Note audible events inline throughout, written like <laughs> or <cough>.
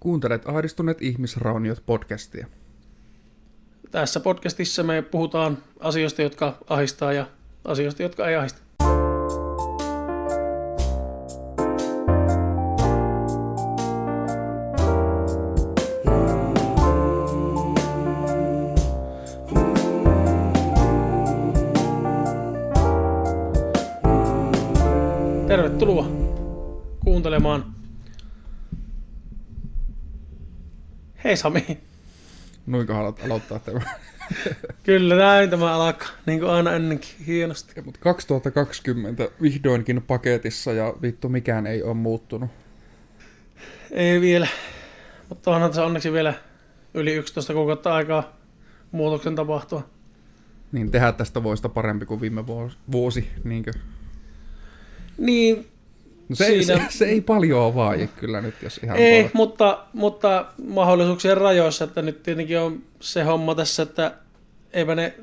Kuuntelet Ahdistuneet ihmisrauniot podcastia. Tässä podcastissa me puhutaan asioista, jotka ahistaa ja asioista, jotka ei ahista. Hei Sami. Noinko haluat aloittaa tämä? Kyllä näin tämä alkaa, niin kuin aina ennenkin, hienosti. Mutta 2020 vihdoinkin paketissa ja vittu mikään ei ole muuttunut. Ei vielä, mutta onhan tässä onneksi vielä yli 11 kuukautta aikaa muutoksen tapahtua. Niin tehdä tästä voista parempi kuin viime vuosi, vuosi niinkö? Niin, No se, se, Siinä- se, ei paljon vaadi kyllä nyt, jos ihan ei, mutta, mutta mahdollisuuksien rajoissa, että nyt tietenkin on se homma tässä, että eipä ne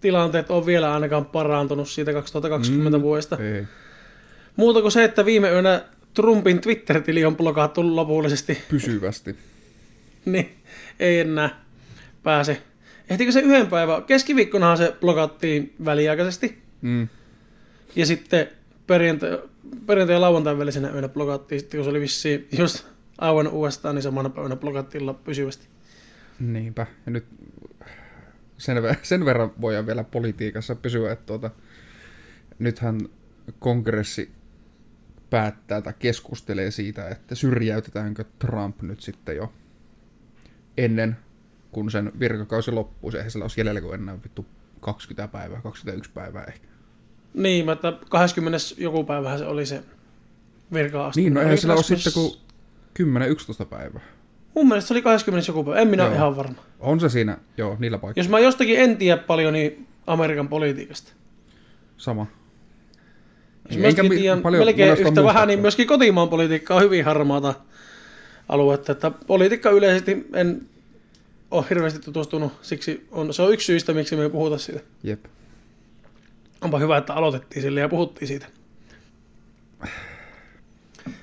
tilanteet ole vielä ainakaan parantunut siitä 2020 Mm, vuodesta. Ei. Muuta kuin se, että viime yönä Trumpin Twitter-tili on blokattu lopullisesti, Pysyvästi. <laughs> niin ei enää pääse. Ehtikö se yhden päivän? Keskiviikkonahan se blokattiin väliaikaisesti. Mm. Ja sitten perjantai, perjantai ja lauantain välisenä yönä blokattiin, sitten kun se oli vissiin just auennut uudestaan, niin samana päivänä blokattiin pysyvästi. Niinpä. Ja nyt sen, <laughs> sen verran voidaan vielä politiikassa pysyä, että tuota, nythän kongressi päättää tai keskustelee siitä, että syrjäytetäänkö Trump nyt sitten jo ennen kun sen virkakausi loppuu. Se eihän sillä olisi jäljellä kuin enää vittu 20 päivää, 21 päivää ehkä. Niin, mä että 20. joku päivähän se oli se virka Niin, no eihän sillä ole 20? sitten kuin 10-11 päivää. Mun mielestä se oli 20. joku päivä, en minä ole Joo. ihan varma. On se siinä, joo, niillä paikoilla. Jos mä jostakin en tiedä paljon, niin Amerikan politiikasta. Sama. Jos Eikä mi- tiedän paljon melkein yhtä vähän, muustakaan. niin myöskin kotimaan politiikka on hyvin harmaata aluetta. Että politiikka yleisesti en ole hirveästi tutustunut, siksi on, se on yksi syistä, miksi me ei puhuta siitä. Jep. Onpa hyvä, että aloitettiin sille ja puhuttiin siitä.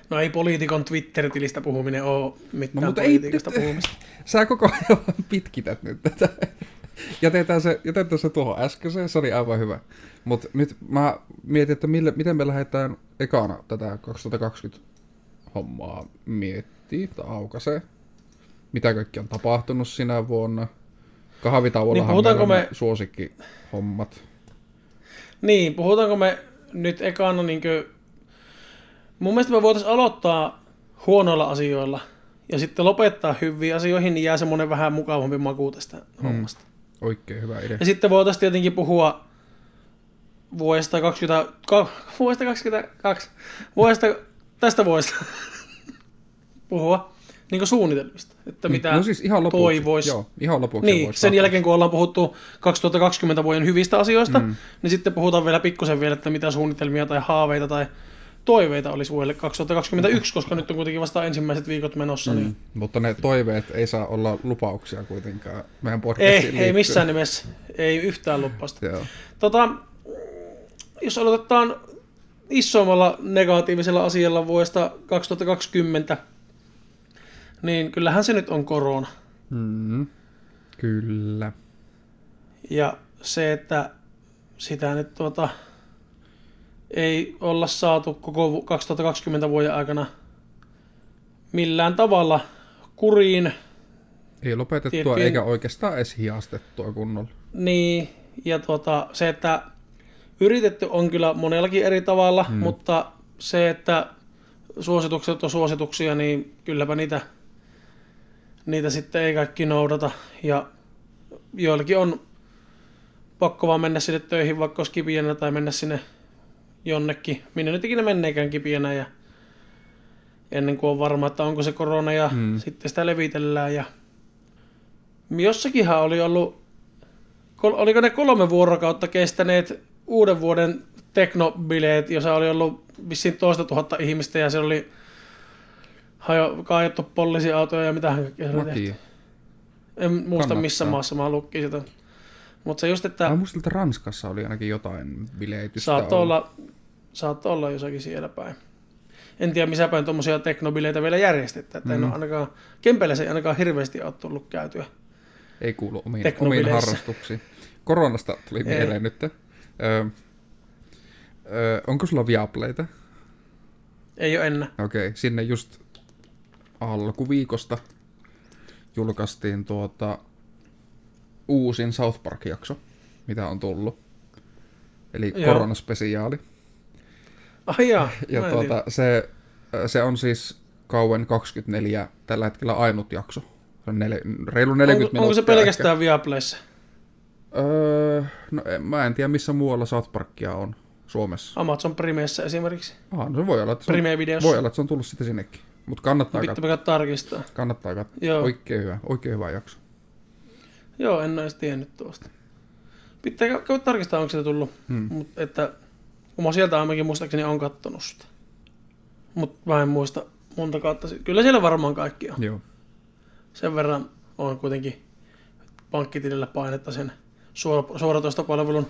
No ei poliitikon Twitter-tilistä puhuminen ole mitään No, mutta ei politiikasta nyt- puhumista. <laughs> Sä koko ajan <laughs> pitkität nyt tätä. Jätetään se, jätetään se tuohon äskeiseen, se oli aivan hyvä. Mutta nyt mä mietin, että mille, miten me lähdetään ekana tätä 2020 hommaa miettii tai aukaisee. Mitä kaikki on tapahtunut sinä vuonna. Kahvitauollahan Niin, meillä me- ne suosikkihommat. Niin, puhutaanko me nyt ekana niinkö... Mun mielestä me voitaisiin aloittaa huonoilla asioilla ja sitten lopettaa hyviin asioihin, niin jää semmoinen vähän mukavampi maku tästä hommasta. Oikein hyvä idea. Ja sitten voitaisiin tietenkin puhua vuodesta 20, ka, vuodesta 22, vuodesta, tästä vuodesta <laughs> puhua niin suunnitelmista, että mitä no siis ihan lopuksi. toivoisi. Joo, ihan lopuksi Niin, sen katsoa. jälkeen kun ollaan puhuttu 2020 vuoden hyvistä asioista, mm. niin sitten puhutaan vielä pikkusen vielä, että mitä suunnitelmia tai haaveita tai toiveita olisi vuodelle 2021, koska nyt on kuitenkin vasta ensimmäiset viikot menossa. Mm. Niin Mutta ne toiveet ei saa olla lupauksia kuitenkaan meidän ei, podcastiin ei liittyen. missään nimessä, ei yhtään lupausta. Joo. Tota, jos aloitetaan isommalla negatiivisella asialla vuodesta 2020, niin kyllähän se nyt on korona. Mm, kyllä. Ja se, että sitä nyt tuota, ei olla saatu koko vu- 2020 vuoden aikana millään tavalla kuriin, Ei lopetettua Tiettyjen- eikä oikeastaan edes hiastettua kunnolla. niin, ja tuota, se, että yritetty on kyllä monellakin eri tavalla, mm. mutta se, että suositukset on suosituksia, niin kylläpä niitä, niitä sitten ei kaikki noudata. Ja joillakin on pakko vaan mennä sinne töihin, vaikka olisi kipienä, tai mennä sinne jonnekin, minne nyt ikinä menneekään kipienä, ja ennen kuin on varma, että onko se korona, ja Mm. mm. sitten sitä levitellään. Ja jossakinhan oli ollut, kol- oliko ne kolme vuorokautta kestäneet uuden vuoden teknobileet, jossa oli ollut vissiin toista tuhatta ihmistä, ja se oli hajo, kaajettu poliisiautoja ja mitä kaikkea se oli tehty. En muista Kannattaa. missä maassa mä lukkin sitä. Mutta se just, että Mä muistan, että Ranskassa oli ainakin jotain bileitystä. saattoi olla, saattoi olla jossakin siellä päin. en tiedä missä päin tuommoisia teknobileitä vielä järjestetään. Että mm. en ole ainakaan, Kempeillä se ei ainakaan hirveästi ole tullut käytyä. Ei kuulu omiin, omiin harrastuksiin. Koronasta tuli ei. mieleen nyt. Öö, öö, onko sulla Viaplayta? Ei ole ennen. Okei, okay, sinne just alkuviikosta julkaistiin tuota uusin South Park-jakso, mitä on tullut. Eli Joo. koronaspesiaali. Jaa, <laughs> ja tuota, se, se on siis kauan 24 tällä hetkellä ainut jakso. Se on nel, reilu 40 onko, minuuttia. Onko se pelkästään ehkä. Viaplayssa? Öö, no en, mä en tiedä missä muualla South Parkia on Suomessa. Amazon Primeessa esimerkiksi. Ah, no se voi olla, että se on, voi olla, että se on tullut sitten sinnekin. Mutta kannattaa no, katsoa. tarkistaa. Kannattaa katsoa. Joo. Oikein hyvä, oikein hyvä jakso. Joo, en olisi tiennyt tuosta. Pitää käydä tarkistaa, onko se tullut. Hmm. Mut, että oma sieltä ainakin muistaakseni on kattonut sitä. Mutta mä en muista monta kautta. Kyllä siellä varmaan kaikki on. Joo. Sen verran on kuitenkin pankkitilillä painetta sen suoratoistopalvelun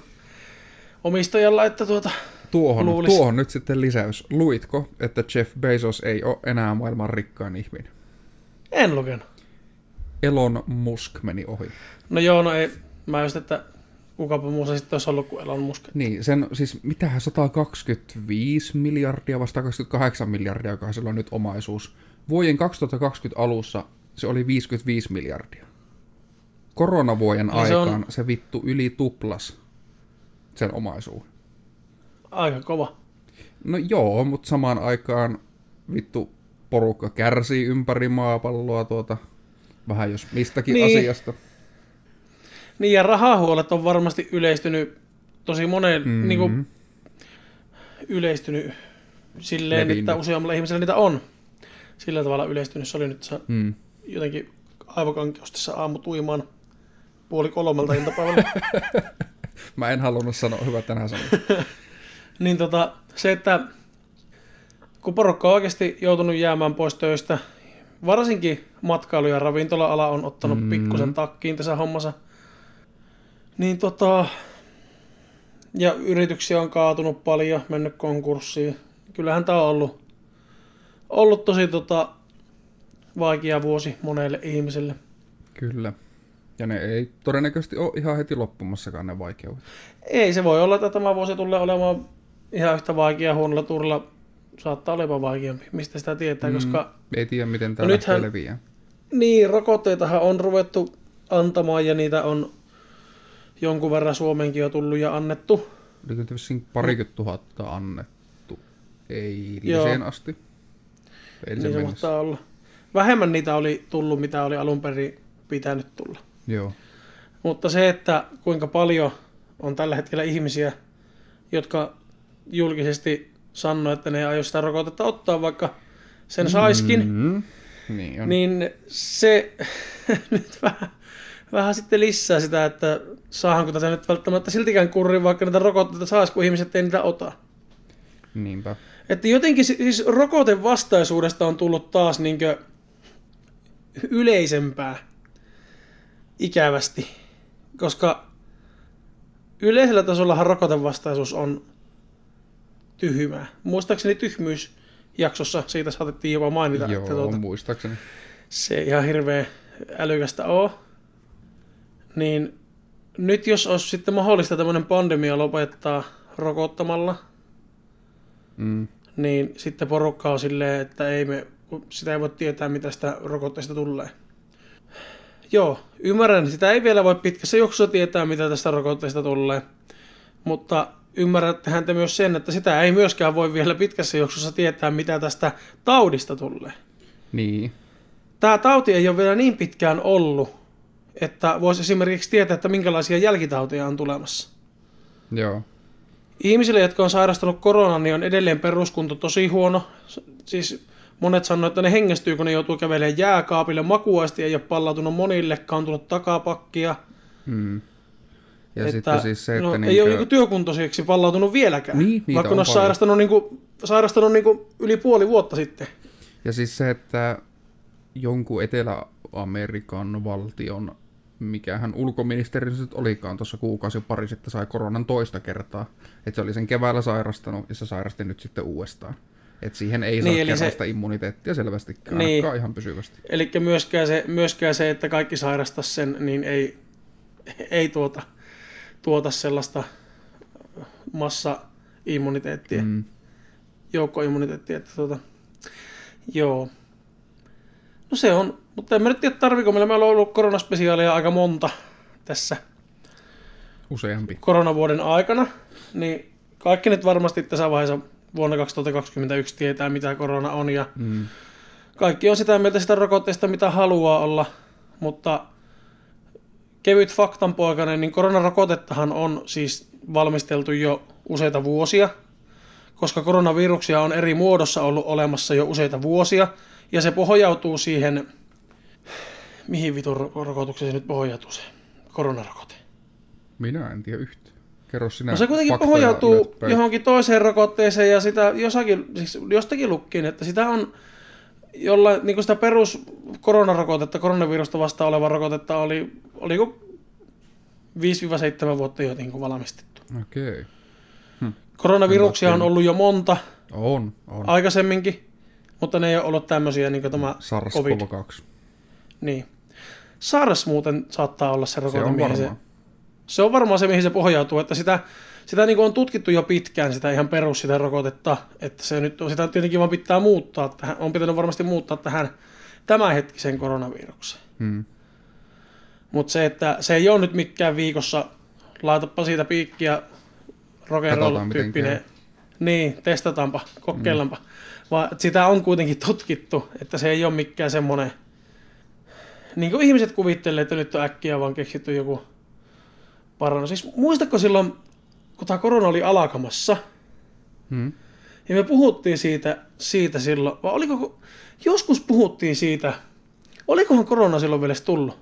omistajalla, että tuota, tuohon, tuohon nyt sitten lisäys. Luitko, että Jeff Bezos ei ole enää maailman rikkain ihminen? En lukenut. Elon Musk meni ohi. No joo, no ei. Mä just, että kukapa muussa sitten olisi ollut kuin Elon Musk. Niin, sen siis mitähän 125 miljardia vasta 28 miljardia, joka sillä on nyt omaisuus. Vuoden 2020 alussa se oli 55 miljardia. Koronavuoden niin aikaan se, on... se vittu yli tuplas sen omaisuuden. Aika kova. No joo, mutta samaan aikaan vittu porukka kärsii ympäri maapalloa tuota, vähän jos mistäkin niin. asiasta. Niin ja rahahuolet on varmasti yleistynyt tosi monen, mm-hmm. niin kuin, yleistynyt silleen, Levinnyt. että useammalla ihmisellä niitä on. Sillä tavalla yleistynyt. Se oli nyt se, mm. jotenkin aivokankeus tässä aamut uimaan puoli kolmelta iltapäivällä. <laughs> Mä en halunnut sanoa, hyvä tänään sanoa. <laughs> niin tota, se, että kun porukka on oikeasti joutunut jäämään pois töistä, varsinkin matkailu- ja ravintola-ala on ottanut mm. pikkusen takkiin tässä hommassa, niin tota, ja yrityksiä on kaatunut paljon, mennyt konkurssiin. Kyllähän tämä on ollut, ollut tosi tota, vaikea vuosi monelle ihmiselle. Kyllä. Ja ne ei todennäköisesti ole ihan heti loppumassakaan ne vaikeudet. Ei, se voi olla, että tämä vuosi tulee olemaan ihan yhtä vaikea huonolla turilla. Saattaa olla jopa vaikeampi. Mistä sitä tietää, mm, koska... Ei tiedä, miten tämä no nythän, leviää. Niin, rokotteitahan on ruvettu antamaan ja niitä on jonkun verran Suomenkin jo tullut ja annettu. Oliko vissiin parikymmentä tuhatta annettu eiliseen asti? Eilisen niin se olla. Vähemmän niitä oli tullut, mitä oli alun perin pitänyt tulla. Joo. Mutta se, että kuinka paljon on tällä hetkellä ihmisiä, jotka julkisesti sanoo, että ne ei aio sitä rokotetta ottaa, vaikka sen saiskin, mm-hmm. niin, on. niin se <laughs> nyt vähän, vähän sitten lisää sitä, että saahanko tätä nyt välttämättä siltikään kurri, vaikka niitä rokotteita saisi, kun ihmiset ei niitä ota. Niinpä. Että jotenkin siis rokotevastaisuudesta on tullut taas niinkö yleisempää ikävästi, koska yleisellä tasollahan rokotevastaisuus on tyhmää. Muistaakseni tyhmyysjaksossa siitä saatettiin jopa mainita. Joo, että tuota, muistaakseni. Se ei ihan hirveän älykästä ole. Niin nyt jos olisi sitten mahdollista tämmöinen pandemia lopettaa rokottamalla, mm. niin sitten porukka on silleen, että ei me, sitä ei voi tietää, mitä sitä rokotteesta tulee. Joo, ymmärrän. Sitä ei vielä voi pitkässä juoksussa tietää, mitä tästä rokotteesta tulee. Mutta ymmärrättehän te myös sen, että sitä ei myöskään voi vielä pitkässä juoksussa tietää, mitä tästä taudista tulee. Niin. Tämä tauti ei ole vielä niin pitkään ollut, että voisi esimerkiksi tietää, että minkälaisia jälkitauteja on tulemassa. Joo. Ihmisille, jotka on sairastanut koronaan, niin on edelleen peruskunto tosi huono. Siis Monet sanoivat, että ne hengästyy, kun ne joutuu kävelemään jääkaapille. Makuasti ei ole pallautunut monille, kaantunut takapakkia. Hmm. Ja että, sitten siis se, että... No, niinkö... Ei ole niin työkuntoisiksi pallautunut vieläkään. Niin, vaikka on, on sairastanut, niin kuin, sairastanut niin kuin yli puoli vuotta sitten. Ja siis se, että jonkun Etelä-Amerikan valtion, mikähän ulkoministeri nyt olikaan tuossa kuukausi pari sitten, sai koronan toista kertaa. Että se oli sen keväällä sairastanut ja se sairasti nyt sitten uudestaan. Et siihen ei saa Niin, eli niin, se- immuniteettia selvästikään, Niin. ihan pysyvästi. Eli myöskään se, myöskään se, että kaikki sairastaisi sen, niin ei, ei tuota, tuota sellaista massa-immuniteettia, mm. Mm. joukkoimmuniteettia. Että tuota, joo. No se on, mutta en mä nyt tiedä tarviko meillä. Meillä on ollut koronaspesiaalia aika monta tässä Useampi. koronavuoden aikana, niin kaikki nyt varmasti tässä vaiheessa vuonna 2021 tietää, mitä korona on ja Mm. kaikki on sitä mieltä sitä rokotteesta, mitä haluaa olla, mutta kevyt faktanpoikainen, niin koronarokotettahan on siis valmisteltu jo useita vuosia, koska koronaviruksia on eri muodossa ollut olemassa jo useita vuosia, ja se pohjautuu siihen, mihin vitun ro- rokotukseen se nyt pohjautuu se koronarokote. Minä en tiedä yhtä. Kerro sinä No se kuitenkin pohjautuu johonkin toiseen rokotteeseen ja sitä jossakin, siis jostakin lukkiin, että sitä on jolla niin sitä perus koronarokotetta, koronavirusta vastaan oleva rokotetta oli, oliko 5-7 vuotta jo niin valmistettu. Okei. Koronaviruksia on En ole ollut jo monta On, on. aikaisemminkin, mutta ne ei ole ollut tämmöisiä niin kuin tämä COVID. SARS-CoV-2. Niin. SARS muuten saattaa olla se Se rokote, on mihin se, se on varmaan se, mihin se pohjautuu, että sitä, sitä niin kuin on tutkittu jo pitkään, sitä ihan perus sitä rokotetta, että se nyt sitä tietenkin vaan pitää muuttaa, tähän, on pitänyt varmasti muuttaa tähän tämänhetkiseen koronavirukseen. Mm. Mutta se, että se ei ole nyt mikään viikossa, laitapa siitä piikkiä, miten tyyppinen. Niin, testataanpa, kokeillaanpa. Mm. Vaan sitä on kuitenkin tutkittu, että se ei ole mikään semmoinen, niin kuin ihmiset kuvittelee, että nyt on äkkiä vaan keksitty joku parannus. Siis muistatko silloin, kun tämä korona oli alkamassa, Mm. ja me puhuttiin siitä, siitä silloin, vai oliko, joskus puhuttiin siitä, olikohan korona silloin vielä tullut?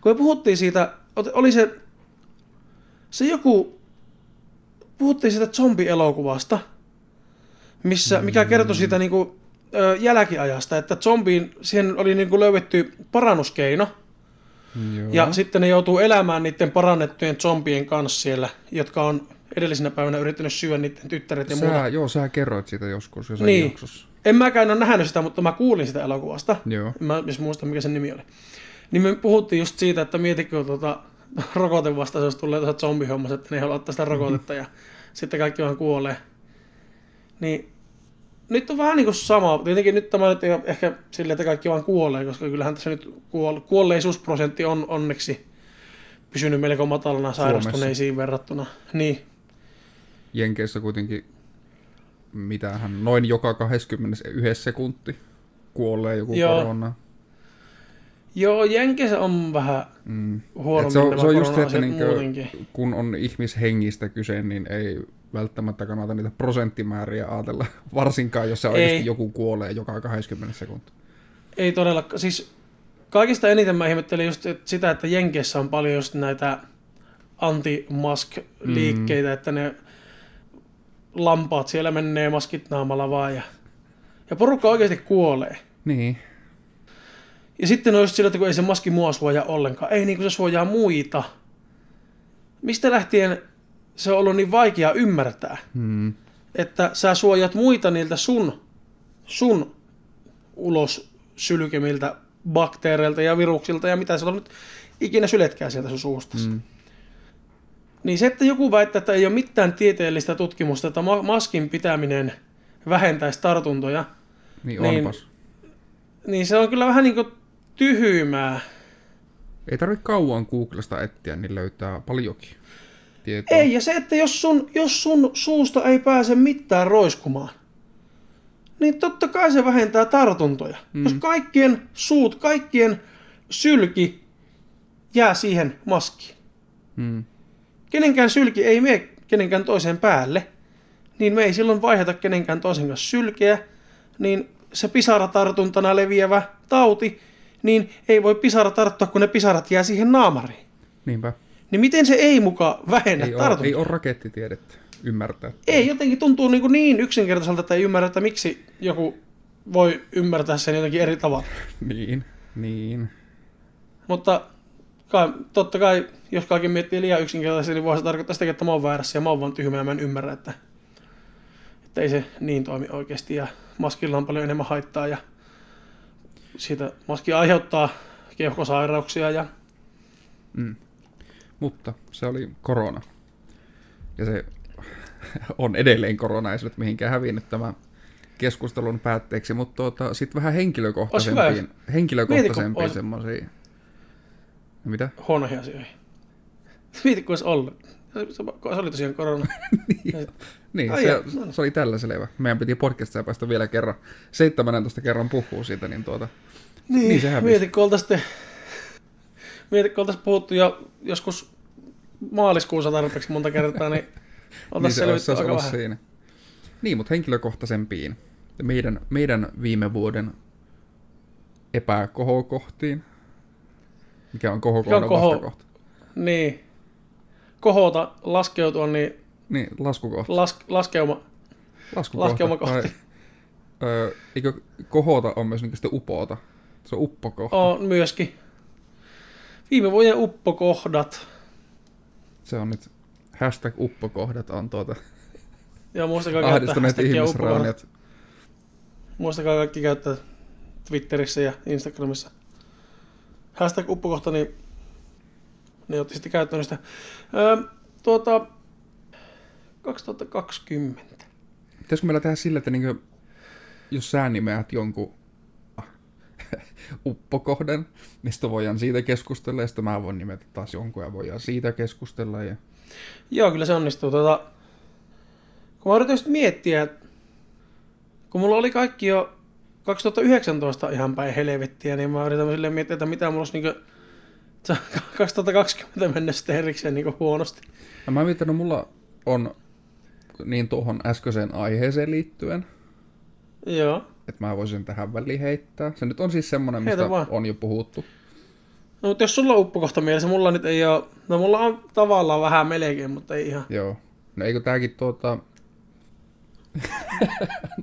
Kun me puhuttiin siitä, oli se, se joku, puhuttiin siitä zombielokuvasta, missä, mikä kertoi siitä niinku, ö, jälkiajasta, että zombiin, siihen oli niinku löydetty parannuskeino, Joo. ja sitten ne joutuu elämään niiden parannettujen zombien kanssa siellä, jotka on edellisenä päivänä yrittänyt syödä niiden tyttäret ja muuta. sä, joo, sä kerroit siitä joskus jossain Niin. jaksossa. En mäkään ole nähnyt sitä, mutta mä kuulin sitä elokuvasta. Joo. En Mä jos muista, mikä sen nimi oli. Niin me puhuttiin just siitä, että mietitkö tuota <laughs> rokotevastaisuus tulee tuossa zombihommassa, että ne ei halua ottaa sitä rokotetta ja sitten kaikki vaan kuolee. Niin nyt on vähän niin kuin sama. Tietenkin nyt tämä nyt ei ole ehkä silleen, että kaikki vaan kuolee, koska kyllähän tässä nyt kuole- kuolleisuusprosentti on onneksi pysynyt melko matalana sairastuneisiin verrattuna. Niin, Jenkeissä kuitenkin mitähän, noin joka 21 sekunti kuolee joku Joo. korona. joo, Jenkeissä on vähän Mm. huonommin se on, se on just se, että niinkö, kun on ihmishengistä kyse, niin ei välttämättä kannata niitä prosenttimääriä ajatella, <laughs> varsinkaan jos se Ei. oikeasti joku kuolee joka 20 sekuntia. Ei todellakaan. Siis kaikista eniten mä ihmettelin just sitä, että Jenkeissä on paljon just näitä anti-mask-liikkeitä, mm. että ne lampaat siellä menee maskit naamalla vaan ja, ja porukka oikeasti kuolee. Niin, Ja sitten on just sillä, että kun ei se maski mua suojaa ollenkaan. Ei niin kuin se suojaa muita. Mistä lähtien se on ollut niin vaikea ymmärtää, mm. että sä suojat muita niiltä sun, sun ulos sylkemiltä bakteereilta ja viruksilta ja mitä on nyt ikinä syletkään sieltä sun suusta. Mm. Niin se, että joku väittää, että ei ole mitään tieteellistä tutkimusta, että ma- maskin pitäminen vähentäisi tartuntoja, niin Niin. onpas. niin se on kyllä vähän niin kuin tyhmää. Ei tarvitse kauan Googlesta etsiä, niin löytää paljonkin tietoa. Ei, ja se, että jos sun, jos sun suusta ei pääse mitään roiskumaan, niin totta kai se vähentää tartuntoja. Mm. Jos kaikkien suut, kaikkien sylki jää siihen maskiin. Mm. Kenenkään sylki ei mene kenenkään toiseen päälle, niin me ei silloin vaiheta kenenkään toisen kanssa sylkeä, niin se pisaratartuntana leviävä tauti, niin ei voi pisara tarttua, kun ne pisarat jää siihen naamariin. Niinpä. Niin miten se ei muka vähennä Ei ole, tartuntoja? ei ole rakettitiedettä ymmärtää. Ei, jotenkin tuntuu niin, kuin niin yksinkertaiselta, että ei ymmärrä, että miksi joku voi ymmärtää sen jotenkin eri tavalla. <laughs> Niin, niin. Mutta kai, totta kai, jos kaikki miettii liian yksinkertaisesti, niin voi se tarkoittaa sitä, että mä oon väärässä ja mä oon vaan tyhmä ja mä en ymmärrä, että, Että ei se niin toimi oikeasti ja maskilla on paljon enemmän haittaa ja siitä maski aiheuttaa keuhkosairauksia ja Mm. Mutta se oli korona. Ja se <laughs> on edelleen korona, ei se nyt mihinkään hävinnyt tämä keskustelun päätteeksi, mutta tuota, sitten vähän henkilökohtaisempiin, henkilökohtaisempiin semmoisiin. Mitä? huonoihin asioihin. <laughs> Mieti, kun olisi ollut. Se, se oli tosiaan korona. <laughs> Niin, Ai se, jaa, no niin. se oli tällä selvä. Meidän piti podcastia päästä vielä kerran, 17 kerran puhuu siitä, niin tuota, Niin, Niin se hävisi. mieti, kun oltaisiin mieti, kun oltaisiin puhuttu jo joskus maaliskuussa tarpeeksi monta kertaa, niin <laughs> niin oltaisiin se selvitty se aika vähän. siinä. Niin, mutta henkilökohtaisempiin. Meidän, meidän viime vuoden epäkohokohtiin. Mikä on kohokohdan koho- vastakohta? Niin. Kohota, laskeutua, niin Niin, laskukohta. las, laskeuma. Laskukohta. laskeumakohti. Tai, öö, eikö kohota on myös niin sitten upota? Se on uppokohta. On myöskin. Viime vuoden uppokohdat. Se on nyt hashtag uppokohdat on tuota Ja muistakaa käyttää ahdistuneet ihmisrauniot. Muistakaa kaikki käyttää Twitterissä ja Instagramissa. Hashtag uppokohta, niin ne otti sitten käyttöön sitä. Öö, tuota, 2020. Pitäisikö meillä tehdä sillä, että niin jos sä nimeät jonkun <laughs> uppokohdan, mistä voidaan siitä keskustella, ja sitten mä voin nimetä taas jonkun ja voidaan siitä keskustella. Ja... Joo, kyllä se onnistuu. Tuota, kun mä yritin just miettiä, kun mulla oli kaikki jo 2019 ihan päin helvettiä, niin mä yritän silleen miettiä, että mitä mulla olisi <laughs> niin 2020 mennessä erikseen niin huonosti. No mä mietin, että mulla on niin tuohon äskeiseen aiheeseen liittyen, Joo. Että mä voisin tähän väliin heittää. Se nyt on siis semmoinen, mistä vaan. on jo puhuttu. No, mutta jos sulla on uppokohta mielessä, mulla nyt ei ole, no mulla on tavallaan vähän melkein, mutta ei ihan. Joo. No eikö tääkin tuota... <laughs>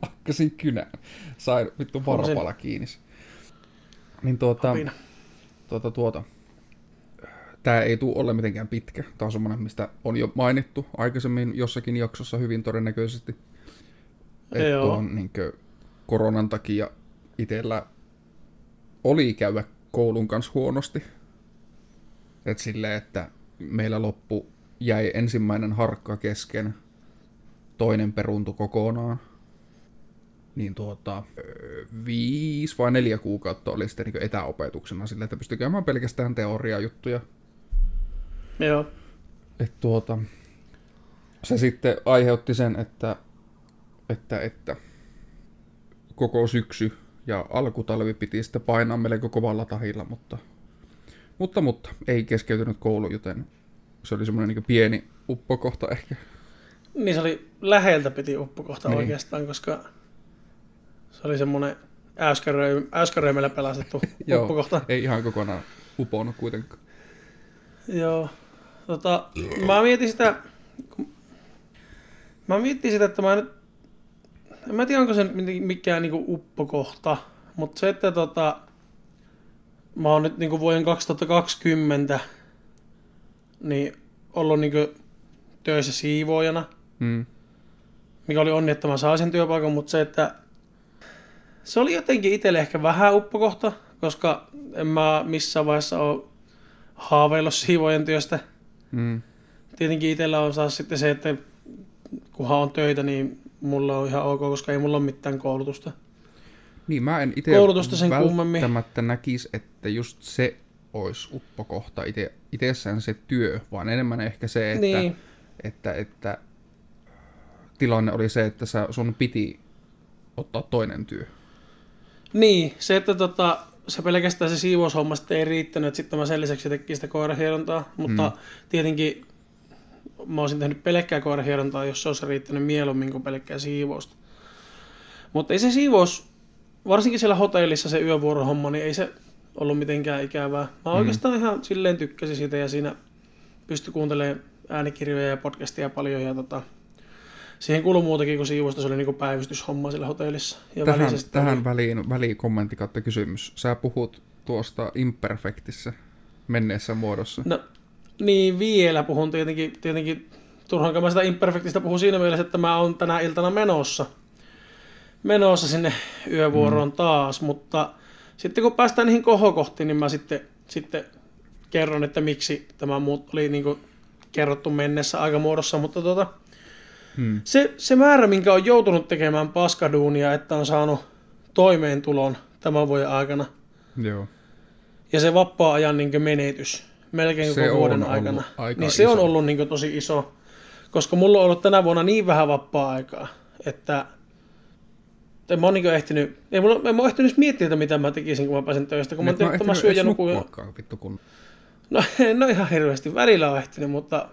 Nakkasin kynään. Sain vittu varpala kiinni. Niin tuota... Apina. tuota, tuota. Tämä ei tule ole mitenkään pitkä. Tämä on semmoinen, mistä on jo mainittu aikaisemmin jossakin jaksossa hyvin todennäköisesti. Että Joo. tuon niin koronan takia itsellä oli käydä koulun kanssa huonosti. Et silleen, että meillä loppu jäi ensimmäinen harkka kesken, toinen peruntu kokonaan. Niin tuota, viisi vai neljä kuukautta oli sitten niin etäopetuksena sille, että pystyi käymään pelkästään teoriajuttuja. Joo. Et tuota, se sitten aiheutti sen, että, että, että koko syksy ja alkutalvi piti sitten painaa melko kovalla tahilla, mutta, mutta, mutta ei keskeytynyt koulu, joten se oli semmoinen niin pieni uppokohta ehkä. Niin se oli läheltä piti uppokohta Niin. oikeastaan, koska se oli semmoinen äyskäröi- äyskäröimellä pelastettu <laughs> Joo. uppokohta. Ei ihan kokonaan uponnut kuitenkaan. Joo. Tota, mä mietin sitä, kun- mä mietin sitä, että mä nyt, en mä tiedä onko se mikään niinku uppokohta, mutta se, että tota, mä oon nyt niinku vuoden 2020 niin ollut niinku töissä siivoojana, Mm. mikä oli onni, että mä saan sen työpaikan, mutta se, että se oli jotenkin itselle ehkä vähän uppokohta, koska en mä missään vaiheessa ole haaveillut siivojen työstä. Mm. Tietenkin itsellä on taas sitten se, että kunhan on töitä, niin mulla on ihan ok, koska ei mulla ole mitään koulutusta. Niin, mä en itse Koulutusta sen kummemmin. välttämättä näkisi, että just se olisi uppokohta ite, itsessään se työ, vaan enemmän ehkä se, että, Niin, että, että tilanne oli se, että sä, sun piti ottaa toinen työ. niin, se, että tota, se pelkästään se siivoushomma sitten ei riittänyt, että sitten mä sen lisäksi tekin sitä koirahierontaa, mutta Mm. tietenkin mä olisin tehnyt pelkkää koirahierontaa, jos se olisi riittänyt mieluummin kuin pelkkää siivousta. Mutta ei se siivous, varsinkin siellä hotellissa se yövuorohomma, niin ei se ollut mitenkään ikävää. Mä Mm. oikeastaan ihan silleen tykkäsin siitä ja siinä pystyi kuuntelemaan äänikirjoja ja podcastia paljon ja tota, siihen kuului muutakin kuin siivousta, se oli niinku päivystyshomma siellä hotellissa. Ja tähän tähän oli- väliin, väliin kommentti kautta kysymys. Sä puhut tuosta imperfektissä menneessä muodossa. No, niin vielä puhun tietenkin, tietenkin turhankaan mä sitä imperfektistä puhun siinä mielessä, että mä oon tänä iltana menossa, menossa sinne yövuoroon mm. taas, mutta sitten kun päästään niihin kohokohtiin, niin mä sitten, sitten kerron, että miksi tämä muut oli niin kuin kerrottu mennessä aikamuodossa, mutta tota, hmm. se, se määrä, minkä on joutunut tekemään paskaduunia, että on saanut toimeentulon tämän vuoden aikana, Joo. ja se vapaa-ajan niin menetys melkein se koko vuoden aikana, niin se iso. on ollut niin tosi iso, koska mulla on ollut tänä vuonna niin vähän vapaa-aikaa, että en mä oon niin ehtinyt, ei mulla, en mä ehtinyt miettiä, että mitä mä tekisin, kun mä pääsin töistä, kun Nyt mä, mä, mä syön ja nukuin. Vittu, kun... No <laughs> en ole ihan hirveästi. Välillä on ehtinyt, mutta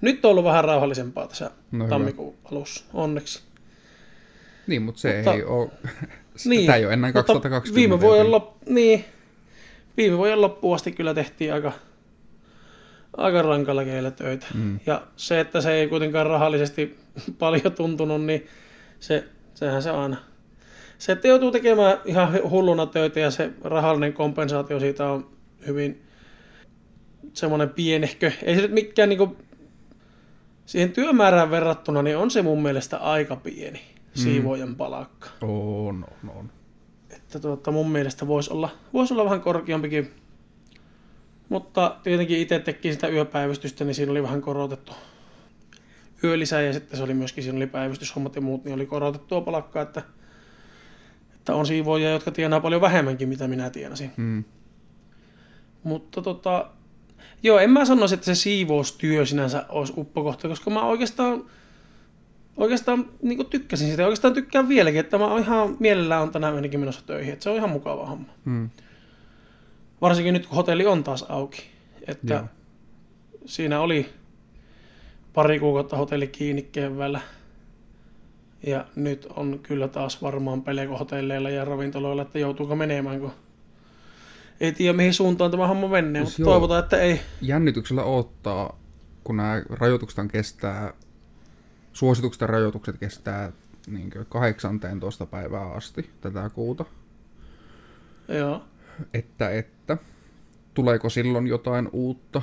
nyt on ollut vähän rauhallisempaa tässä no tammikuun hyvä. alussa, onneksi. Niin, mutta se mutta, ei ole... <laughs> niin, Tämä ei ole ennen 2020. Viime vuoden, lop, niin, viime vuoden loppuun asti kyllä tehtiin aika, aika rankalla keillä töitä. Mm. Ja se, että se ei kuitenkaan rahallisesti <laughs> paljon tuntunut, niin se, sehän se aina. Se, että joutuu tekemään ihan hulluna töitä ja se rahallinen kompensaatio siitä on hyvin semmoinen pienehkö. Ei se nyt mikään niin siihen työmäärään verrattuna, niin on se mun mielestä aika pieni mm. siivojen palakka. On, on, on. Että tuota, mun mielestä voisi olla, voisi olla vähän korkeampikin. Mutta tietenkin itse teki sitä yöpäivystystä, niin siinä oli vähän korotettu yölisä ja sitten se oli myöskin, siinä oli päivystyshommat ja muut, niin oli korotettua palakkaa, että, että on siivoja, jotka tienaa paljon vähemmänkin, mitä minä tienasin. Mm. Mutta tota, Joo, en mä sanoisi, että se siivoustyö sinänsä olisi uppokohta, koska mä oikeastaan, oikeastaan niin tykkäsin sitä. Oikeastaan tykkään vieläkin, että mä ihan mielellään on tänään ainakin menossa töihin. Että se on ihan mukava homma. Hmm. Varsinkin nyt, kun hotelli on taas auki. Että Joo. siinä oli pari kuukautta hotelli kiinni keväällä. Ja nyt on kyllä taas varmaan peleko hotelleilla ja ravintoloilla, että joutuuko menemään, kun ei tiedä mihin suuntaan tämä homma menee, mutta joo, toivotaan, että ei. Jännityksellä odottaa, kun nämä rajoitukset kestää, suositukset ja rajoitukset kestää niin 18. päivää asti tätä kuuta. Joo. Että, että. Tuleeko silloin jotain uutta?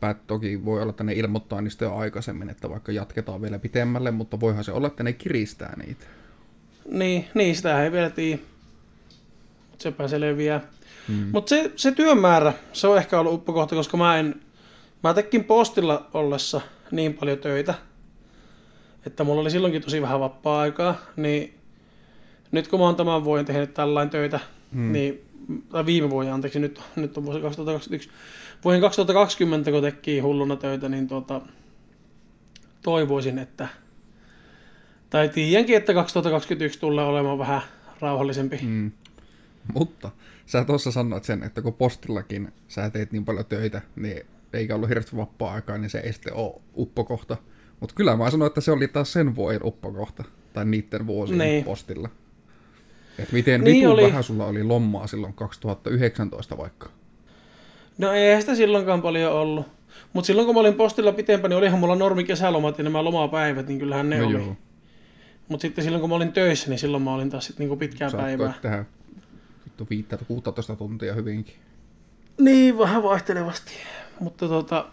Päät toki voi olla, että ne ilmoittaa niistä jo aikaisemmin, että vaikka jatketaan vielä pitemmälle, mutta voihan se olla, että ne kiristää niitä. Niin, niin sitä ei vielä tiedä. Sepä se leviää. Mm. Mutta se, se työmäärä, se on ehkä ollut uppokohta, koska mä en, mä tekin postilla ollessa niin paljon töitä, että mulla oli silloinkin tosi vähän vapaa-aikaa, niin nyt kun mä oon tämän vuoden tehnyt tällainen töitä, mm. niin, tai viime vuoden, anteeksi, nyt, nyt on vuosi 2021, vuoden 2020, kun teki hulluna töitä, niin tuota, toivoisin, että, tai tiedänkin, että 2021 tulee olemaan vähän rauhallisempi. Mm. Mutta sä tuossa sanoit sen, että kun postillakin sä teet niin paljon töitä, niin eikä ollut hirveästi vapaa-aikaa, niin se ei sitten ole uppokohta. Mutta kyllä mä sanoin, että se oli taas sen vuoden uppokohta, tai niiden vuosien niin. postilla. Et miten niin oli. vähän sulla oli lommaa silloin 2019 vaikka? No ei sitä silloinkaan paljon ollut. Mutta silloin kun mä olin postilla pitempään, niin olihan mulla normi kesälomat ja nämä lomapäivät, niin kyllähän ne no oli. Mutta sitten silloin kun mä olin töissä, niin silloin mä olin taas sit niinku pitkää Saattoit päivää. tehdä vittu 5-16 tuntia hyvinkin. Niin, vähän vaihtelevasti. Mutta tota,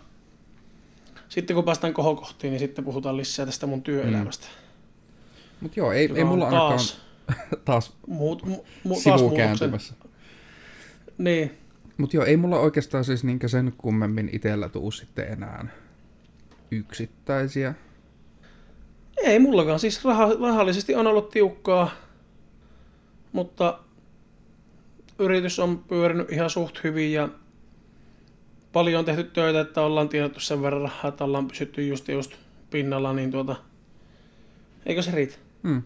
sitten kun päästään kohokohtiin, niin sitten puhutaan lisää tästä mun työelämästä. Mm. Mutta joo, ei, ei mulla ainakaan taas, <laughs> taas muut, mu, mu, sivu kääntymässä. Niin. Mutta joo, ei mulla oikeastaan siis niinkä sen kummemmin itsellä tuu sitten enää yksittäisiä. Ei mullakaan, siis rah- rahallisesti on ollut tiukkaa, mutta yritys on pyörinyt ihan suht hyvin ja paljon on tehty töitä, että ollaan tiedetty sen verran rahaa, että ollaan pysytty just just pinnalla, niin tuota, eikö se riitä? Hmm.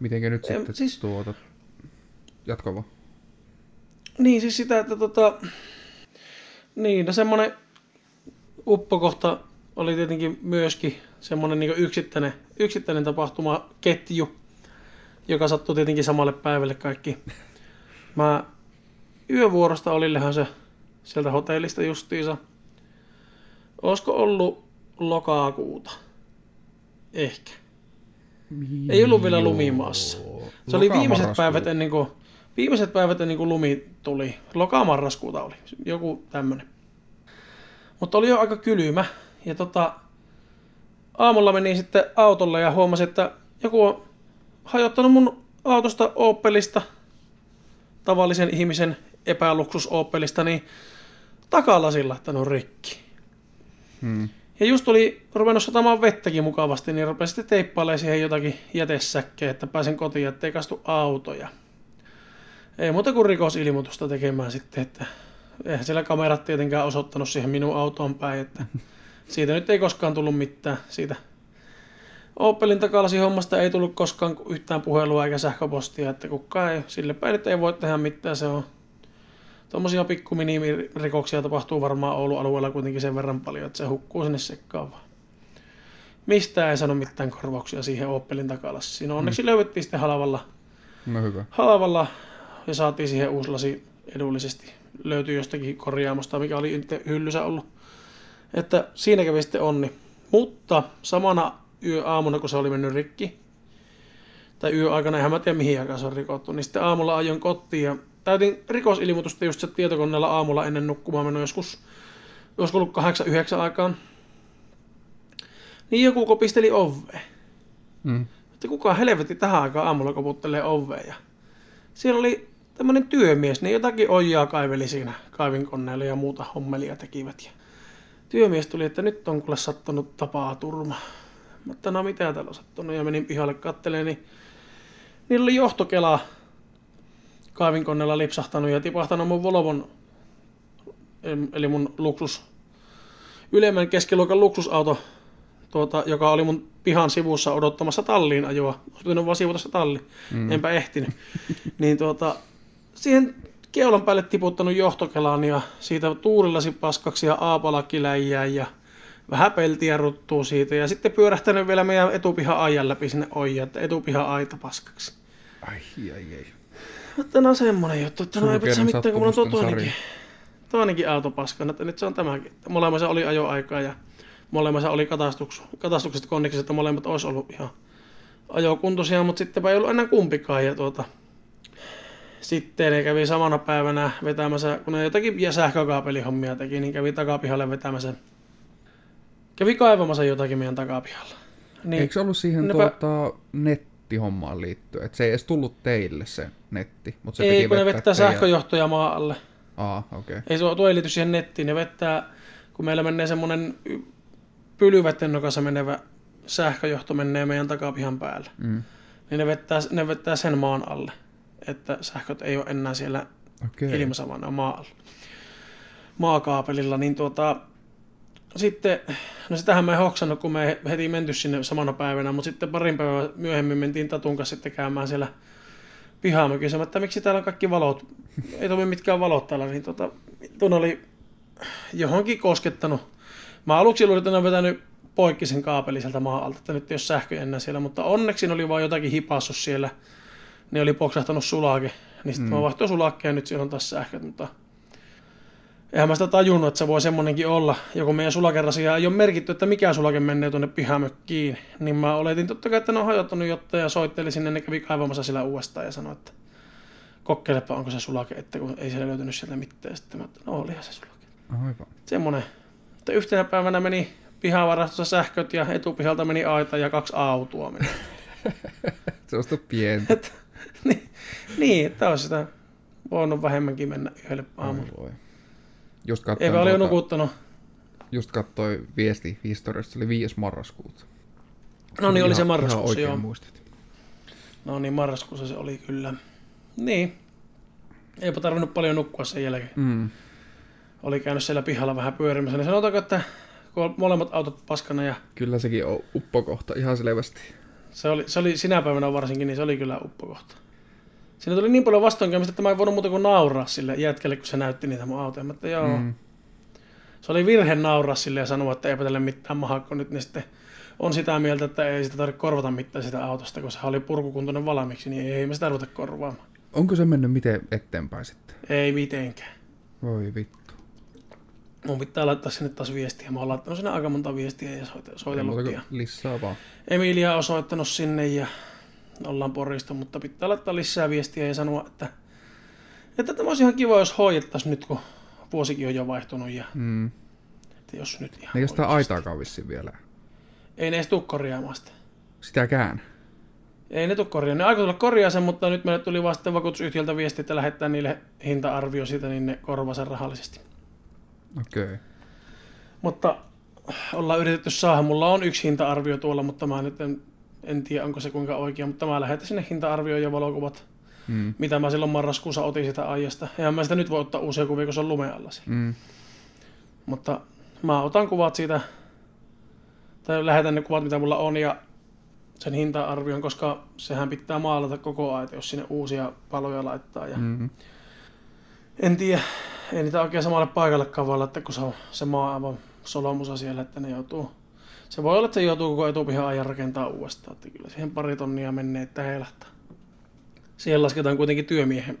Mitenkä nyt sitten siis, tuota, jatko vaan. Niin, siis sitä, että tota, niin, no semmoinen uppokohta oli tietenkin myöskin semmoinen niin yksittäinen, yksittäinen tapahtuma, ketju, joka sattui tietenkin samalle päivälle kaikki Mä yövuorosta olillehan se sieltä hotellista justiinsa. Olisiko ollut lokakuuta? Ehkä. Ei ollut vielä lumimaassa. Se oli viimeiset päivät ennen kuin, viimeiset päivät ennen kuin lumi tuli. Lokamarraskuuta oli. Joku tämmönen. Mutta oli jo aika kylmä. Ja tota, aamulla menin sitten autolle ja huomasin, että joku on hajottanut mun autosta Opelista, tavallisen ihmisen epäluksus Opelista, niin takalasilla laittanut rikki. Hmm. Ja just oli ruvennut satamaan vettäkin mukavasti, niin rupesin sitten teippailemaan siihen jotakin jätesäkkejä, että pääsen kotiin, ettei kastu autoja. Ei muuta kuin rikosilmoitusta tekemään sitten, että eihän siellä kamerat tietenkään osoittanut siihen minun autoon päin, että <laughs> siitä nyt ei koskaan tullut mitään. Siitä Opelin takalasi hommasta ei tullut koskaan yhtään puhelua eikä sähköpostia, että kukaan ei, sille päin että ei voi tehdä mitään, se on Tuommoisia pikku rikoksia tapahtuu varmaan Oulun alueella kuitenkin sen verran paljon, että se hukkuu sinne sekkaan vaan. Mistä ei sano mitään korvauksia siihen Opelin takalassa. Siinä onneksi mm. löydettiin sitten halvalla, no hyvä. halvalla ja saatiin siihen uusi lasi edullisesti. Löytyi jostakin korjaamosta, mikä oli hyllyssä ollut. Että siinä kävi sitten onni. Mutta samana yöaamuna, kun se oli mennyt rikki, tai yöaikana, eihän mä tiedä mihin aikaan se on rikottu, niin sitten aamulla ajoin kotiin ja täytin rikosilmoitusta just se tietokoneella aamulla ennen nukkumaan menoa joskus, olisiko ollut 8-9 aikaan. Niin joku kopisteli oveen. Mm. Että kuka helvetti tähän aikaan aamulla koputtelee oveen. Ja siellä oli tämmöinen työmies, niin jotakin ojaa kaiveli siinä kaivinkoneella ja muuta hommelia tekivät. Ja työmies tuli, että nyt on kuule sattunut tapaa turma. Mutta no mitä täällä on sattunut ja menin pihalle katteleen, niin niillä oli johtokela kaivinkoneella lipsahtanut ja tipahtanut mun Volvon, eli mun luksus, ylemmän keskiluokan luksusauto, tuota, joka oli mun pihan sivussa odottamassa talliin ajoa. Olisi pitänyt vaan sivuta se talli, mm. enpä ehtinyt. <laughs> niin tuota, siihen keulan päälle tiputtanut johtokelaan ja siitä tuulillasi paskaksi ja aapalakkiläjää ja vähän peltiä ruttuu siitä ja sitten pyörähtänyt vielä meidän etupihan ajan läpi sinne oija, että etupihan aita paskaksi. Ai, ai, ai. Että no semmonen juttu, että no ei pitää mitään, kun mulla on tuo toinenkin, toinenkin auto paskana, että nyt se on tämäkin. Molemmissa oli ajoaikaa ja molemmissa oli katastuks, katastukset konniksi, että molemmat olisi ollut ihan ajokuntoisia, mutta sittenpä ei ollut enää kumpikaan. Ja tuota, sitten ne kävi samana päivänä vetämässä, kun ne jotakin sähkökaapelihommia teki, niin kävi takapihalle vetämässä. Kävi kaivamassa jotakin meidän takapihalla. Niin, Eikö se ollut siihen nepä... tuota, net, nettihommaan liittyen. Että se ei edes tullut teille se netti. Mutta se ei, kun ne vettää teidän... sähköjohtoja maa alle. Aa, okei. Okay. Ei, tuo ei liity siihen nettiin. Ne vettää, kun meillä menee semmoinen pylyvetten nokassa menevä sähköjohto menee meidän takapihan päälle. Mm. Niin ne vettää, ne vettää sen maan alle. Että sähköt ei ole enää siellä okay. on maa alla. maakaapelilla. Niin tuota, sitten, no sitähän mä en hoksannut, kun me heti menty sinne samana päivänä, mutta sitten parin päivän myöhemmin mentiin Tatun kanssa sitten käymään siellä pihamökissä, että miksi täällä on kaikki valot, ei toimi mitkään valot täällä, niin tota, tuon oli johonkin koskettanut. Mä aluksi luulin, että ne on vetänyt poikki sen kaapeli sieltä maan alta, että nyt ei ole sähkö enää siellä, mutta onneksi ne oli vaan jotakin hipassut siellä. Ne oli poksahtanut sulake, niin sitten mm. mä vaihtoin sulakkeen ja nyt siellä on taas sähköt, mutta Eihän mä sitä tajunnut, että se voi semmonenkin olla. Joku meidän sulakerrasia ei ole merkitty, että mikä sulake menee tuonne pihamökkiin. Niin mä oletin totta kai, että ne on hajottanut jotta ja soitteli sinne, ne kävi kaivamassa sillä uudestaan ja sanoi, että kokeilepa onko se sulake, että kun ei siellä löytynyt sieltä mitään. Sitten mä että no olihan se sulake. Aivan. Semmonen. Mutta yhtenä päivänä meni pihavarastossa sähköt ja etupihalta meni aita ja kaksi autoa meni. <laughs> se on sitä pientä. niin, niin, että olisi sitä voinut vähemmänkin mennä yhdelle aamulla. Ai voi. Just katsoin, Eipä tuota, nukuttanut. Just katsoi viesti historiasta, se oli 5. marraskuuta. No niin, oli se marraskuussa, oikein joo. muistit. No niin, marraskuussa se oli kyllä. Niin. Eipä tarvinnut paljon nukkua sen jälkeen. Mm. Oli käynyt siellä pihalla vähän pyörimässä, niin sanotaanko, että kun molemmat autot paskana ja... Kyllä sekin on uppokohta, ihan selvästi. Se oli, se oli sinä päivänä varsinkin, niin se oli kyllä uppokohta. Siinä tuli niin paljon vastoinkäymistä, että mä en voinut muuta kuin nauraa sille jätkelle, kun se näytti niitä mun autoja. Mä että joo. Mm. Se oli virhe nauraa sille ja sanoa, että eipä tälle mitään mahaa, kun nyt ne sitten on sitä mieltä, että ei sitä tarvitse korvata mitään sitä autosta, kun se oli purkukuntoinen valmiiksi, niin ei me sitä ruveta korvaamaan. Onko se mennyt miten eteenpäin sitten? Ei mitenkään. Voi vittu. Mun pitää laittaa sinne taas viestiä. Mä oon laittanut sinne aika monta viestiä ja soitellut. Lisää vaan. Emilia on soittanut sinne ja ollaan porista, mutta pitää laittaa lisää viestiä ja sanoa, että, että tämä olisi ihan kiva, jos hoidettaisiin nyt, kun vuosikin on jo vaihtunut. Ja, mm. että jos nyt ihan Eikö sitä aitaakaan vissiin vielä? ei ne edes tule korjaamaan sitä. Sitäkään. Ei ne tule korjaamaan. Ne aikoo tulla korjaa sen, mutta nyt meille tuli vasta vakuutusyhtiöltä viesti, että lähettää niille hinta-arvio siitä, niin ne korvaa sen rahallisesti. Okei. Okay. Mutta ollaan yritetty saada. Mulla on yksi hinta-arvio tuolla, mutta mä nyt en, en tiedä, onko se kuinka oikea. Mutta mä lähetän sinne hinta-arvioon ja valokuvat, Mm. mitä mä silloin marraskuussa otin sitä aiesta. Eihän mä sitä nyt voi ottaa uusia kuvia, kun se on lumeen alla. Mm. Mutta mä otan kuvat siitä, tai lähetän ne kuvat, mitä mulla on, ja sen hinta-arvion, koska sehän pitää maalata koko ajan, jos sinne uusia paloja laittaa. Ja Mm. En tiedä, ei niitä oikein samalle paikallekaan voi laittaa, kun se on se maa aivan solomusa siellä, että ne joutuu. Se voi olla, että se joutuu koko etupihan ajan rakentaa uudestaan, että kyllä siihen pari tonnia menee, että heilahtaa. Siihen lasketaan kuitenkin työmiehen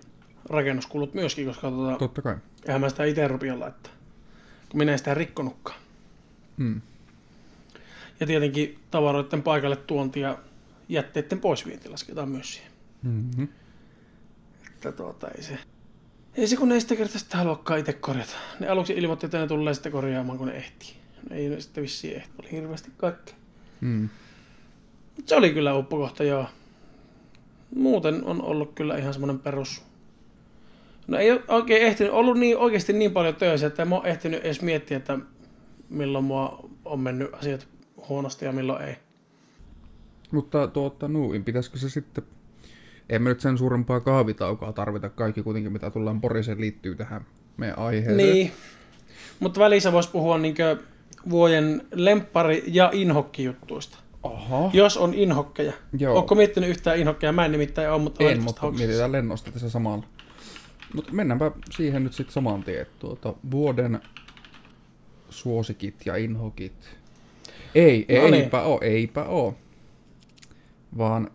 rakennuskulut myöskin, koska tota, Totta kai. eihän mä sitä itse rupia laittaa, kun minä en sitä rikkonutkaan. Mm. Ja tietenkin tavaroiden paikalle tuonti ja jätteiden poisvienti lasketaan myös siihen. Mm-hmm. Että tuota, ei se... Ei se kun ei sitä kertaa sitä haluakaan itse korjata. Ne aluksi ilmoitti, että ne tulee sitten korjaamaan, kun ne ehtii. Ei ne sitten vissiin ehti. Oli hirveästi kaikkea. Mm. Mut se oli kyllä uppokohta, joo. Muuten on ollut kyllä ihan semmoinen perus... No ei ole oikein ehtinyt, ollut niin, oikeasti niin paljon töissä, että en ole ehtinyt edes miettiä, että milloin mua on mennyt asiat huonosti ja milloin ei. Mutta tuota, nuin, pitäisikö se sitten... Emme nyt sen suurempaa kahvitaukoa tarvita. Kaikki kuitenkin, mitä tullaan Poriseen, liittyy tähän meidän aiheeseen. Niin. Mutta välissä voisi puhua niinkö vuoden lemppari- ja inhokkijuttuista. Aha. Jos on inhokkeja. Joo. Ootko miettinyt yhtään inhokkeja? Mä en nimittäin ole, mutta En, mutta hoksissa. mietitään lennosta tässä samalla. Mutta mennäänpä siihen nyt sitten saman tien. Tuota, vuoden suosikit ja inhokit. Ei, No niin. eipä oo, eipä oo. Vaan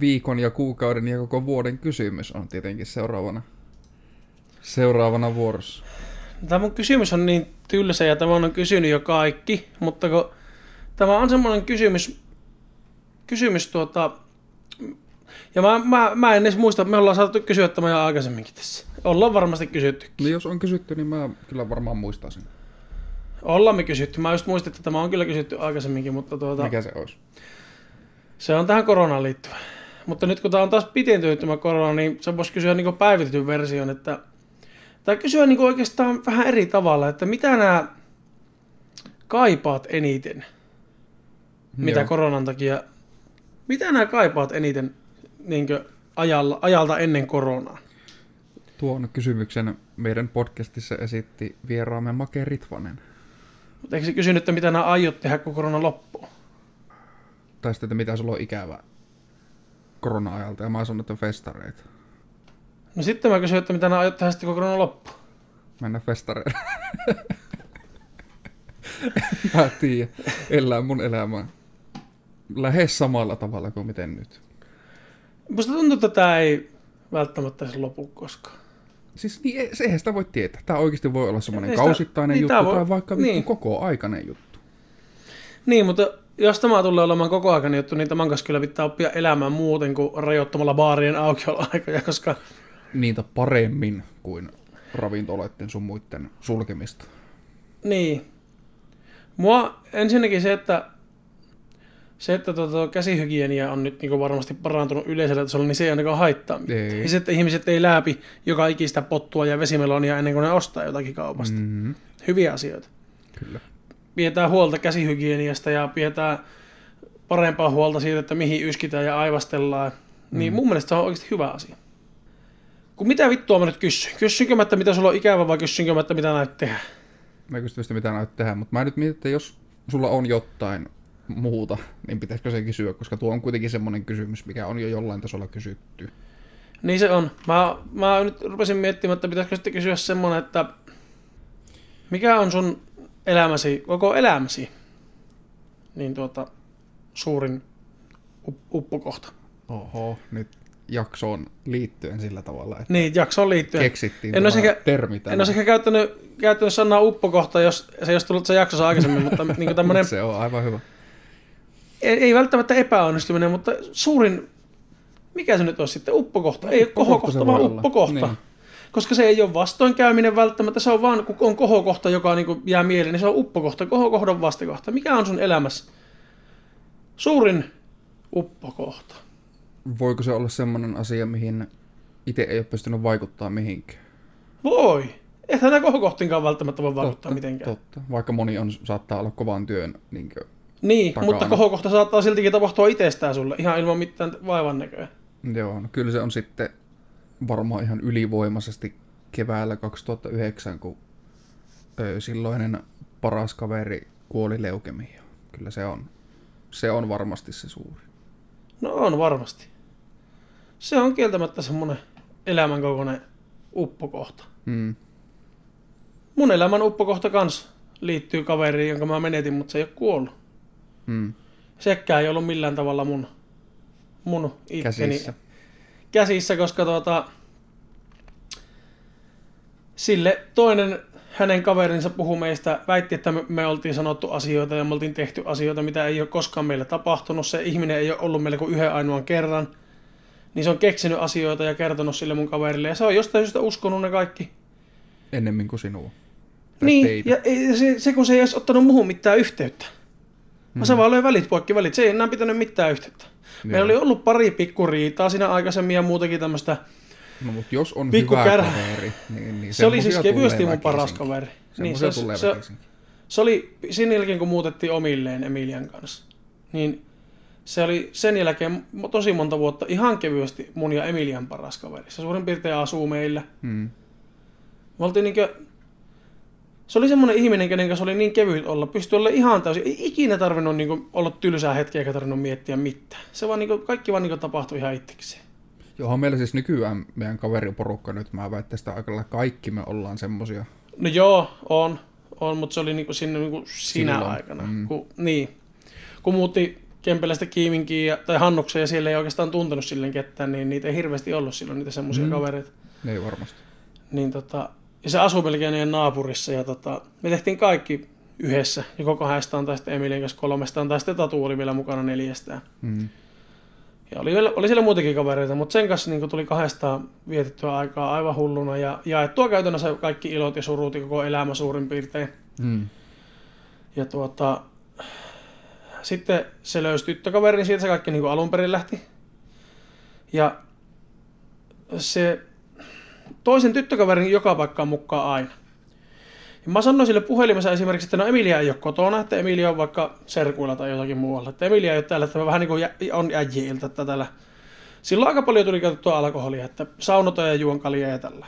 viikon ja kuukauden ja koko vuoden kysymys on tietenkin seuraavana. Seuraavana vuorossa. Tämä mun kysymys on niin tylsä ja tämä on kysynyt jo kaikki, mutta kun tämä on semmoinen kysymys, kysymys tuota, ja mä, mä, mä en edes muista, me ollaan saatu kysyä tämä jo aikaisemminkin tässä. Ollaan varmasti kysytty. No jos on kysytty, niin mä kyllä varmaan muistaisin. Ollaan me kysytty. Mä just muistin, että tämä on kyllä kysytty aikaisemminkin, mutta tuota, Mikä se olisi? se on tähän koronaan liittyvä. Mutta nyt kun tämä on taas pidentynyt tämä korona, niin se voisi kysyä niin päivitetyn version, että tai kysyä niin oikeastaan vähän eri tavalla, että mitä nämä kaipaat eniten, mitä Joo. koronan takia, mitä nämä kaipaat eniten niin ajalla, ajalta ennen koronaa? Tuon kysymyksen meidän podcastissa esitti vieraamme Make Ritvanen. Mutta eikö se kysynyt, että mitä nämä aiot tehdä, kun korona loppuu? Tai sitten, että mitä sulla on ikävä korona-ajalta. Ja mä sanon, että festareita. No sitten mä kysyin, että mitä nämä aiot tehdä sitten, kun korona loppuu. Mennä festareille. <laughs> mä tiedä. Elää mun elämää. Lähes samalla tavalla kuin miten nyt. Musta tuntuu, että tämä ei välttämättä se lopu koskaan. Siis niin, e- se- eihän sitä voi tietää. Tämä oikeasti voi olla semmoinen sitä- kausittainen niin, juttu tää voi- tai vaikka niin. koko aikainen juttu. Niin, mutta jos tämä tulee olemaan koko ajan juttu, niin tämän kanssa kyllä pitää oppia elämään muuten kuin rajoittamalla baarien aukioloaikoja, koska Niitä paremmin kuin ravintoloiden sun muiden sulkemista. niin. Mua ensinnäkin se, että se, että tuota, käsihygienia on nyt niin varmasti parantunut yleisellä tasolla, niin se ei ainakaan haittaa mitään. Ei. Ja se, että ihmiset ei läpi joka ikistä pottua ja vesimelonia ennen kuin ne ostaa jotakin kaupasta. Mm. Mm-hmm. Hyviä asioita. Kyllä. Pidetään huolta käsihygieniasta ja pidetään parempaa huolta siitä, että mihin yskitään ja aivastellaan. Niin mun mielestä se on oikeasti hyvä asia. Kun mitä vittua mä nyt kysyn? Kysynkö mä, että mitä sulla on ikävä vai kysynkö mä, että mitä näet tehdä? Mä en kysy sitä, mitä näyt tehdä, mutta mä nyt mietin, että jos sulla on jotain muuta, niin pitäisikö se kysyä, koska tuo on kuitenkin semmoinen kysymys, mikä on jo jollain tasolla kysytty. Niin se on. Mä, mä nyt rupesin miettimään, että pitäisikö sitten kysyä semmonen, että mikä on sun elämäsi, koko elämäsi, niin tuota, suurin up- uppokohta. Oho, nyt jaksoon liittyen sillä tavalla, että Niin, jaksoon liittyen. keksittiin En olisi ehkä- termi En olisi ehkä käyttänyt, käyttänyt sanaa uppokohta, jos se ei olisi tullut se jaksossa aikaisemmin, mutta <laughs> niin kuin tämmönen, Se on aivan hyvä. ei, ei, välttämättä epäonnistuminen, mutta suurin, mikä se nyt olisi sitten, uppokohta, ei Uppokohta kohokohta, vaan olla. uppokohta. Niin. Koska se ei ole vastoinkäyminen välttämättä, se on vaan, kun on kohokohta, joka niin kuin jää mieleen, niin se on uppokohta, kohokohdan vastakohta. Mikä on sun elämässä Suurin uppokohta. Voiko se olla semmoinen asia, mihin itse ei ole pystynyt vaikuttaa mihinkään? Voi. Eihän nämä kohokohtinkaan välttämättä voi vaikuttaa totta, mitenkään. Totta. Vaikka moni on, saattaa olla kovan työn niin kuin, Niin, takana. mutta kohokohta saattaa siltikin tapahtua itsestään sulle, ihan ilman mitään vaivan näköä. Joo, no kyllä se on sitten varmaan ihan ylivoimaisesti keväällä 2009, kun ö, silloinen paras kaveri kuoli leukemiaan. Kyllä se on, se on varmasti se suuri. No on varmasti. Se on kieltämättä semmoinen elämänkokoinen uppokohta. Mm. Mun elämän uppokohta kans liittyy kaveriin, jonka mä menetin, mutta se ei ole kuollut. Mm. Sekään ei ollut millään tavalla mun, mun itteni Käsissä. käsissä, koska tuota, sille toinen hänen kaverinsa puhui meistä, väitti, että me, me oltiin sanottu asioita ja me oltiin tehty asioita, mitä ei ole koskaan meille tapahtunut. Se ihminen ei ole ollut meillä kuin yhden ainoan kerran. Niin se on keksinyt asioita ja kertonut sille mun kaverille. Ja se on jostain syystä uskonut ne kaikki. Ennemmin kuin sinua. Tai Niin, teitä. ja se, se, kun se ei edes ottanut muuhun mitään yhteyttä. Mm. Se vaan löi välit poikki välit. Se ei enää pitänyt mitään yhteyttä. Meillä oli ollut pari pikkuriitaa siinä aikaisemmin ja muutakin tämmöistä. No, mutta jos on Pikku hyvä kärhä. kaveri, niin, niin Se oli siis kevyesti mun paras kaveri. Niin, se, se, väkisinkin. se oli sen jälkeen, kun muutettiin omilleen Emilian kanssa. Niin se oli sen jälkeen tosi monta vuotta ihan kevyesti mun ja Emilian paras kaveri. Se suurin piirtein asuu meillä. Mm. Me oltiin niinkö... Se oli semmoinen ihminen, kenen kanssa oli niin kevyt olla. Pystyi olla ihan täysin. Ei ikinä tarvinnut niinku olla tylsää hetkeä eikä tarvinnut miettiä mitään. Se vaan niinku, kaikki vaan niinku tapahtui ihan itsekseen. Johon meillä siis nykyään meidän kaveriporukka nyt, mä väittäisin, että aika lailla kaikki me ollaan semmosia. No joo, on. On, mutta se oli niinku sinne niinku sinä Silloin, aikana. mm. Kun, niin. Kun muutti Kempelästä Kiiminkiin ja, tai Hannukseen ja siellä ei oikeastaan tuntenut silleen ketään, niin niitä ei hirveästi ollut silloin niitä semmoisia Mm. kavereita. Ei varmasti. Niin tota, ja se asui melkein meidän naapurissa ja tota, me tehtiin kaikki yhdessä, joko kahdestaan tai sitten Emilien kanssa kolmestaan tai sitten Tatu oli vielä mukana neljästään. Mm. Ja oli, vielä- oli siellä muitakin kavereita, mutta sen kanssa niin tuli kahdestaan vietettyä aikaa aivan hulluna ja jaettua käytännössä kaikki ilot ja surut ja koko elämä suurin piirtein. Mm. Ja tuota, sitten se löysi tyttökaverin, siitä se kaikki niin kuin alun perin lähti. Ja se toisen tyttökaverin joka paikkaan mukaan aina. Ja mä sanoin sille puhelimessa esimerkiksi, että no Emilia ei ole kotona, että Emilia on vaikka serkuilla tai jotakin muualla. Että Emilia ei ole täällä, että vähän niin kuin on äijiltä, että täällä. Silloin aika paljon tuli käytettyä alkoholia, että saunota ja juon kaljaa ja tällä.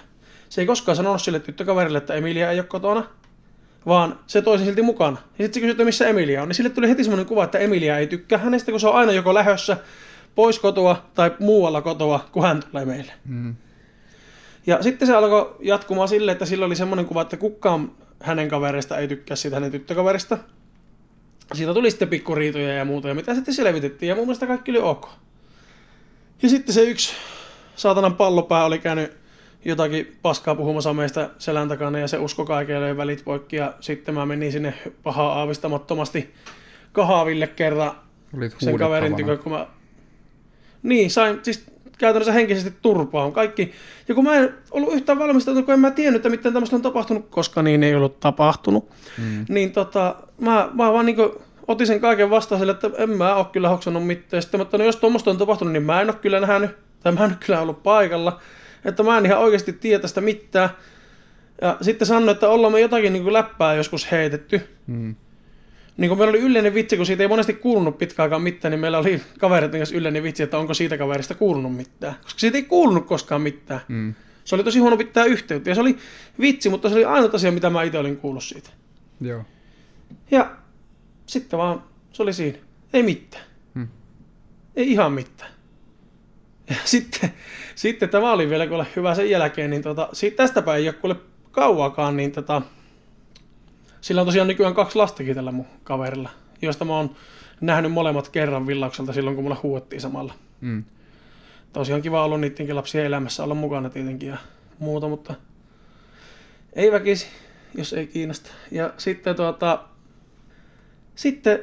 Se ei koskaan sanonut sille tyttökaverille, että Emilia ei ole kotona, vaan se toi sen silti mukana. Ja sitten se kysyi, että missä Emilia on. Niin sille tuli heti semmoinen kuva, että Emilia ei tykkää hänestä, kun se on aina joko lähössä, pois kotoa tai muualla kotoa, kun hän tulee meille. Mm. Ja sitten se alkoi jatkumaan sille, että sillä oli semmoinen kuva, että kukaan hänen kavereista ei tykkää siitä hänen tyttökaverista. Siitä tuli sitten pikkuriitoja ja muuta, ja mitä sitten selvitettiin, ja mun mielestä kaikki oli ok. Ja sitten se yksi saatanan pallopää oli käynyt jotakin paskaa puhumassa meistä selän takana, ja se usko kaikille välit poikki, ja sitten mä menin sinne pahaa aavistamattomasti kahville kerran Olit sen kaverin tykö, kun mä... Niin, sain siis käytännössä henkisesti turpaan kaikki. Ja kun mä en ollut yhtään valmistautunut, kun en mä tiennyt, että mitään tämmöistä on tapahtunut, koska niin ei ollut tapahtunut. Mm. Niin tota, mä, mä vaan niinku otin sen kaiken vastaan sille, että en mä oo kyllä hoksannut mitään. Sitten mä, että no jos tuommoista on tapahtunut, niin mä en oo kyllä nähnyt, tai mä en oo kyllä ollut paikalla. Että mä en ihan oikeasti tiedä tästä mitään. Ja sitten sanoin, että ollaan me jotakin niin läppää joskus heitetty. Mm. Niin kun meillä oli yleinen vitsi, kun siitä ei monesti kuulunut pitkä aikaa mitään, niin meillä oli kavereiden kanssa yleinen vitsi, että onko siitä kaverista kuulunut mitään. Koska siitä ei kuulunut koskaan mitään. Mm. Se oli tosi huono pitää yhteyttä. Ja se oli vitsi, mutta se oli ainut asia, mitä mä itse olin kuullut siitä. Joo. Ja sitten vaan se oli siinä. Ei mitään. Hmm. Ei ihan mitään. Ja <laughs> sitten, sitten tämä oli vielä kuule hyvä sen jälkeen, niin tota, siitä tästäpä ei ole kuule kauaakaan, niin tota, sillä on tosiaan nykyään kaksi lastakin tällä mun kaverilla, josta mä oon nähnyt molemmat kerran villaukselta silloin, kun mulla huuettiin samalla. Mm. Tosiaan kiva ollut niidenkin lapsien elämässä olla mukana tietenkin ja muuta, mutta ei väkisi, jos ei kiinnosta. Ja sitten tuota, sitten,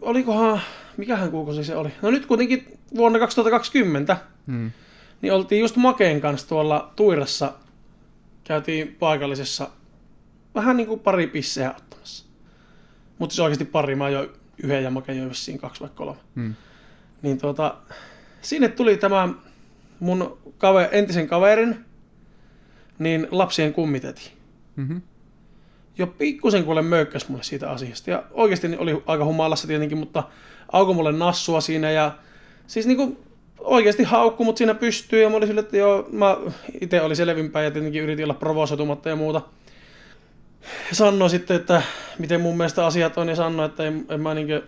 olikohan, mikähän kuukausi se oli? No nyt kuitenkin vuonna 2020, Mm. niin oltiin just Makeen kanssa tuolla Tuirassa, käytiin paikallisessa vähän niin kuin pari pisseä ottamassa. Mutta se oikeasti pari, mä ajoin yhden ja Make joi vissiin kaksi vai kolme. Mm. Niin tuota, sinne tuli tämä mun kave, entisen kaverin, niin lapsien kummiteti. Mm-hmm. Jo pikkusen kuule möykkäs mulle siitä asiasta. Ja oikeasti oli aika humalassa tietenkin, mutta auko mulle nassua siinä ja siis niinku oikeasti haukku mut siinä pystyy ja mä olin sille, että joo, mä itse olin selvinpäin ja tietenkin yritin olla provosoitumatta ja muuta. Ja sanoi sitten, että miten mun mielestä asiat on ja sanoi, että en, en mä niinkö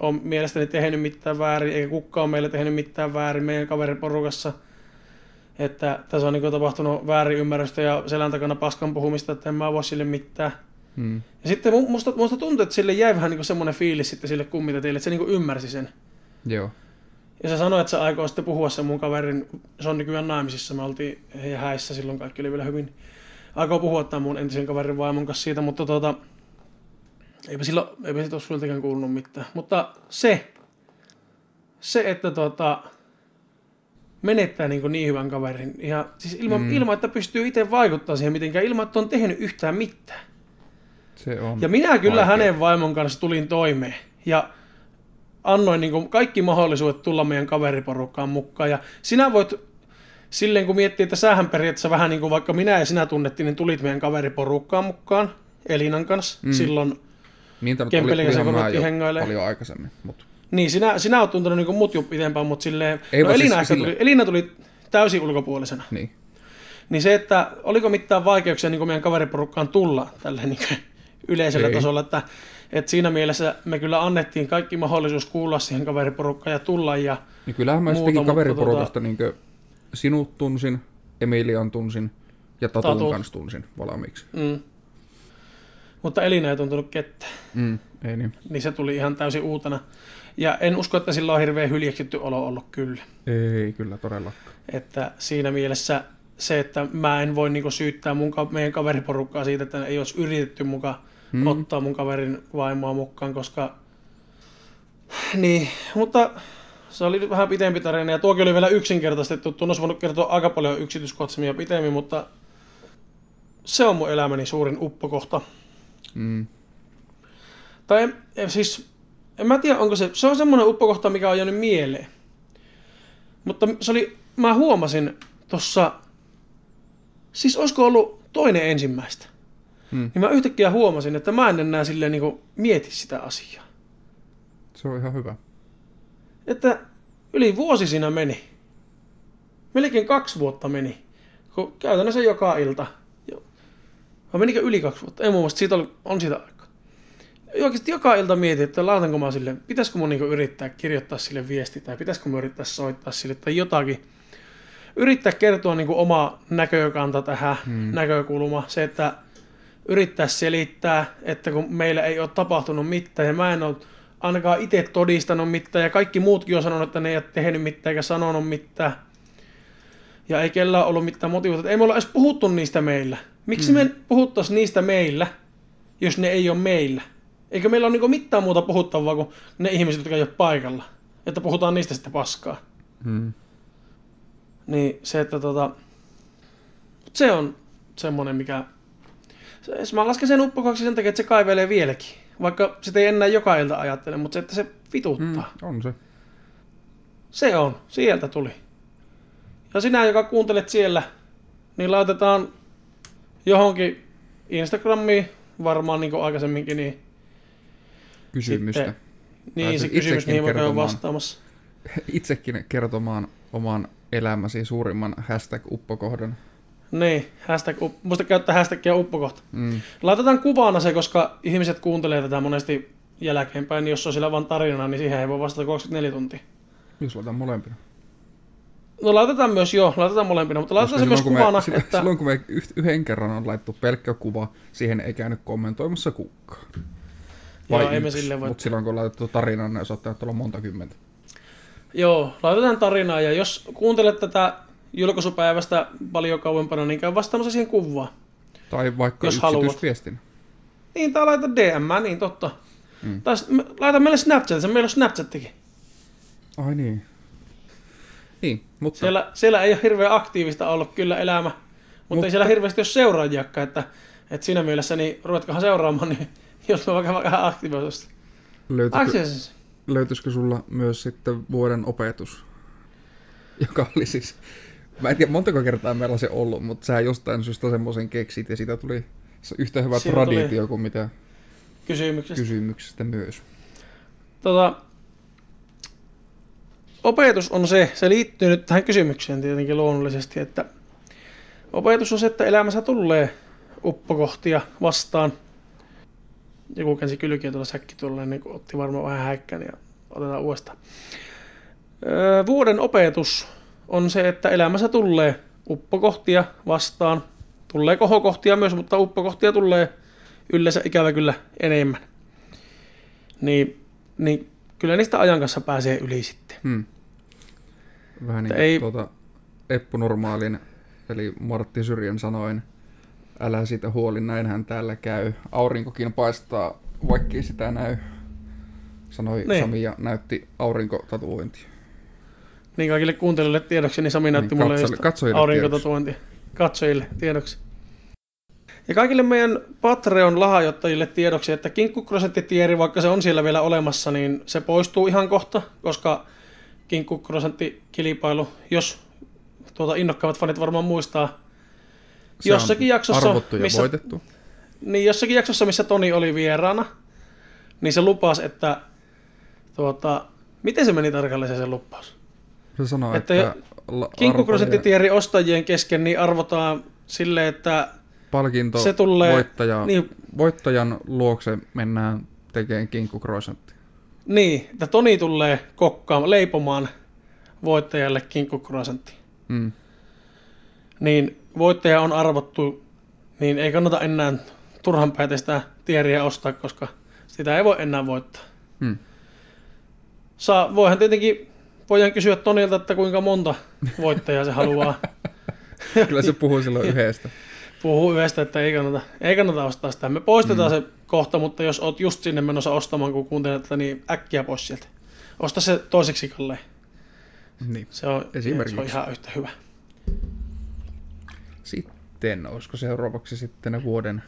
ole mielestäni tehnyt mitään väärin, eikä kukaan ole meille tehnyt mitään väärin meidän kaveriporukassa. Että tässä on niin tapahtunut väärin ymmärrystä ja selän takana paskan puhumista, että en mä voi sille mitään. Mm. Ja sitten mu- musta, musta tuntuu, että sille jäi vähän niin semmoinen fiilis sitten sille kummitetille, että se niin ymmärsi sen. Joo. Ja se sanoi, että se aikoo sitten puhua sen mun kaverin, se on nykyään naimisissa, me oltiin heidän häissä silloin, kaikki oli vielä hyvin. Aikoo puhua tämän mun entisen kaverin vaimon kanssa siitä, mutta tota, eipä silloin, eipä siitä ole kuulunut mitään. Mutta se, se, että tota, menettää niin, niin hyvän kaverin, ja siis ilman, mm. ilman, että pystyy itse vaikuttamaan siihen mitenkään, ilman, että on tehnyt yhtään mitään. Se on Ja minä kyllä vaikea. hänen vaimon kanssa tulin toimeen. Ja annoin niin kaikki mahdollisuudet tulla meidän kaveriporukkaan mukaan. Ja sinä voit, silleen kun miettii, että sähän periaatteessa vähän niin kuin vaikka minä ja sinä tunnettiin, niin tulit meidän kaveriporukkaan mukaan Elinan kanssa Mm. silloin. Niin, Kempelin kanssa ruvettiin hengailemaan. paljon aikaisemmin. Mut. Niin, sinä, sinä olet tuntenut niin mut jo pitempään, mutta silleen, Ei no vaan Elina, siis tuli, Elina tuli täysin ulkopuolisena. Niin. Niin se, että oliko mitään vaikeuksia niin meidän kaveriporukkaan tulla tälle niin yleisellä Ei. tasolla, että, että siinä mielessä me kyllä annettiin kaikki mahdollisuus kuulla siihen kaveriporukkaan ja tulla ja Niin kyllähän mä Muuta, mutta kaveriporukasta tota... niin sinut tunsin, Emilian tunsin ja Tatun Tatut. kanssa tunsin valmiiksi. mm. mutta Elina ei tuntunut ketään, Mm, ei niin. niin se tuli ihan täysin uutena. Ja en usko, että sillä on hirveän hyljeksitty olo ollut kyllä. Ei kyllä todellakaan. Että siinä mielessä se, että mä en voi niinku syyttää mun, meidän kaveriporukkaa siitä, että ei olisi yritetty mukaan Mm. ottaa mun kaverin vaimoa mukaan, koska... Niin, mutta se oli vähän pitempi tarina ja tuokin oli vielä yksinkertaistettu. Tuon olisi voinut kertoa aika paljon yksityiskohtaisemmin ja pitemmin, mutta se on mun elämäni suurin uppokohta. Mm. Tai en- en, siis, en mä tiedä, onko se, se on semmoinen uppokohta, mikä on jäänyt mieleen. Mutta se oli, mä huomasin tossa, siis olisiko ollut toinen ensimmäistä. Mm. Niin mä yhtäkkiä huomasin, että mä en enää silleen niin mieti sitä asiaa. Se on ihan hyvä. Että yli vuosi siinä meni. Melkein kaksi vuotta meni. Kun käytännössä joka ilta. Vai menikö yli kaksi vuotta? Ei mun mielestä siitä oli, on siitä aikaa. Oikeasti joka ilta mietin, että laitanko mä sille, pitäisikö mun niinku yrittää kirjoittaa sille viesti tai pitäisikö mun yrittää soittaa sille tai jotakin. Yrittää kertoa niinku oma näkökanta tähän, hmm. näkökulma. Se, että yrittää selittää, että kun meillä ei ole tapahtunut mitään ja mä en ole ainakaan itse todistanut mitään ja kaikki muutkin on sanonut, että ne ei ole tehnyt mitään eikä sanonut mitään. Ja ei kellään ollut mitään motivoita. Ei me olla edes puhuttu niistä meillä. Miksi mm. me puhuttaisiin niistä meillä, jos ne ei ole meillä? Eikö meillä ole niinku mitään muuta puhuttavaa kuin ne ihmiset, jotka ei ole paikalla? Että puhutaan niistä sitten paskaa. Mm. Niin se, että tota, se on semmoinen, mikä... Se, mä lasken sen uppokaksi sen takia, että se kaivelee vieläkin. Vaikka sitä ei enää joka ilta ajattele, mutta se, että se vituttaa. Mm. On se. Se on, sieltä tuli. Ja sinä, joka kuuntelet siellä, niin laitetaan johonkin Instagramiin, varmaan niin kuin aikaisemminkin, niin, Kysymystä. Sitten- niin Pääset se kysymys, mihin voi vastaamassa. <laughs> Itsekin kertomaan oman elämäsi suurimman hashtag-uppokohdan. Niin, hashtag, up- muista käyttää hashtagia uppokohta. Mm. Laitetaan kuvana se, koska ihmiset kuuntelee tätä monesti jälkeenpäin, niin jos se on siellä vain tarinana, niin siihen ei voi vastata 24 tuntia. Jos laitan molempina. No laitetaan myös, joo, laitetaan molempina, mutta laitetaan se myös kun kuvana, me, silloin, että... silloin kun me yhden kerran on laittu pelkkä kuva, siihen ei käynyt kommentoimassa kukaan. Joo, ei me silleen voi- Mutta silloin kun on laitettu tarinan, niin saattaa olla monta kymmentä. Joo, laitetaan tarinaa ja jos kuuntelet tätä julkaisupäivästä paljon kauempana, niin käy vastaamassa siihen kuvaan. Tai vaikka Jos haluat. yksityisviestin. Niin, tai laita DM, niin totta. Mm. Tai laita meille Snapchat, se meillä on Snapchattikin. Ai niin. Niin, mutta Siellä, siellä ei ole hirveän aktiivista ollut kyllä elämä, mutta, Mutta- ei siellä hirveästi ole seuraajiakaan, että, että siinä mielessä niin ruvetkohan seuraamaan, niin <laughs> jos me vaikka vähän aktiivisesti. Access. löytyisikö sulla myös sitten vuoden opetus? <laughs> Joka oli siis... Mä en tiedä montako kertaa meillä on se ollut, mutta sä jostain syystä semmoisen keksit ja siitä tuli se yhtä hyvä Siitä tuli- traditio kuin mitä Kysymyksestä. kysymyksestä myös. Tota, opetus on se, se liittyy nyt tähän kysymykseen tietenkin luonnollisesti, että opetus on se, että elämässä tulee uppokohtia vastaan. Joku käänsi kylkiä tuolla säkki tuolla, niin otti varmaan vähän häikkään ja otetaan uudestaan. Öö, vuoden opetus on se, että elämässä tulee uppokohtia vastaan. Tulee kohokohtia myös, mutta uppokohtia tulee yleensä ikävä kyllä enemmän. Niin niin kyllä niistä ajan kanssa pääsee yli sitten. Hmm. Vähän niin kuin ei- tuota Eppu Normaalin, eli Martti Syrjän sanoin, älä siitä huoli, näinhän täällä käy. Aurinkokin paistaa, vaikkei sitä näy, sanoi Niin. Sami ja näytti aurinkotatuointia. Niin kaikille kuuntelijoille tiedoksi, niin Sami näytti Niin, mulle katso- just katsojille aurinkotatuointia. Katsojille tiedoksi. Ja kaikille meidän Patreon-lahjoittajille tiedoksi, että kinkkuprosenttitieri, vaikka se on siellä vielä olemassa, niin se poistuu ihan kohta, koska kinkkuprosentti-kilpailu, jos tuota innokkaat fanit varmaan muistaa, Se Jossakin on jaksossa, ja missä- voitettu. Niin jossakin jaksossa, missä Toni oli vieraana, niin se lupasi, että tuota, miten se meni tarkalleen se, se lupaus? Se sanoi, Että että, Kinkkuprosenttitieri ostajien kesken niin arvotaan sille, että palkinto se tulee- voittaja, niin, voittajan luokse mennään tekemään kinkkukroisantti. niin, että Toni tulee kokkaamaan, leipomaan voittajalle kinkkukroisantti. Mm. Niin voittaja on arvottu, niin ei kannata enää turhan päätä sitä tieriä ostaa, koska sitä ei voi enää voittaa. Mm. Saa, voihan tietenkin, voidaan kysyä Tonilta, että kuinka monta voittajaa se haluaa. <laughs> Kyllä se puhuu silloin yhdestä. Puhuu yhdestä, että ei kannata, ei kannata ostaa sitä. Me poistetaan mm. se kohta, mutta jos oot just sinne menossa ostamaan, kun kuuntelet tätä, niin äkkiä pois sieltä. Osta se toiseksi kalleen. Niin. Se on, se on ihan yhtä hyvä. Sitten, olisiko seuraavaksi sitten ne vuoden...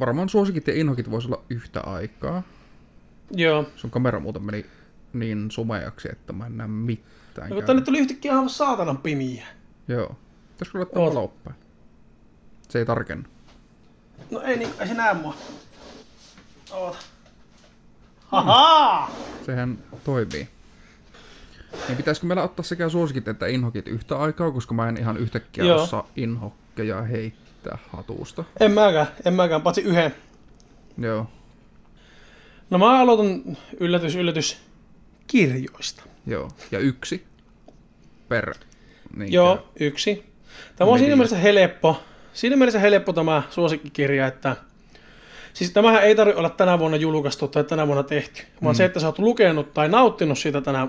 Varmaan suosikit ja inhokit voisi olla yhtä aikaa. Joo. Sun kamera muuten meni niin sumeaksi, että mä en näe mitään. No, tänne tuli yhtäkkiä aivan saatanan pimiä. Joo. Pitäisikö laittaa Oot. valoppäin? Se ei tarkennu. No ei, niin, ei se näe mua. Oota. Haha! Sehän toimii. Niin pitäisikö meillä ottaa sekä suosikit että inhokit yhtä aikaa, koska mä en ihan yhtäkkiä Joo. osaa inhokkeja heittää hatusta. En mäkään, en mäkään, paitsi yhden. Joo, No mä aloitan yllätys, yllätys kirjoista. joo. Ja yksi per. Niin Joo, yksi. Tämä on siinä Media. mielessä helppo. Siinä mielessä helppo tämä suosikkikirja, että siis tämähän ei tarvitse olla tänä vuonna julkaistu tai tänä vuonna tehty, vaan Mm. se, että sä oot lukenut tai nauttinut siitä tänä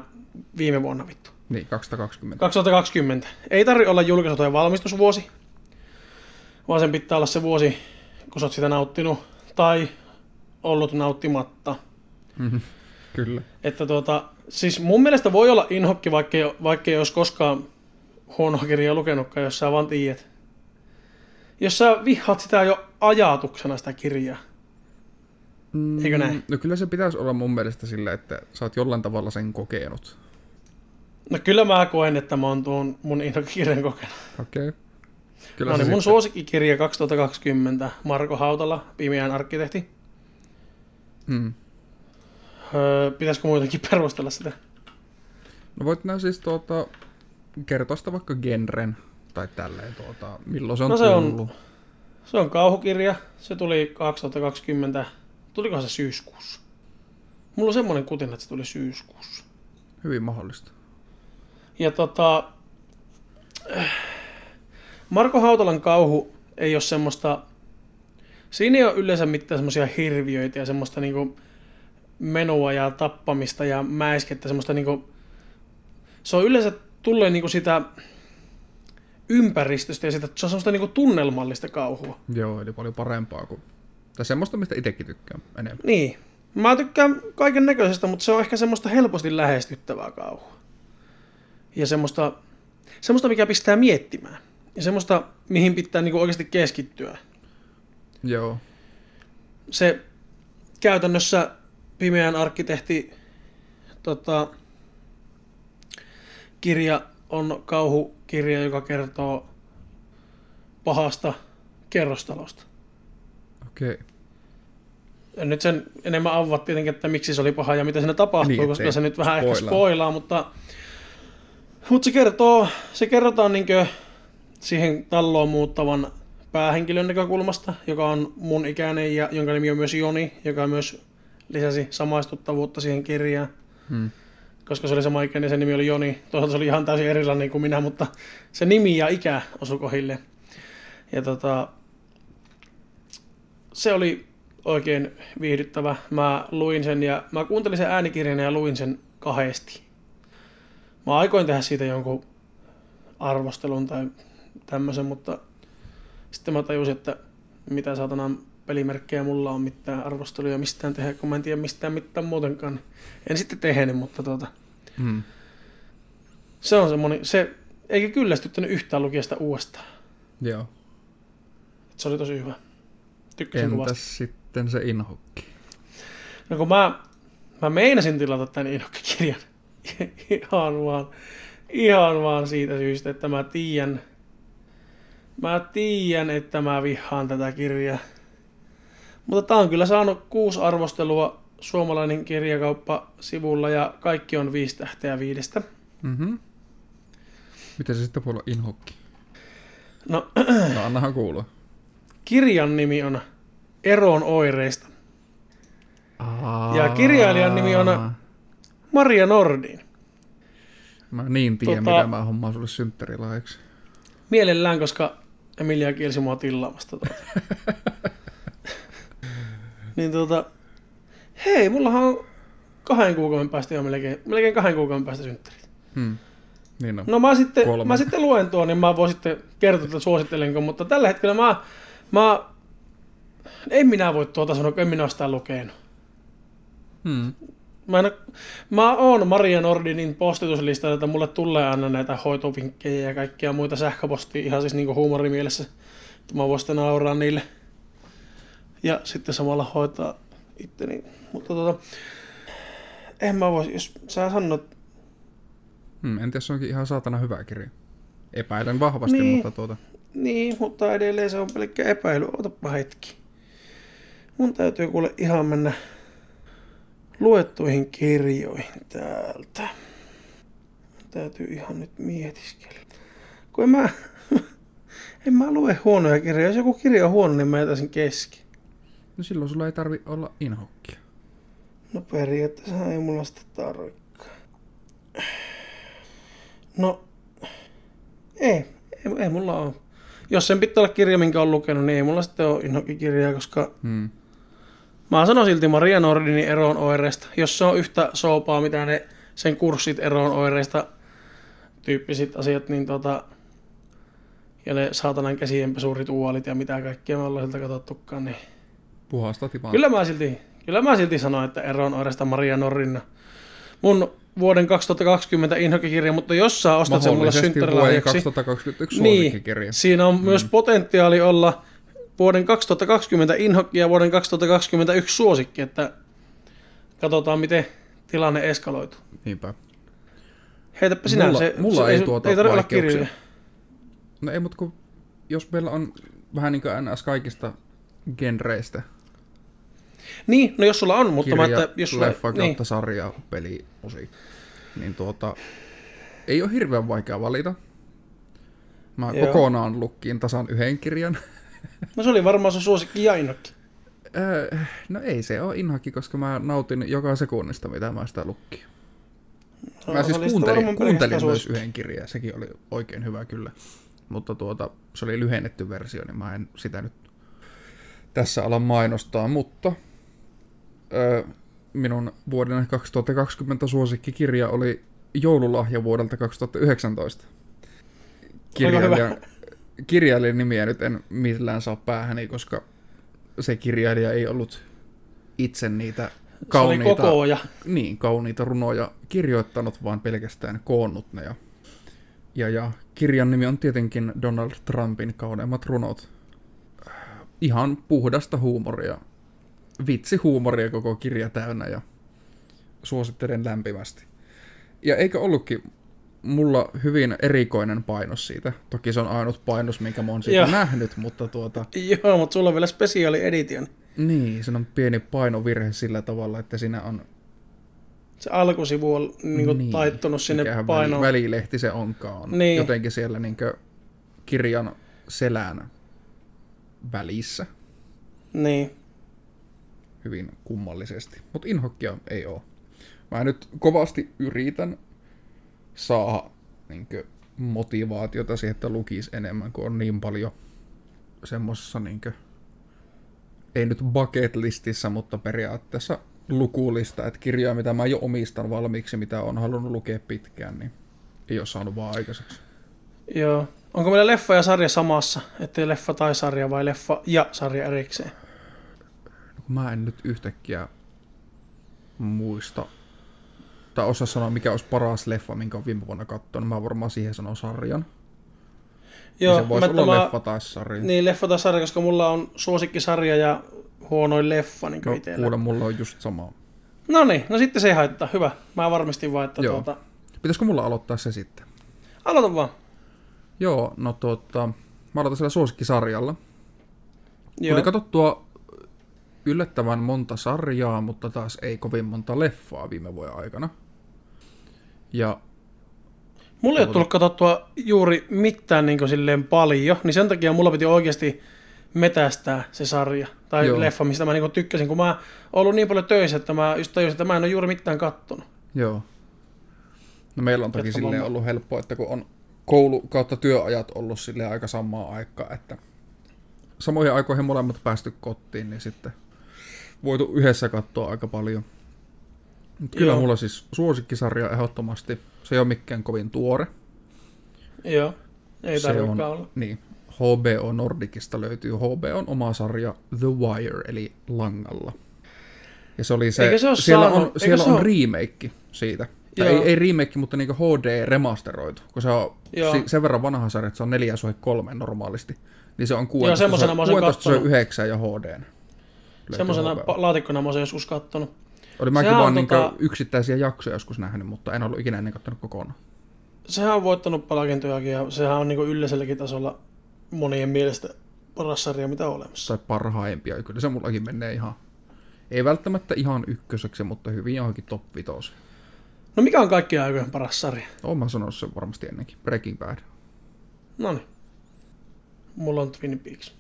viime vuonna vittu. Niin, 220. 2020. Ei tarvitse olla julkaisu tai valmistusvuosi, vaan sen pitää olla se vuosi, kun sä oot sitä nauttinut tai ollut nauttimatta. Mhm. Kyllä. Että tuota, siis mun mielestä voi olla inhokki, vaikka vaikka ei olisi koskaan huonoa kirjaa lukenutkaan, jos sä vaan tiedät. Jos sä vihaat sitä jo ajatuksena sitä kirjaa. Mm, Eikö näin? No kyllä se pitäisi olla mun mielestä sillä, että sä oot jollain tavalla sen kokenut. No kyllä mä koen, että mä oon tuon mun inhokkikirjan kokenut. Okei. Okay. Kyllä No niin, mun sitten- suosikkikirja 2020, Marko Hautala, Pimeän arkkitehti. Mm. Öö, pitäisikö muutenkin <laughs> perustella sitä? No voit nää siis tuota, kertoa sitä vaikka genren tai tälleen tuota, milloin se on No se on- tullut. Se on kauhukirja. Se tuli 2020. Tulikohan se syyskuussa? Mulla on semmoinen kutina, että se tuli syyskuussa. Hyvin mahdollista. Ja tota, Marko Hautalan kauhu ei ole semmoista, siinä ei ole yleensä mitään semmoisia hirviöitä ja semmoista niinku menua ja tappamista ja mäiskettä, semmoista niinku, se on yleensä tulee niinku sitä ympäristöstä ja sitä, se on semmoista niinku tunnelmallista kauhua. Joo, eli paljon parempaa kuin... Tai semmoista, mistä itsekin tykkään enemmän. Niin. Mä tykkään kaiken näköisestä, mutta se on ehkä semmoista helposti lähestyttävää kauhua. Ja semmoista, semmoista mikä pistää miettimään. Ja semmoista, mihin pitää niinku oikeasti keskittyä. Joo. Se käytännössä Pimeän arkkitehti tota, kirja on kauhukirja, joka kertoo pahasta kerrostalosta. Okei. Okay. Nyt sen enemmän avaa tietenkin, että miksi se oli paha ja mitä siinä tapahtui, Niin, niin, koska se nyt vähän ehkä spoilaa. spoilaa, mutta, mutta se kertoo, se kerrotaan niinkö siihen talloon muuttavan päähenkilön näkökulmasta, joka on mun ikäinen ja jonka nimi on myös Joni, joka myös lisäsi samaistuttavuutta siihen kirjaan, Hmm. koska se oli sama ikäinen, sen nimi oli Joni. Toisaalta se oli ihan täysin erilainen kuin minä, mutta se nimi ja ikä osui kohille. Ja tota, se oli oikein viihdyttävä. Mä luin sen ja mä kuuntelin sen äänikirjan ja luin sen kahdesti. Mä aikoin tehdä siitä jonkun arvostelun tai tämmöisen, mutta sitten mä tajusin, että mitä saatanan pelimerkkejä mulla on mitään arvosteluja mistään tehdä, kun mä en tiedä mistään mitään muutenkaan. En sitten tehnyt, mutta tuota, Hmm. se on semmoinen, se eikä kyllästyttänyt yhtään lukia sitä uudestaan. Joo. Et se oli tosi hyvä. Tykkäsin. Entäs sitten se inhokki? No kun mä, mä meinasin tilata tän Inokki-kirjan <laughs> ihan vaan, ihan vaan siitä syystä, että mä tiedän, mä tiedän, että mä vihaan tätä kirjaa. Mutta tää on kyllä saanut kuusi arvostelua suomalainen kirjakauppa sivulla ja kaikki on viisi tähteä viidestä. Mhm. Miten se sitten voi olla inhokki? No, <clears throat> No annahan kuulua. kirjan nimi on Eroon oireista. Ja kirjailijan nimi on- Maria Nordin. Mä niin tiedän, Tota- mitä mä hommaan sulle synttärilahjaksi. Mielellään, koska Emilia kielsi mua tillaamasta tuota. <laughs> niin tuota, hei, mullahan on kahden kuukauden päästä jo melkein, melkein kahden kuukauden päästä synttärit. Hmm. Niin on. No mä sitten, Kolme. mä sitten luen tuon, niin mä voin sitten kertoa, että suosittelenko, mutta tällä hetkellä mä, mä en minä voi tuota sanoa, kun en minä ole sitä lukenut. Hmm. Mä, en, mä oon Maria Nordinin postituslistalla, että mulle tulee aina näitä hoitovinkkejä ja kaikkia muita sähköpostia ihan siis niinku huumorimielessä. Mä voin sitten nauraa niille. Ja sitten samalla hoitaa itteni. Mutta tota, en mä vois, jos sä sanot, Hmm. En tiedä, se onkin ihan saatana hyvä kirja. Epäilen vahvasti, Niin. mutta tuota... niin, mutta edelleen se on pelkkä epäily. Otapa hetki. Mun täytyy kuule ihan mennä luettuihin kirjoihin täältä. Mun täytyy ihan nyt mietiskellä. Kun en mä, <laughs> en mä lue huonoja kirjoja. Jos joku kirja on huono, niin mä jätäisin kesken. No silloin sulla ei tarvi olla inhokkia. No periaatteessa ei mulla sitä tarvikaan. No, ei, ei, ei mulla ole. Jos sen pitää olla kirja, minkä on lukenut, niin ei mulla sitten ole inhokikirjaa, koska Hmm. mä sanon silti Maria Nordinin eroon oireista. Jos se on yhtä soopaa, mitä ne sen kurssit eroon oireista tyyppiset asiat, niin tota, ja ne saatanan käsienpesurituaalit ja mitä kaikkea me ollaan siltä katsottukaan, niin Puhasta tipaa. Kyllä mä silti, kyllä mä silti sanoin, että eroon oiresta Maria Norrinna. Mun vuoden 2020 inhokikirja, mutta jos sä ostat sen mulle synttärilahjaksi, 2021 niin, siinä on mm. myös potentiaali olla vuoden 2020 inhokki ja vuoden 2021 suosikki, että katsotaan miten tilanne eskaloituu. Niinpä. Heitäpä sinä, Mulla- se, mulla se ei tuota ei tarvitse olla kirjoja. No ei, mutta kun jos meillä on vähän niin kuin NS kaikista genreistä Niin, no jos sulla on, mutta mä, kirja, että jos sulla, leffa kautta niin, sarja, peli, osi, niin tuota, ei ole hirveän vaikea valita. Mä Joo. kokonaan lukkiin tasan yhden kirjan. <laughs> no se oli varmaan sun suosikki ja inhokki. Öö, no ei se ole inhaki, koska mä nautin joka sekunnista, mitä mä sitä lukkin. No, Mä siis kuuntelin, kuuntelin myös suosikki. yhden kirjan, ja sekin oli oikein hyvä kyllä. Mutta tuota, se oli lyhennetty versio, niin mä en sitä nyt tässä ala mainostaa, mutta minun vuoden 2020 suosikkikirja oli joululahja vuodelta 2019. Kirjailijan, kirjailijan nimiä nyt en millään saa päähäni, koska se kirjailija ei ollut itse niitä Se oli kauniita, niin, kauniita runoja kirjoittanut, vaan pelkästään koonnut ne. Ja, ja, ja kirjan nimi on tietenkin Donald Trumpin kauneimmat runot. Ihan puhdasta huumoria. Vitsihuumoria koko kirja täynnä ja suosittelen lämpimästi. Ja eikö ollutkin mulla hyvin erikoinen painos siitä. Toki se on ainut painos, minkä mä oon siitä Joo. nähnyt, mutta tuota, <laughs> Joo, mutta sulla on vielä spesiaali edition. niin, se on pieni painovirhe sillä tavalla, että siinä on Se alkusivu on niin niin. taittunut sinne painoon. Väli, välilehti se onkaan. Niin. Jotenkin siellä niin kirjan selän välissä Niin. Hyvin kummallisesti. Mutta inhokkia ei oo. Mä nyt kovasti yritän saada niin motivaatiota siihen, että lukisi enemmän, kun on niin paljon semmoisessa niin ei nyt bucket listissä, mutta periaatteessa lukulista, että kirjoja, mitä mä jo omistan valmiiksi, mitä on halunnut lukea pitkään, niin ei ole saanut vaan aikaiseksi. Joo. Onko meillä leffa ja sarja samassa? Ettei leffa tai sarja vai leffa ja sarja erikseen? Mä en nyt yhtäkkiä muista, tai osaa sanoa, mikä olisi paras leffa, minkä on viime vuonna katsonut. Mä varmaan siihen sanon sarjan. Joo, Joo, se voisi olla mä- leffa tai sarja. Niin, leffa tai sarja, koska mulla on suosikkisarja ja huonoin leffa niin no, itsellä. kuule, mulla on just sama. No niin, no sitten se ei haittaa. Hyvä. Mä varmistin vaan, että Joo. tuota... Pitäisikö mulla aloittaa se sitten? Aloita vaan. Joo, no tota, mä aloitan sillä suosikkisarjalla. Joo. Tuli katsottua yllättävän monta sarjaa, mutta taas ei kovin monta leffaa viime vuoden aikana. Ja Mulla ei ole tullut katsottua juuri mitään niin silleen paljon, niin sen takia mulla piti oikeasti metästää se sarja tai Joo. Leffa, mistä mä niin tykkäsin, kun mä oon ollut niin paljon töissä, että mä just tajusin, että mä en ole juuri mitään kattonut. Joo. No meillä on toki silleen ollut helppoa, että kun on koulu kautta työajat ollut silleen aika samaa aikaa, että samoihin aikoihin molemmat päästy kotiin, niin sitten voitu yhdessä katsoa aika paljon. Mut kyllä Joo. mulla siis suosikkisarja ehdottomasti. Se ei ole mikään kovin tuore. Joo, ei se on, olla. niin, HBO Nordicista löytyy HBOn oma sarja The Wire, eli Langalla. Ja se oli se, Eikö se siellä, saanut- on, eikö siellä se on ole- remake siitä. Tai ei, Joo. ei remake, mutta niinku HD remasteroitu, kun se on Joo. si, sen verran vanha sarja, että se on 4 soi 3 normaalisti. Niin se on 16, semmosena mä oon sen 16 soi kattonut. 9 ja HD. Semmoisena laatikkona mä oon joskus kattonut. Oli mäkin Sehän vaan on niinku tota- yksittäisiä jaksoja joskus nähnyt, mutta en ollut ikinä ennen kattonut kokonaan. Sehän on voittanut palkintojakin ja sehän on niin yleiselläkin tasolla monien mielestä paras sarja, mitä on olemassa. Tai parhaimpia. Kyllä se mullakin menee ihan, ei välttämättä ihan ykköseksi, mutta hyvin johonkin top 5. No mikä on kaikkien aikojen paras sarja? Oon mä sanonut sen varmasti ennenkin. Breaking Bad. No niin. Mulla on Twin Peaks.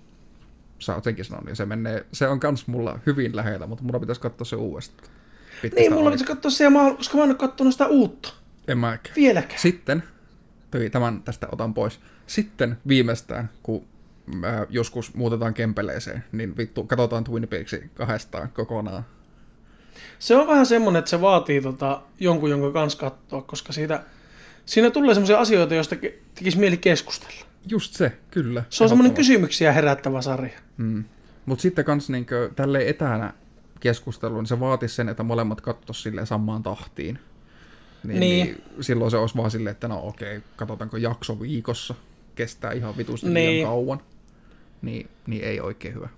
Sä oot senkin sanonut, ja se menee, se on kans mulla hyvin lähellä, mutta mulla pitäisi katsoa se uudestaan. Pitkästä Niin, mulla pitäisi katsoa se, ja mä, koska mä en ole kattonut sitä uutta. En mäkään. Vieläkään. Sitten, tämän tästä otan pois. Sitten viimeistään, kun äh, joskus muutetaan kempeleeseen, niin vittu, katsotaan Twin Peaksin kahdestaan kokonaan. Se on vähän semmonen, että se vaatii tota, jonkun, jonka kanssa katsoa, koska siitä, siinä tulee semmoisia asioita, joista tekisi mieli keskustella. Just se, kyllä. Se on semmoinen kysymyksiä herättävä sarja. Mm. Mutta sitten kans niinkö, tälleen etänä keskustelu, niin se vaatisi sen, että molemmat katsois silleen samaan tahtiin. Niin, Niin. niin. silloin se olisi vaan silleen, että no okei, katsotaanko jakso viikossa, kestää ihan vitusti Niin. liian kauan. Niin, niin ei oikein hyvä.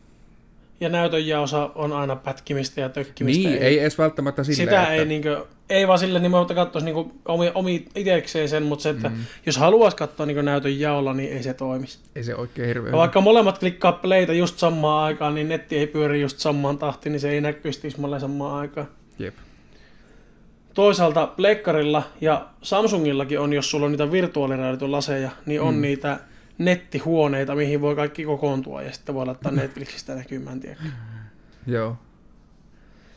Ja näytön jaosa on aina pätkimistä ja tökkimistä. Niin, ei edes välttämättä silleen, Sitä että... ei, niinkö, ei vaan sille nimenomaan katsoisi niinku omi, omi itsekseen sen, mutta se, että mm. jos haluaisi katsoa niinku näytön jaolla, niin ei se toimisi. Ei se oikein hirveän vaikka molemmat klikkaa playtä just samaan aikaan, niin netti ei pyöri just samaan tahtiin, niin se ei näkyisi tismalle samaan aikaan. Jep. Toisaalta Pleikkarilla ja Samsungillakin on, jos sulla on niitä virtuaalirealitolaseja, niin on mm. niitä nettihuoneita, mihin voi kaikki kokoontua ja sitten voi laittaa Netflixistä näkymään. Tiedä. Joo.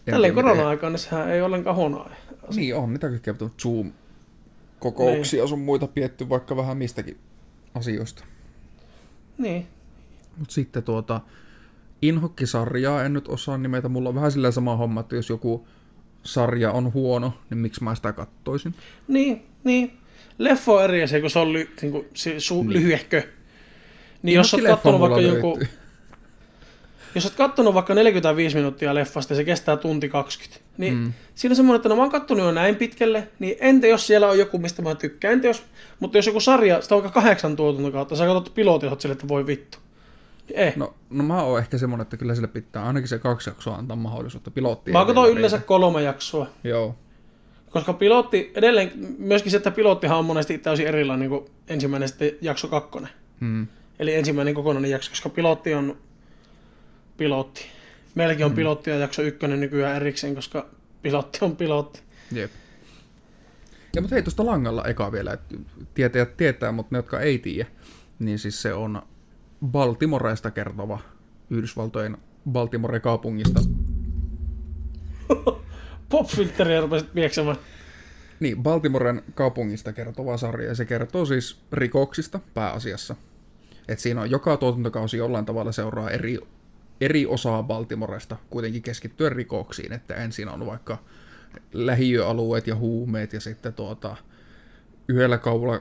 Tälleen miten- korona-aikana sehän ei ollenkaan huono asia. Niin on, mitä kaikkea mutta Zoom-kokouksia sun muita pietty vaikka vähän mistäkin asioista. Niin. Mutta sitten tuota, Inhokkisarjaa en nyt osaa nimetä. Mulla on vähän sillä sama homma, että jos joku sarja on huono, niin miksi mä sitä kattoisin? Niin, niin. Leffo on eri asia, kun se on ly, niin kuin, se, su, niin. lyhyehkö. Niin jos sä oot kattonut vaikka joku, jos oot kattonut vaikka 45 minuuttia leffasta ja se kestää tunti 20, niin mm. siinä on semmoinen, että no mä oon kattonut jo näin pitkälle, niin entä jos siellä on joku, mistä mä tykkään, entä jos, mutta jos joku sarja, sitä on vaikka kahdeksan tuotantokautta, sä katsot pilotin, oot sille, että voi vittu. Ei. No, no mä oon ehkä semmonen, että kyllä sille pitää ainakin se kaksi jaksoa antaa mahdollisuutta pilottiin. Mä katson yleensä kolme jaksoa. Joo. Koska pilotti, edelleen myöskin se, että pilottihan on monesti täysin erilainen kuin ensimmäinen sitten jakso kakkonen. Hmm. Eli ensimmäinen kokonainen jakso, koska pilotti on pilotti. Meilläkin on pilotti ja jakso ykkönen nykyään erikseen, koska pilotti on pilotti. Jep. Ja mutta hei, tuosta langalla eka vielä, että tietäjät tietää, mutta ne, jotka ei tiedä, niin siis se on Baltimoreista kertova Yhdysvaltojen Baltimore-kaupungista. <laughs> Popfilteriä rupesit pieksemään. Niin, Baltimoren kaupungista kertova sarja, ja se kertoo siis rikoksista pääasiassa. Et siinä on joka tuotantokausi jollain tavalla seuraa eri, eri osaa Baltimoresta, kuitenkin keskittyen rikoksiin, että ensin on vaikka lähiöalueet ja huumeet, ja sitten tuota, yhdellä kaudella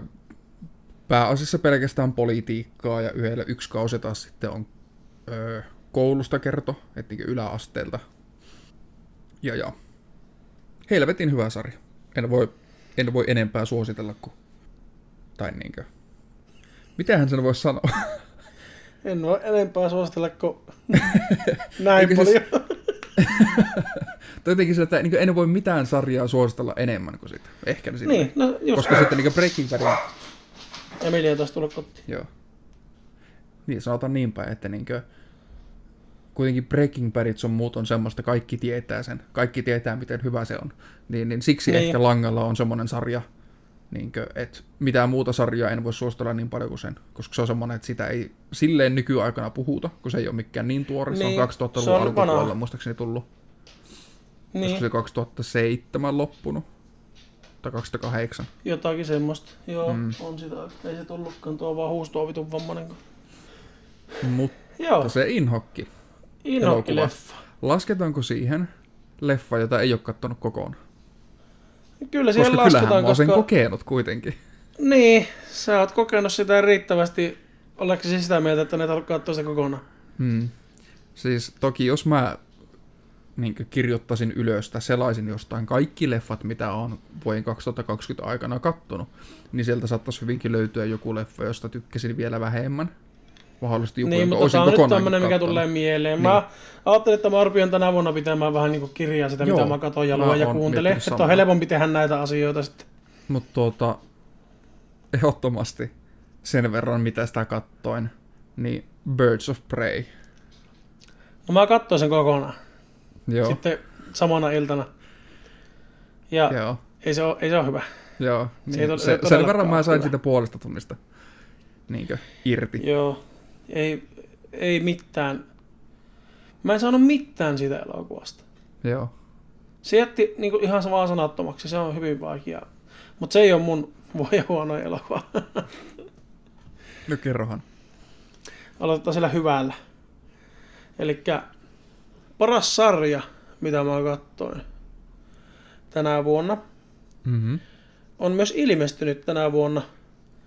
pääasiassa pelkästään politiikkaa, ja yhdellä yksi kausi taas sitten on öö, koulusta kerto, että niin yläasteelta. Ja ja. Helvetin hyvä sarja. En voi, en voi enempää suositella kuin... Tai niinkö... Mitähän sen voisi sanoa? <laughs> En voi enempää suositella kuin <laughs> näin Eikö siis- paljon. <laughs> Tai jotenkin sillä, että en voi mitään sarjaa suositella enemmän kuin sitä. Ehkä sitten. niin, no just. Koska sitten niin Breaking Bad. Emilia taas tullut kotiin. Joo. Niin, sanotaan niin päin, että niin kuin, kuitenkin Breaking Badit sun muut on semmoista, kaikki tietää sen. Kaikki tietää, miten hyvä se on. Niin, niin siksi Niin. ehkä Langalla on semmoinen sarja, niin kuin, että mitään muuta sarjaa en voi suositella niin paljon kuin sen. Koska se on semmoinen, että sitä ei silleen nykyaikana puhuta, kun se ei ole mikään niin tuore. Se on Niin, 2000-luvun se on alkupuolella muistaakseni tullut. Niin. Niin, Olisiko se 2007 loppunut? Tai 2008. jotakin semmoista. Joo, Mm. on sitä. Ei se tullutkaan, tuo vaan huustoa vitun vammanen. Mutta Joo, se Inhokki. Inokki-leffa. Lasketaanko siihen leffa, jota ei ole kattonut kokonaan? Kyllä siihen Koska lasketaan, mä oon sen koska... kokenut kuitenkin. Niin, sä oot kokenut sitä riittävästi. Oletko siis sitä mieltä, että ne katsoa sitä kokonaan? Hmm. Siis toki jos mä niin kirjoittaisin ylös tai selaisin jostain kaikki leffat, mitä on vuoden 2020 aikana kattonut, niin sieltä saattaisi hyvinkin löytyä joku leffa, josta tykkäsin vielä vähemmän. Mahdollisesti joku, niin, jonka mutta olisin tämä on nyt tämmöinen, mikä tulee mieleen. Niin. Mä ajattelin, että mä arvioin tänä vuonna pitämään vähän niin kuin kirjaa sitä, Joo, mitä mä katon ja luen ja kuuntelen. Että on samaa. helpompi tehdä näitä asioita sitten. Mutta tuota, ehdottomasti sen verran, mitä sitä kattoin, niin Birds of Prey. No mä katsoin sen kokonaan. Joo, Sitten samana iltana. Ja joo, ei se ole, ei se ole hyvä. joo. Se Niin, ei to- se, se ei sen verran mä sain hyvä. siitä puolesta tunnista niinkö, irti. Joo. Ei, ei mitään. Mä en saanut mitään siitä elokuvasta. Joo. Se jätti niin kuin ihan vaan sanattomaksi. Se on hyvin vaikea. Mutta se ei ole mun voi <laughs> huono elokuva. <laughs> No kerrohan. Aloitetaan sillä hyvällä. Eli paras sarja, mitä mä katsoin tänä vuonna, Mm-hmm. on myös ilmestynyt tänä vuonna.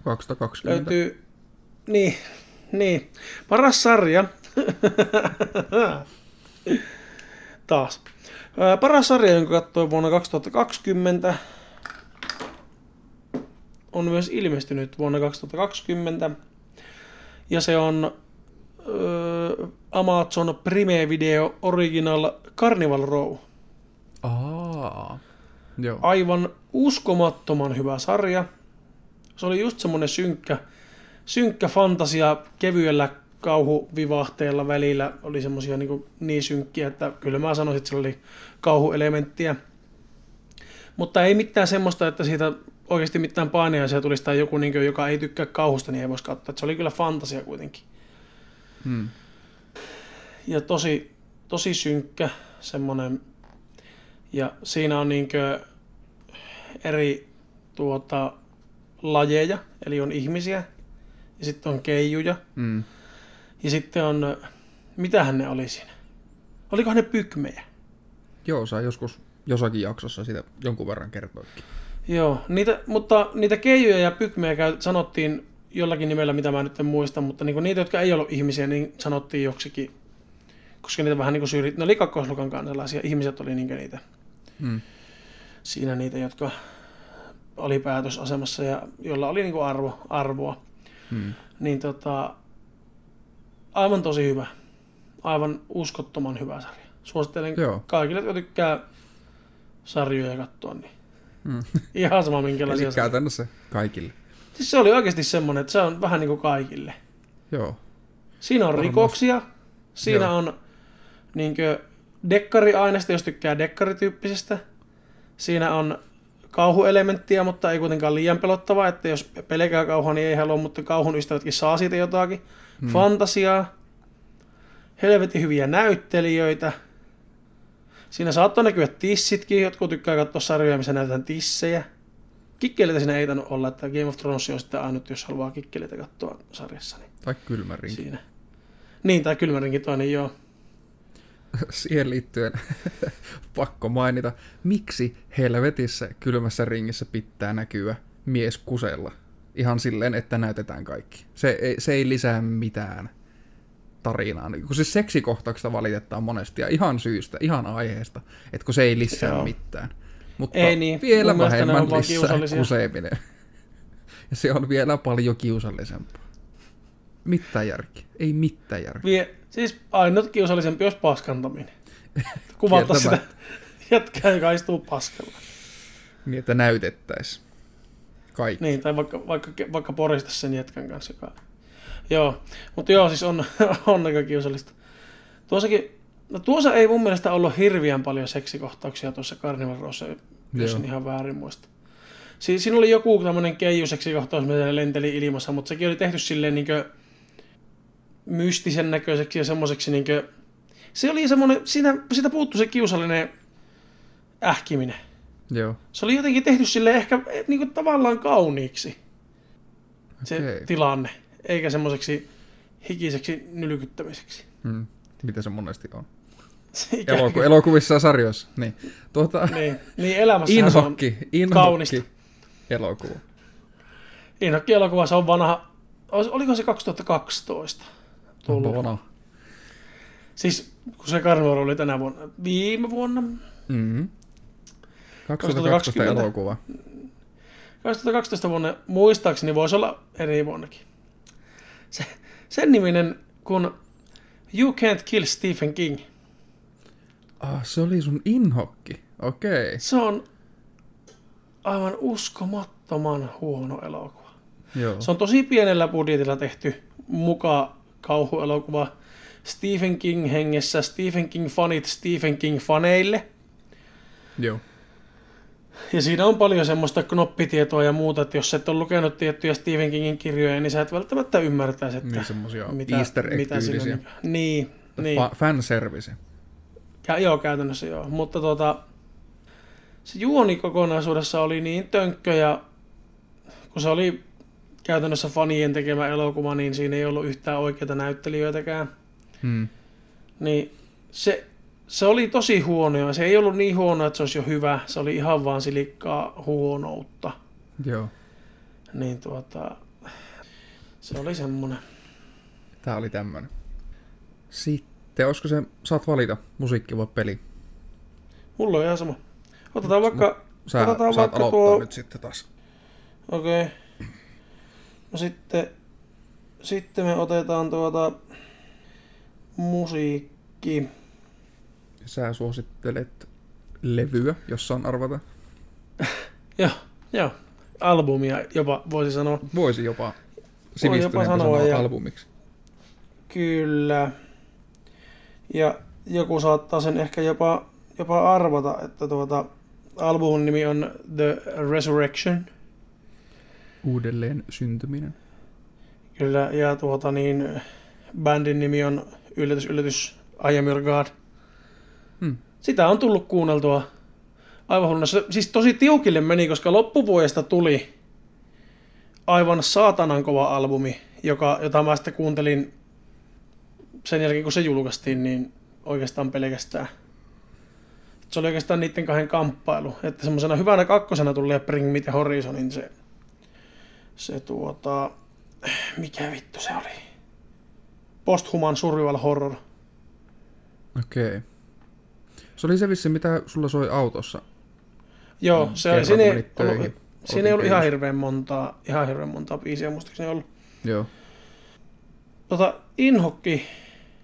2020. Löytyy, niin, niin, paras sarja. Taas. Ää, Paras sarja, jonka katsoin vuonna 2020, on myös ilmestynyt vuonna 2020. Ja se on ö, Amazon Prime Video Original Carnival Row. Aa. Joo. Aivan uskomattoman hyvä sarja. Se oli just semmonen synkkä, synkkä fantasia kevyellä kauhuvivahteella välillä. Oli semmosia niin, niin synkkiä, että kyllä mä sanoisin, että sillä oli kauhuelementtiä. Mutta ei mitään semmoista, että siitä oikeasti mitään painajaisia tulisi tai joku, niin kuin, joka ei tykkää kauhusta, niin ei voisi katsoa. Että se oli kyllä fantasia kuitenkin. Hmm. ja tosi, tosi synkkä semmonen. Ja siinä on niinkö eri tuota, lajeja, eli on ihmisiä, ja sitten on keijuja, Mm. ja sitten on, mitähän ne oli siinä? Olikohan ne pykmejä? Joo, saa joskus jossakin jaksossa sitä jonkun verran kertoikin. Joo, niitä, mutta niitä keijuja ja pykmejä käy, sanottiin jollakin nimellä, mitä mä nyt en muista, mutta niinku niitä, jotka ei ollut ihmisiä, niin sanottiin joksikin, koska niitä vähän niin kuin syrjit, ne oli kakkosluokan kansalaisia, ihmiset oli niinku niitä, Mm. siinä niitä, jotka oli päätösasemassa ja jolla oli niinku arvo, arvoa. Mm. Niin tota, aivan tosi hyvä. Aivan uskottoman hyvä sarja. Suosittelen Joo. kaikille, jotka tykkää sarjoja katsoa, niin Mm. <laughs> ihan sama minkälaisia. Eli käytännössä kaikille. Siis se oli oikeasti semmoinen, että se on vähän niin kuin kaikille. Joo. Siinä on Varmasti. rikoksia, siinä Joo. on niinkö dekkariaineista, jos tykkää dekkarityyppisestä. Siinä on kauhuelementtiä, mutta ei kuitenkaan liian pelottavaa, että jos pelkää kauhua, niin ei halua, mutta kauhun ystävätkin saa siitä jotakin. Hmm. Fantasiaa, helvetin hyviä näyttelijöitä. Siinä saattoi näkyä tissitkin, jotkut tykkää katsoa sarjoja, missä näytetään tissejä. Kikkeleitä siinä ei tainnut olla, että Game of Thrones on sitten ainut, jos haluaa kikkeleitä katsoa sarjassa. Niin Tai kylmä rinki. siinä. Niin, tai kylmärinkin toinen, joo. <laughs> Siihen liittyen <laughs> pakko mainita, miksi helvetissä kylmässä ringissä pitää näkyä mies kusella. Ihan silleen, että näytetään kaikki. Se ei, se ei lisää mitään tarinaa. Kun siis seksikohtauksista valitetaan monesti ja ihan syystä, ihan aiheesta, että kun se ei lisää Joo. mitään. Mutta Ei niin. vielä Mun vähemmän lisää kuseeminen. <laughs> Ja se on vielä paljon kiusallisempaa. Mitään järki. Ei mitään järki. Vie, siis ainut kiusallisempi olisi paskantaminen. <laughs> Kuvata sitä jätkää, joka istuu paskalla. Niin, että näytettäisiin. Kaikki. Niin, tai vaikka, vaikka, vaikka porista sen jätkän kanssa. Joka... Joo, mutta joo, siis on, <laughs> on aika kiusallista. Tuossakin, no tuossa ei mun mielestä ollut hirviän paljon seksikohtauksia tuossa Carnival Rowssa, jos en ihan väärin muista. Si- siinä oli joku tämmöinen keijuseksikohtaus, mitä lenteli ilmassa, mutta sekin oli tehty silleen niinkö mystisen näköiseksi ja semmoiseksi niinkö... Se oli semmoinen, siitä, siitä puuttui se kiusallinen ähkiminen. Joo. Se oli jotenkin tehty sille ehkä eh, niin kuin tavallaan kauniiksi se Okei. tilanne, eikä semmoiseksi hikiseksi nylkyttämiseksi. Hmm. Mitä se monesti on. Se Eloku- kuin- elokuvissa ja sarjoissa. Niin. Tuota, niin, niin elämässähän se on inhokki. kaunista. Inhokki. Elokuva. Se on vanha, oliko se 2012 tullut? Vanha. Siis kun se Carnival oli tänä vuonna, viime vuonna, Mm-hmm. 2012 2020. elokuva. 2012 vuonna, muistaakseni voisi olla eri vuonnakin. Se, sen niminen kun You Can't Kill Stephen King. Ah, se oli sun inhokki. Okei. Okay. Se on aivan uskomattoman huono elokuva. Joo. Se on tosi pienellä budjetilla tehty muka kauhuelokuva Stephen King hengessä, Stephen King fanit Stephen King faneille. Joo. Ja siinä on paljon semmoista knoppitietoa ja muuta, että jos et ole lukenut tiettyjä Stephen Kingin kirjoja, niin sä et välttämättä ymmärtäisi, että Niin semmosia mitä, easter mitä siinä on. Niin, niin. Fa- fanservice. Ja, joo, käytännössä joo. Mutta tota, se juoni kokonaisuudessa oli niin tönkkö ja kun se oli käytännössä fanien tekemä elokuva, niin siinä ei ollut yhtään oikeita näyttelijöitäkään. Hmm. Niin se, se oli tosi huono ja se ei ollut niin huono, että se olisi jo hyvä. Se oli ihan vaan silikkaa huonoutta. Joo. Niin tuota, se oli semmonen. Tää oli tämmönen. Sitten, olisiko se, saat valita musiikki vai peli? Mulla on ihan sama. Otetaan vaikka, Sä Otetaan saat vaikka aloittaa tuo- nyt sitten taas. okei. Okay. No sitten, sitten me otetaan tuota musiikki. Sä suosittelet levyä, jos saan arvata. <laughs> Joo, joo. Albumia jopa voisi sanoa. Voisi jopa jopa sivistyneempi sanoa, sanoa ja- albumiksi. Kyllä. Ja joku saattaa sen ehkä jopa, jopa arvata, että tuota, albumin nimi on The Resurrection. Uudelleen syntyminen. Kyllä, ja tuota niin, bändin nimi on yllätys, yllätys, I am your God. Hmm. Sitä on tullut kuunneltua aivan hulluna. Siis tosi tiukille meni, koska loppuvuodesta tuli aivan saatanan kova albumi, joka, jota mä sitten kuuntelin sen jälkeen, kun se julkaistiin, niin oikeastaan pelkästään. Se oli oikeastaan niiden kahden kamppailu. Että semmoisena hyvänä kakkosena tuli Bring Me the Horizonin se, se tuota, mikä vittu se oli? Posthuman Survival Horror. Okei. Okay. Se oli se vissi, mitä sulla soi autossa. Joo, Mm, se oli, siinä ei, ollut, siinä ei ollut ihan hirveän montaa, ihan hirveän montaa biisiä muistaakseni ollut. Joo. tota, Inhokki.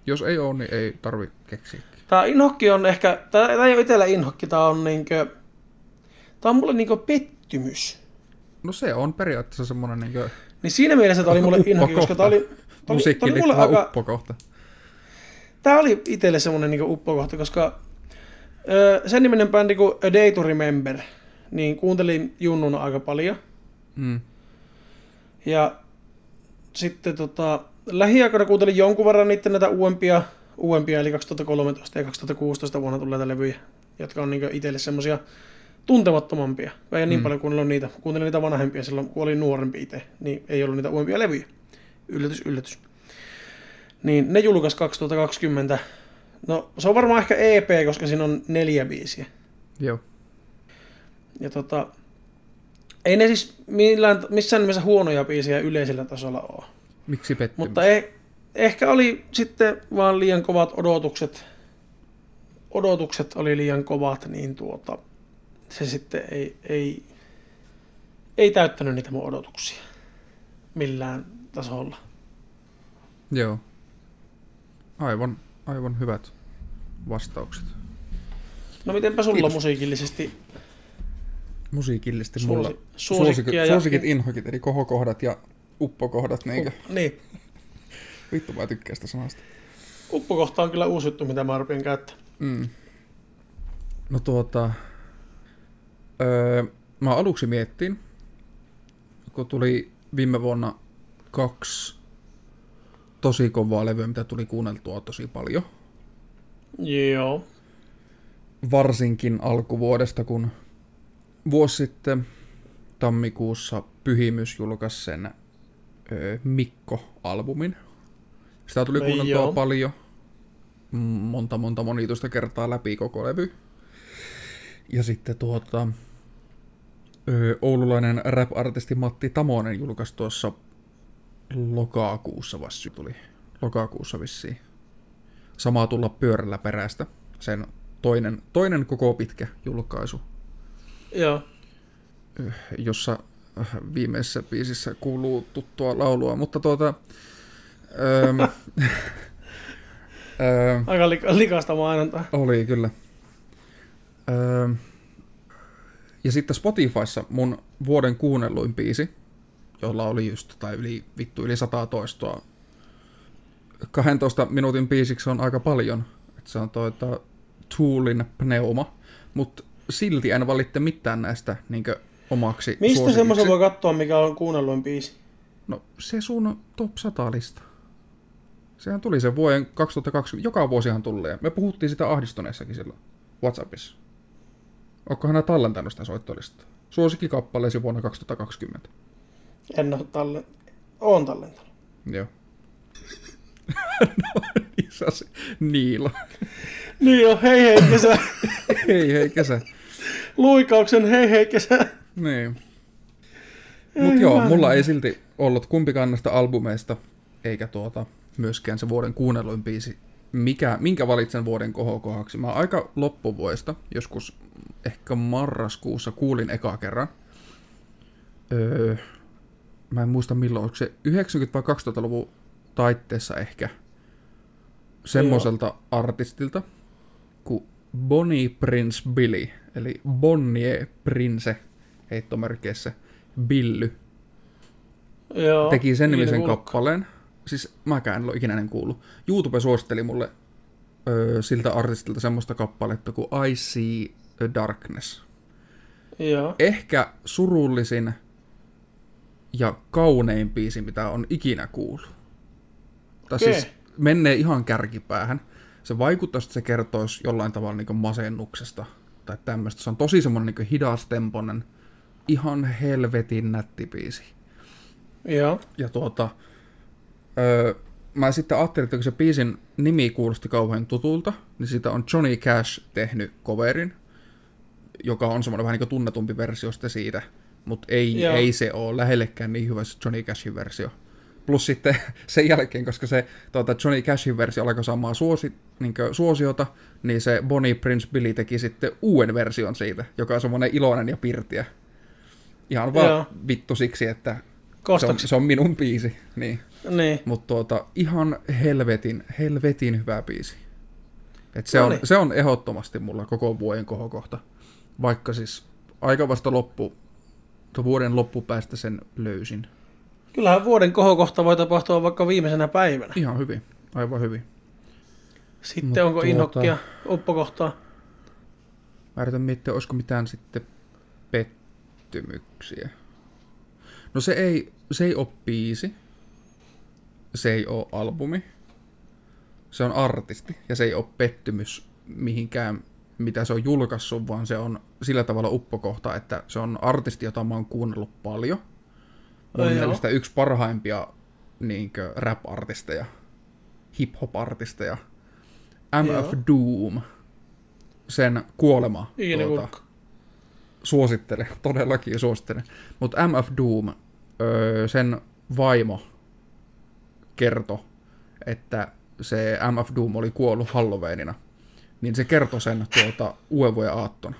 Jos ei ole, niin ei tarvi keksiä. Tää Inhokki on ehkä, tää, tää ei ole itsellä Inhokki, tää on niinkö, tää on mulle niinkö pettymys. No se on periaatteessa semmoinen niin Niin siinä mielessä tää oli mulle Inhokki, koska tää oli, tää oli, tää oli mulle aika, uppokohta. Tää oli itselle semmonen niinku uppokohta, koska ö, sen niminen bändi kuin A Day to Remember, niin kuuntelin junnuna aika paljon. Mm. Ja sitten tota, lähiaikoina kuuntelin jonkun verran niitä näitä uudempia, uudempia, eli 2013 ja 2016 vuonna tulleita levyjä, jotka on niinku itselle semmosia tuntemattomampia. Ei niin Mm. paljon kuunnellut niitä. Kuuntelin niitä vanhempia silloin, kun olin nuorempi itse, niin ei ollut niitä uudempia levyjä. Yllätys, yllätys. Niin ne julkaisi 2020. No, se on varmaan ehkä EP, koska siinä on neljä biisiä. Joo. Ja tota, ei ne siis millään, missään nimessä huonoja biisejä yleisellä tasolla ole. Miksi pettymys? Mutta eh, ehkä oli sitten vaan liian kovat odotukset. Odotukset oli liian kovat, niin tuota, se sitten ei, ei, ei täyttänyt niitä mun odotuksia millään tasolla. Joo. Aivan, aivan hyvät vastaukset. No mitenpä sulla Kiitos. musiikillisesti Musiikillisesti Suosi- mulla suosikit, ja- suosikit inhokit, eli kohokohdat ja uppokohdat. Niinkö? Niin, <laughs> Vittu mä tykkään sitä sanasta. uppokohta on kyllä uusi juttu, mitä mä rupin käyttää. Mm. No tuota, öö, mä aluksi miettiin, kun tuli viime vuonna kaksi tosi kovaa levyä, mitä tuli kuunneltua tosi paljon. Joo. Varsinkin alkuvuodesta, kun vuosi sitten tammikuussa Pyhimys julkaisi sen öö, Mikko-albumin. Sitä tuli No kuunneltua joo. paljon. Monta, monta monituista kertaa läpi koko levy. Ja sitten tuota, oululainen rap-artisti Matti Tamonen julkaisi tuossa lokakuussa vasta tuli. Lokakuussa vissiin. Samaa tulla pyörällä perästä. Sen toinen, toinen koko pitkä julkaisu, Joo. jossa äh, viimeisessä biisissä kuuluu tuttua laulua, mutta tuota... Öö, öö, <laughs> Aika li- likasta mainontaa. oli kyllä. Öö, ja sitten Spotifyssa mun vuoden kuunnelluin biisi, jolla oli just tai yli, vittu yli 100 toistoa. 12 minuutin biisiksi on aika paljon. Et se on toita Toolin Pneuma, mutta silti en valitte mitään näistä niinkö omaksi Mistä semmoisen voi katsoa, mikä on kuunnelluin biisi? No se sun top 100 lista. Sehän tuli sen vuoden 2020, joka vuosihan tulee. Me puhuttiin sitä ahdistuneessakin silloin Whatsappissa. Onkohan hän tallentanut sitä soittolistaa? Suosikkikappaleesi vuonna 2020. En ole tallen... Oon tallentanut. Joo. <laughs> no, isäsi. Niilo. <laughs> Niin jo, hei hei kesä. <laughs> hei hei kesä. Luikauksen hei hei kesä. Niin. Ei Mut joo, hyvä. mulla ei silti ollut kumpikaan näistä albumeista, eikä tuota myöskään se vuoden kuunnelluin biisi. Mikä, minkä valitsen vuoden kohokohaksi? Mä aika loppuvuodesta, joskus ehkä marraskuussa kuulin eka kerran. Öö, mä en muista milloin, onko se 90- vai 2000-luvun taitteessa ehkä. Semmoiselta artistilta kuin Bonnie Prince Billy, eli Bonnie Prince heittomerkeissä Billy Joo. teki sen nimisen kuullutkaan. kappaleen. Siis mäkään en ole ikinä en kuullut. YouTube suositteli mulle öö, siltä artistilta semmoista kappaletta kuin I See a Darkness. Joo. Ehkä surullisin ja kaunein biisi, mitä on ikinä kuullut. Tai Okei. siis menee ihan kärkipäähän. Se vaikuttaisi, että se kertoisi jollain tavalla niin masennuksesta tai tämmöistä. Se on tosi semmoinen niin hidastemponen, ihan helvetin nätti biisi. Joo. Ja tuota, öö, mä sitten ajattelin, että kun se biisin nimi kuulosti kauhean tutulta, niin siitä on Johnny Cash tehnyt coverin, joka on semmoinen vähän niin kuin tunnetumpi versio sitten siitä, mutta ei, Joo. ei se ole lähellekään niin hyvä se Johnny Cashin versio. Plus sitten <laughs> sen jälkeen, koska se tuota, Johnny Cashin versio alkoi saamaan suosi, niin suosiota, niin se Bonnie Prince Billy teki sitten uuden version siitä, joka on semmoinen iloinen ja pirtiä. Ihan vaan Joo. vittu siksi, että Se on, se on minun biisi, niin. Niin. Mutta tuota, ihan helvetin, helvetin hyvä biisi. Et se, No on, niin. se on ehdottomasti mulla koko vuoden kohokohta. Vaikka siis aika vasta loppu, vuoden loppupäästä sen löysin. Kyllähän vuoden kohokohta voi tapahtua vaikka viimeisenä päivänä. Ihan hyvin, aivan hyvin. Sitten Mut onko tuota- inhokkia uppokohtaa? Mä yritän miettiä, olisiko mitään sitten pettymyksiä. No se ei, se ei ole biisi. Se ei ole albumi. Se on artisti. Ja se ei ole pettymys mihinkään, mitä se on julkaissut, vaan se on sillä tavalla uppokohta, että se on artisti, jota mä oon kuunnellut paljon. Mun joo. mielestä yksi parhaimpia niinkö, rap-artisteja, hip-hop-artisteja. MF Joo. Doom. Sen kuolema. Iini tuota. Suosittelen, <laughs> todellakin suosittelen. Mutta MF Doom, öö, sen vaimo kertoi, että se MF Doom oli kuollut Halloweenina. Niin se kertoi sen tuota uuden vuoden aattona.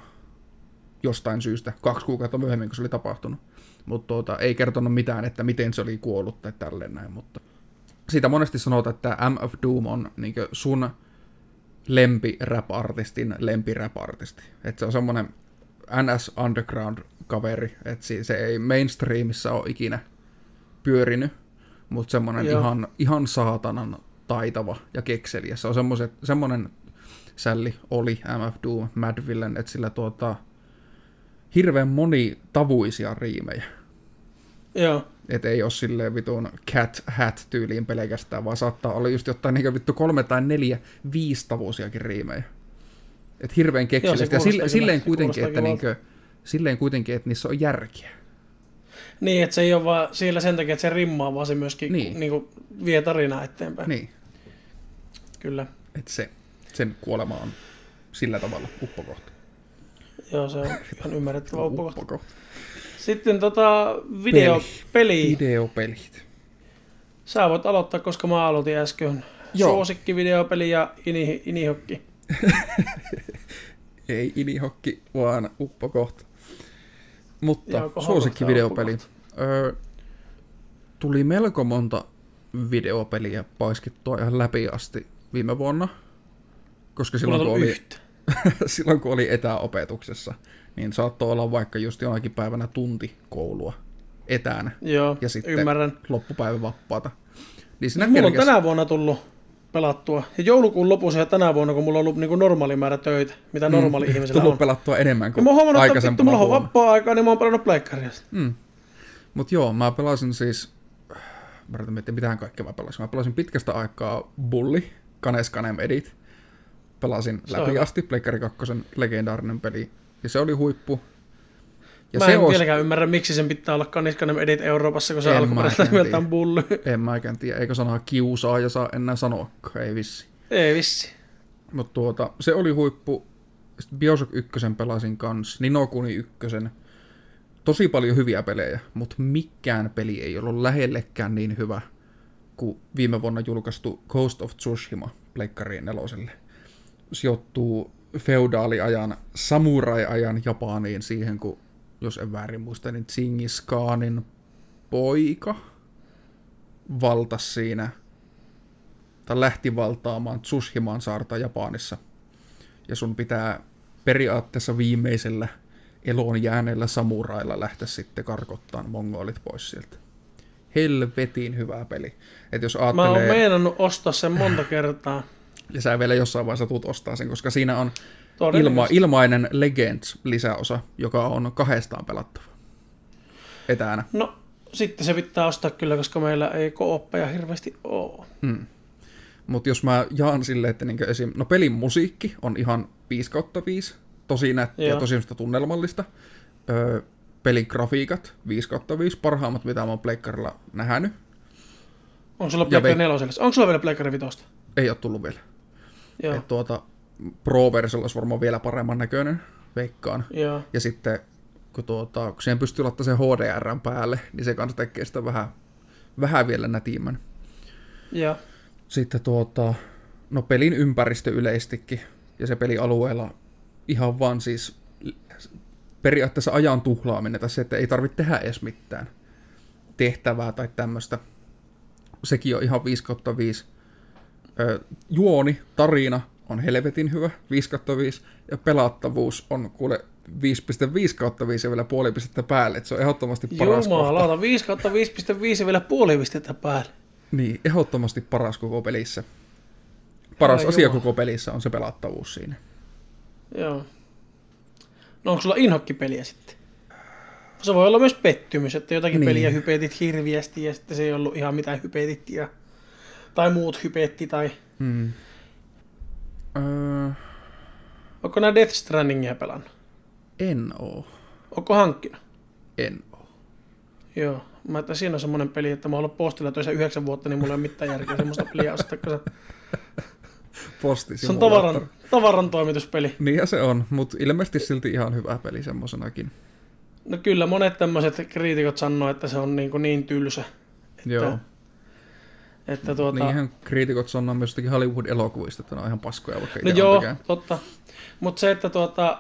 Jostain syystä, kaksi kuukautta myöhemmin, kun se oli tapahtunut. Mutta tuota, ei kertonut mitään, että miten se oli kuollut tai tälleen näin. Mutta siitä monesti sanotaan, että MF Doom on niinkö sun lempi rap-artistin lempi rap-artisti. Että se on semmoinen NS Underground-kaveri, että se ei mainstreamissa ole ikinä pyörinyt, mutta semmoinen ihan, ihan saatanan taitava ja kekseliä. Se on semmoiset, semmoinen sälli oli MF Doom, Mad Villain, että sillä tuota, hirveän monitavuisia riimejä. Joo. Et ei ole silleen vitun cat hat tyyliin pelkästään, vaan saattaa olla just jotain niin vittu kolme tai neljä viistavuusiakin riimejä. Et hirveän kekseliästi. Ja sille, silleen kuitenkin, että niinkö, silleen kuitenkin, että niissä on järkeä. Niin, että se ei ole vaan siellä sen takia, että se rimmaa, vaan se myöskin Niin. niin. Niin kuin vie tarinaa eteenpäin. Niin, Kyllä. että se, sen kuolema on sillä tavalla uppokohta. Joo, se on <laughs> ihan ymmärrettävä uppokohta. uppokohta. Sitten tota video, peli. Videopelit. Sä voit aloittaa, koska mä aloitin äsken. Joo. Suosikki, videopeli ja ini, inihokki. <laughs> Ei inihokki, vaan uppokohta. Mutta Joo, kohokohta suosikki ja videopeli. Öö, tuli melko monta videopeliä paiskittua ihan läpi asti viime vuonna. Koska silloin kun, oli, <laughs> silloin kun oli etäopetuksessa, niin saattoi olla vaikka just jonakin päivänä tunti koulua etänä Joo, ja sitten ymmärrän. loppupäivä vapaata. Niin siinä Mulla on tänä vuonna tullut pelattua. Ja joulukuun lopussa ja tänä vuonna, kun mulla on ollut niin kuin normaali määrä töitä, mitä normaali <laughs> mm, ihmisellä tullut on. pelattua enemmän Ja kuin mä oon huomannut, että vittu, mulla on vapaa-aikaa, niin mä oon pelannut pleikkaria. Mm. Mut joo, mä pelasin siis... Mä yritän miettiä, mitähän kaikkea mä pelasin. Mä pelasin pitkästä aikaa Bulli, Kanes Kanem Edit. Pelasin läpi asti, Pleikkari 2 legendaarinen peli. Ja se oli huippu. Ja mä se en olisi- vieläkään ymmärrä, miksi sen pitää olla Kaniskanen Edit Euroopassa, kun se alkuperäistä nimeltään tiedä. bully. En mäkään tiedä, eikö sanaa kiusaa ja saa enää sanoa, ei vissi. Ei vissi. Mutta tuota, se oli huippu. Sitten Bioshock 1 pelasin kanssa, Ninokuni 1. Tosi paljon hyviä pelejä, mutta mikään peli ei ollut lähellekään niin hyvä kuin viime vuonna julkaistu Ghost of Tsushima Pleikkariin neloselle. Sijoittuu feudaaliajan, samurai-ajan Japaniin siihen, kun jos en väärin muista, niin Genghis Khanin poika valtas siinä tai lähti valtaamaan Tsushiman saarta Japanissa. Ja sun pitää periaatteessa viimeisellä eloon jääneellä samurailla lähteä sitten karkottaan mongolit pois sieltä. Helvetin hyvä peli. Et jos Mä oon ajattelee, meinannut ostaa sen monta kertaa. ja sä vielä jossain vaiheessa tuut ostaa sen, koska siinä on ilma, ilmainen Legends-lisäosa, joka on kahdestaan pelattava. Etänä. No, sitten se pitää ostaa kyllä, koska meillä ei kooppeja hirveästi oo. Mm. Mutta jos mä jaan silleen, että niinku esim... no pelin musiikki on ihan 5 kautta 5, tosi nättiä, Joo. tosi tunnelmallista. Öö, pelin grafiikat 5 kautta 5, parhaimmat mitä mä oon pleikkarilla nähnyt. Onko sulla Pleikkari veik- neloselle? Onko sulla vielä Pleikkari vitosta? Ei ole tullut vielä. Joo, Et tuota, Pro-versiolla olisi varmaan vielä paremman näköinen, veikkaan. joo. Ja sitten kun, tuota, kun siihen pystyy laittamaan sen HDR päälle, niin se kanssa tekee sitä vähän, vähän vielä nätimmän. Ja, Sitten tuota, no pelin ympäristö yleistikin ja se pelialueella ihan vaan siis periaatteessa ajan tuhlaaminen se, että ei tarvitse tehdä edes mitään. tehtävää tai tämmöistä. Sekin on ihan 5 kautta 5. Ö, juoni, tarina on helvetin hyvä, 5 kautta 5, ja pelattavuus on kuule 5.5 kautta 5 ja vielä puoli pistettä päälle, että se on ehdottomasti paras Jumalauta, 5 kautta 5.5 ja vielä puoli pistettä päälle. Niin, ehdottomasti paras koko pelissä. Paras Ai asia jumala. koko pelissä on se pelattavuus siinä. Joo. No onko sulla inhokkipeliä sitten? Se voi olla myös pettymys, että jotakin Niin. peliä hypetit hirviästi ja sitten se ei ollut ihan mitään hypetit ja... Tai muut hypetti tai... Hmm. Öö, Onko nämä Death Strandingia pelannut? en oo. Onko hankkinut? En oo. Joo. Mä että siinä on semmoinen peli, että mä oon ollut postilla töissä yhdeksän vuotta, niin mulla ei ole mitään järkeä semmoista peliä ostaa, kun se, Posti se on tavaran, tavaran toimituspeli. Niin se on, mutta ilmeisesti silti ihan hyvä peli semmosenakin. No kyllä, monet tämmöiset kriitikot sanoo, että se on niin, kuin niin tylsä. Että, Joo. Että tuota, Niinhän kriitikot sanoo myös jostakin Hollywood-elokuvista, että ne on ihan paskoja, vaikka No joo, tekee. totta. Mutta se, että tuota,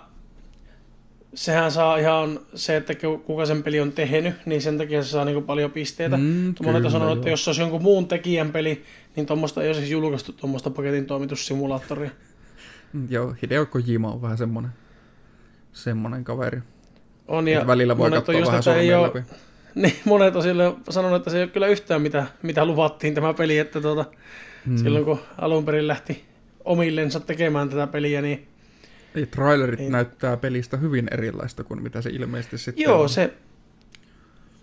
sehän saa ihan se, että ku- kuka sen peli on tehnyt, niin sen takia se saa niinku paljon pisteitä. Mm, Monet on sanonut, että jos se olisi jonkun muun tekijän peli, niin tuommoista ei olisi julkaistu tuommoista paketin toimitussimulaattoria. Mm, Joo, Hideo Kojima on vähän semmonen, semmonen kaveri. On, Ja välillä voi katsoa vähän sormien ole, läpi. <laughs> niin, monet on sille sanonut, että se ei ole kyllä yhtään mitä, mitä luvattiin tämä peli, että tuota, Mm. silloin kun alun perin lähti omillensa tekemään tätä peliä, niin Ei, trailerit Niin. näyttää pelistä hyvin erilaista kuin mitä se ilmeisesti sitten Joo, on. se...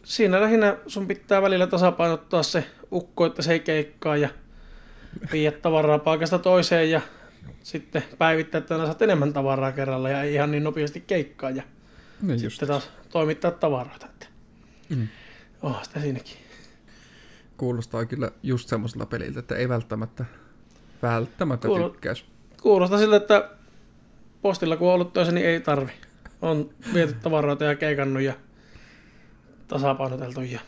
Siinä lähinnä sun pitää välillä tasapainottaa se ukko, että se ei keikkaa ja viiä tavaraa paikasta toiseen ja sitten päivittää, että saat enemmän tavaraa kerralla ja ei ihan niin nopeasti keikkaa ja Niin just. sitten taas toimittaa tavaroita. Mm. Oh, sitä siinäkin. Kuulostaa kyllä just semmoiselta peliltä, että ei välttämättä, välttämättä Kuulo- tykkäisi. Kuulostaa siltä, että postilla kun on ollut töissä, niin ei tarvi. On viety tavaroita ja keikannut ja tasapainoteltu. Ja...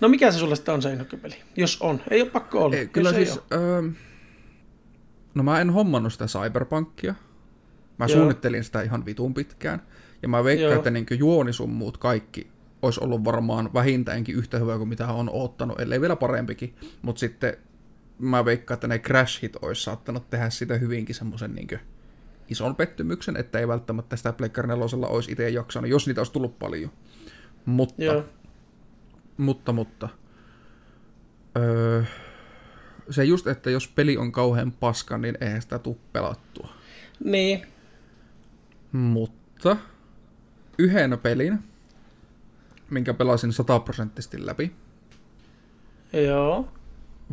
No mikä se sulle sitten on se innokkipeli? Jos on. Ei ole pakko olla. Ei, kyllä Jos siis, Ei öö, no mä en hommannut sitä Cyberpunkia. Mä Joo. suunnittelin sitä ihan vitun pitkään. Ja mä veikkaan, Joo. että niin juonisummut kaikki olisi ollut varmaan vähintäänkin yhtä hyvä kuin mitä on oottanut, ellei vielä parempikin. Mutta sitten mä veikkaan, että ne crash hit olisi saattanut tehdä sitä hyvinkin semmoisen niin ison pettymyksen, että ei välttämättä sitä Pleikkari 4 olisi itse jaksanut, jos niitä olisi tullut paljon. Mutta, Joo. mutta, mutta. Öö, se just, että jos peli on kauhean paska, niin eihän sitä tule pelattua. Niin. Mutta yhden pelin, minkä pelasin sataprosenttisesti läpi Joo.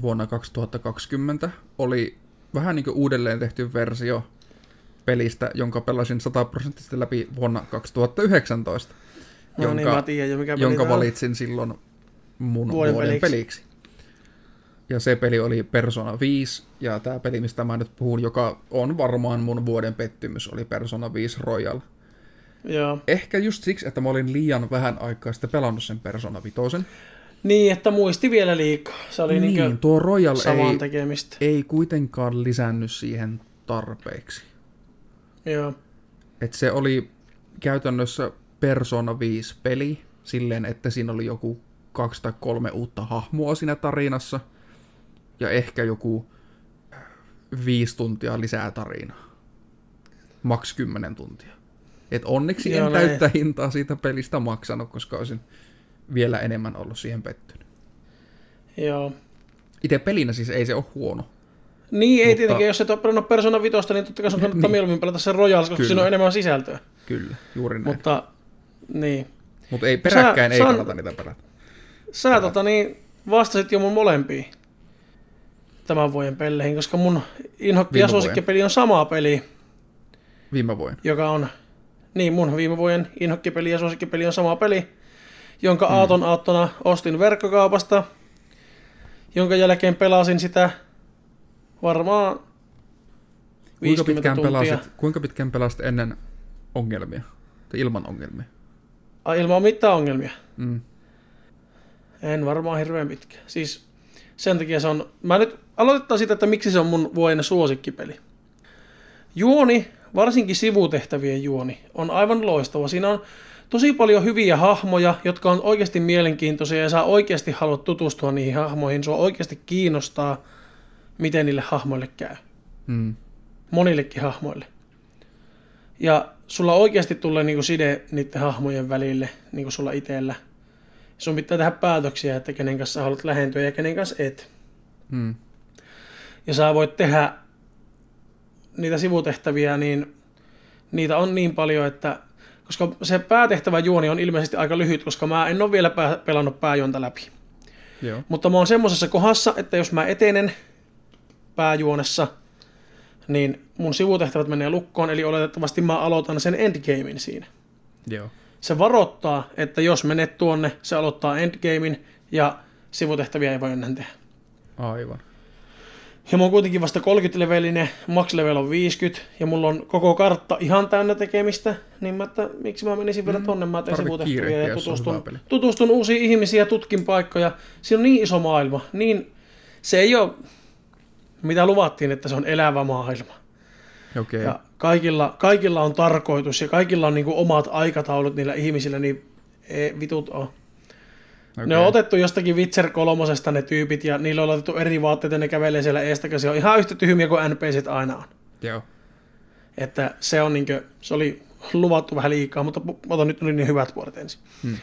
vuonna 2020, oli vähän niin kuin uudelleen tehty versio pelistä, jonka pelasin sataprosenttisesti läpi vuonna 2019, No jonka, niin, mä tiedän jo mikä jonka on. valitsin silloin mun Vuoden vuoden, peliksi. peliksi. Ja se peli oli Persona 5, ja tämä peli, mistä mä nyt puhun, joka on varmaan mun vuoden pettymys, oli Persona 5 Royal. Joo. Ehkä just siksi, että mä olin liian vähän aikaa sitten pelannut sen Persona 5. Niin, että muisti vielä liikaa. Se oli Niin, niin tuo Royal ei, tekemistä. ei kuitenkaan lisännyt siihen tarpeeksi. Joo. Et se oli käytännössä Persona 5 peli silleen, että siinä oli joku kaksi tai kolme uutta hahmoa siinä tarinassa ja ehkä joku viisi tuntia lisää tarinaa. Maks 10 tuntia. Et onneksi Joo, en näin. täyttä hintaa siitä pelistä maksanut, koska olisin vielä enemmän ollut siihen pettynyt. Joo. Itse pelinä siis ei se ole huono. Niin, ei Mutta- tietenkin, jos et ole pelannut Persona 5, niin totta kai sun <laughs> kannattaa Niin. mieluummin pelata sen Royals, koska Kyllä. siinä on enemmän sisältöä. Kyllä, juuri näin. Mutta, niin. Mutta ei peräkkäin, Sä- ei sä- kannata niitä pelata. Sä tota niin, vastasit jo mun molempiin tämän vuoden peleihin, koska mun inhokki ja vuoden. suosikkipeli on sama peli, Viime vuonna. joka on, niin mun viime vuoden inhokkipeli ja suosikkipeli on sama peli, jonka hmm. aaton aattona ostin verkkokaupasta, jonka jälkeen pelasin sitä varmaan Kuinka 50 pitkään, tuntia. pelasit, kuinka pitkään pelasit ennen ongelmia? Tai ilman ongelmia? Ai, ilman mitään ongelmia. Mm. En varmaan hirveän pitkä. Siis sen takia se on... Mä nyt aloitetaan siitä, että miksi se on mun vuoden suosikkipeli. Juoni, varsinkin sivutehtävien juoni, on aivan loistava. Siinä on tosi paljon hyviä hahmoja, jotka on oikeasti mielenkiintoisia ja sä oikeasti haluat tutustua niihin hahmoihin. Sua oikeasti kiinnostaa, miten niille hahmoille käy. Mm. Monillekin hahmoille. Ja sulla oikeasti tulee niinku side niiden hahmojen välille, niin kuin sulla itsellä. Sun pitää tehdä päätöksiä, että kenen kanssa haluat lähentyä ja kenen kanssa et. Mm. Ja sä voit tehdä niitä sivutehtäviä, niin niitä on niin paljon, että koska se päätehtävä juoni on ilmeisesti aika lyhyt, koska mä en ole vielä pää, pelannut pääjuonta läpi. Joo. Mutta mä oon semmoisessa kohdassa, että jos mä etenen pääjuonessa, niin mun sivutehtävät menee lukkoon, eli oletettavasti mä aloitan sen endgamein siinä. Joo. Se varoittaa, että jos menet tuonne, se aloittaa endgamein ja sivutehtäviä ei voi enää tehdä. Aivan. Ja mä oon kuitenkin vasta 30-levelinen, max level on 50, ja mulla on koko kartta ihan täynnä tekemistä, niin mä, että miksi mä menisin vielä Mm, tonne, mä teen kiirehtiä, ja tutustun, tutustun uusiin ihmisiin ja tutkin paikkoja. Siinä on niin iso maailma, niin se ei ole, mitä luvattiin, että se on elävä maailma. Okei. Ja kaikilla, kaikilla on tarkoitus ja kaikilla on niinku omat aikataulut niillä ihmisillä, niin ei vitut on. Okei. Ne on otettu jostakin Witcher kolmosesta ne tyypit ja niillä on laitettu eri vaatteet ja ne kävelee siellä eestäkäsi. On ihan yhtä tyhmiä kuin NPCt aina on. Joo. Että se on niinkö, se oli luvattu vähän liikaa, mutta otan nyt niin hyvät puolet ensin. Hmm.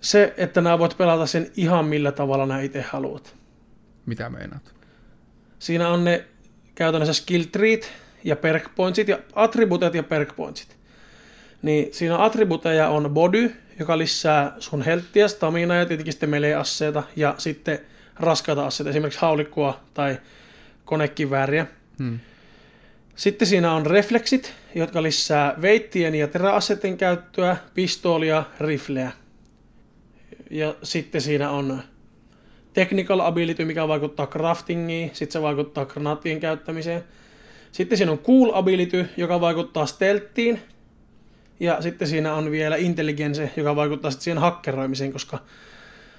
Se, että nämä voit pelata sen ihan millä tavalla nämä itse haluat. Mitä meinaat? Siinä on ne käytännössä skill treat ja perk pointsit ja attributet ja perk pointsit. Niin siinä attributeja on body, joka lisää sun helttiä, staminaa ja tietenkin sitten melee-asseita ja sitten raskaita asseita, esimerkiksi haulikkoa tai konekivääriä. Hmm. Sitten siinä on refleksit, jotka lisää veittien ja teräasseiden käyttöä, pistoolia, rifleä. Ja sitten siinä on technical ability, mikä vaikuttaa craftingiin, sitten se vaikuttaa granaattien käyttämiseen. Sitten siinä on cool ability, joka vaikuttaa stealthiin. Ja sitten siinä on vielä intelligence, joka vaikuttaa sitten siihen hakkeroimiseen, koska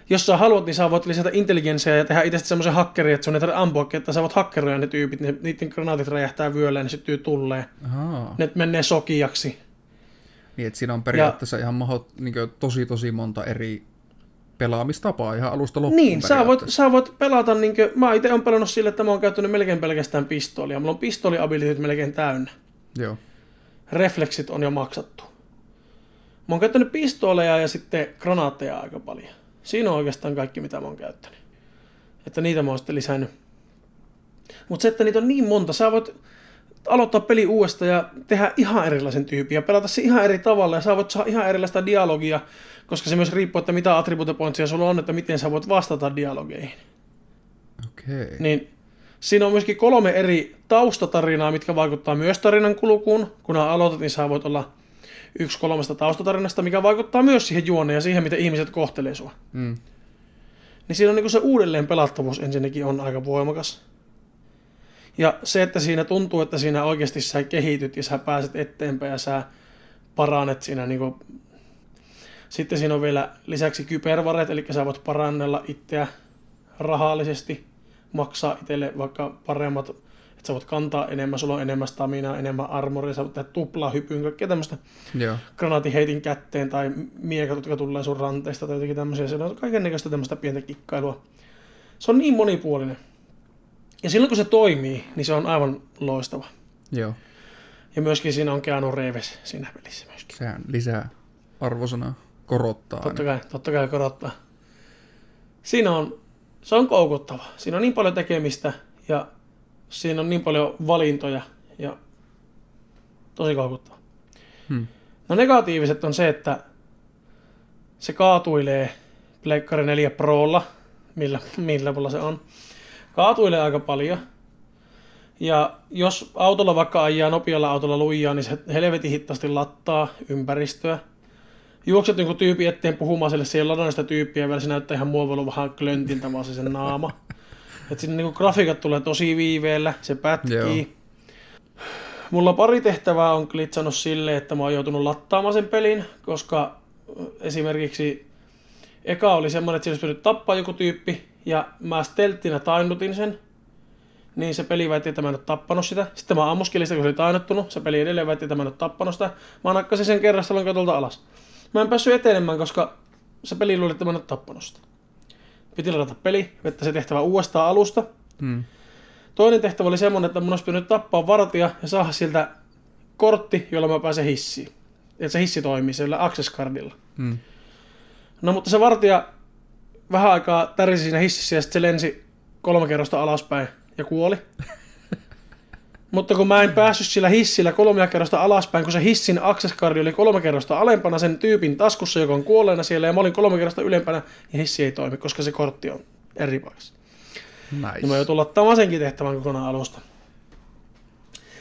jos sä haluat, niin sä voit lisätä intelligenssiä ja tehdä itse semmoisen hakkerin, että sun ei tarvitse ampua, että sä voit hakkeroida ne tyypit, ne, niiden granaatit räjähtää vyölle ja ne syttyy tulleen. Ahaa. Ne menee sokiaksi. Niin, että siinä on periaatteessa ihan mahot, niin tosi tosi monta eri pelaamistapaa ihan alusta loppuun Niin, sä voit, sä voit pelata, niin kuin, mä itse olen pelannut sille, että mä oon käyttänyt melkein pelkästään pistoolia. Mulla on pistooli-abilityt melkein täynnä. Joo. Refleksit on jo maksattu. Mä oon käyttänyt pistooleja ja sitten granaatteja aika paljon. Siinä on oikeastaan kaikki, mitä mä oon käyttänyt. Että niitä mä oon sitten lisännyt. Mutta se, että niitä on niin monta, sä voit aloittaa peli uudestaan ja tehdä ihan erilaisen tyypin ja pelata se ihan eri tavalla ja sä voit saada ihan erilaista dialogia, koska se myös riippuu, että mitä attribute pointsia sulla on, että miten sä voit vastata dialogeihin. Okei. Niin siinä on myöskin kolme eri taustatarinaa, mitkä vaikuttaa myös tarinan kulkuun. Kun aloitat, niin sä voit olla yksi kolmesta taustatarinasta, mikä vaikuttaa myös siihen juoneen ja siihen, miten ihmiset kohtelee sua. Mm. Niin siinä on niin se uudelleen pelattavuus ensinnäkin on aika voimakas. Ja se, että siinä tuntuu, että siinä oikeasti sä kehityt ja sä pääset eteenpäin ja sä paranet siinä niin kuin... Sitten siinä on vielä lisäksi kybervaret, eli sä voit parannella itseä rahallisesti, maksaa itselle vaikka paremmat, että sä voit kantaa enemmän, sulla on enemmän staminaa, enemmän armoria, sä voit tehdä tuplaa hypyyn, kaikkea tämmöistä Joo. granaatiheitin kätteen tai miekat, jotka tulee sun ranteista tai jotenkin tämmöisiä. Se on kaikennäköistä tämmöistä pientä kikkailua. Se on niin monipuolinen. Ja silloin kun se toimii, niin se on aivan loistava. Joo. Ja myöskin siinä on Keanu Reeves siinä pelissä myöskin. Sehän lisää arvosanaa, korottaa Totta aina. kai, totta kai korottaa. Siinä on, se on koukuttava. Siinä on niin paljon tekemistä ja siinä on niin paljon valintoja ja tosi koukuttava. Hmm. No negatiiviset on se, että se kaatuilee Pleikkari 4 Prolla, millä, millä mulla se on. Kaatuilee aika paljon. Ja jos autolla vaikka ajaa nopealla autolla lujaa, niin se helvetin hittaasti lattaa ympäristöä. Juokset jonkun tyypin eteen puhumaan sille, siellä ladannut sitä tyyppiä, vielä se näyttää ihan muovilu vähän klöntiltä vaan se sen naama. Et siinä niinku grafiikat tulee tosi viiveellä, se pätkii. Joo. Mulla pari tehtävää on glitsannut silleen, että mä oon joutunut lattaamaan sen pelin, koska esimerkiksi eka oli semmoinen, että siinä olisi tappaa joku tyyppi, ja mä stelttinä tainnutin sen. niin se peli väitti, että mä en ole tappanut sitä. Sitten mä ammuskelin sitä, kun se oli tainottunut. Se peli edelleen väitti, että mä en ole tappanut sitä. Mä nakkasin sen kerrastalon katolta alas. Mä en päässyt etenemään, koska se peli luuli, että mä en ole tappanut sitä. Piti ladata peli, vettä se tehtävä uudestaan alusta. Hmm. Toinen tehtävä oli semmonen, että mun olisi pitänyt tappaa vartija ja saada siltä kortti, jolla mä pääsen hissiin. Että se hissi toimii sillä access cardilla. Hmm. No mutta se vartija vähän aikaa tärisi siinä hississä ja sitten se lensi kolme kerrosta alaspäin ja kuoli. <laughs> mutta kun mä en päässyt sillä hissillä kolme kerrosta alaspäin, kun se hissin access cardi oli kolme kerrosta alempana sen tyypin taskussa, joka on kuolleena siellä, ja mä olin kolme kerrosta ylempänä, ja hissi ei toimi, koska se kortti on eri paikassa. Nice. Niin mä joutun lattaamaan senkin tehtävän kokonaan alusta.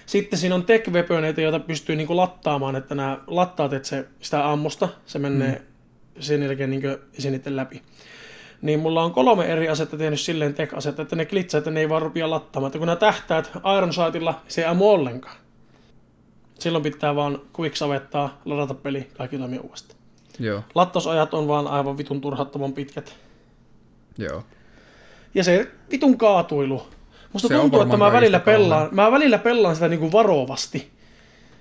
Sitten siinä on tech weaponeita, joita pystyy niinku lattaamaan, että nämä lattaat, että se, sitä ammusta, se menee mm. sen jälkeen niinku läpi. Niin mulla on kolme eri asetta tehnyt silleen tech-asetta, että ne klitsaa, että ne ei vaan rupia lattaamaan. Että kun nämä tähtäät Iron Sightilla, se ei ammu ollenkaan. Silloin pitää vaan quick savettaa, ladata peli, kaikki toimii uudestaan. Joo, Lattausajat on vaan aivan vitun turhattoman pitkät. joo. Ja se vitun kaatuilu. Musta Se tuntuu, että mä välillä, pellaan, mä välillä pellaan sitä niinku varovasti.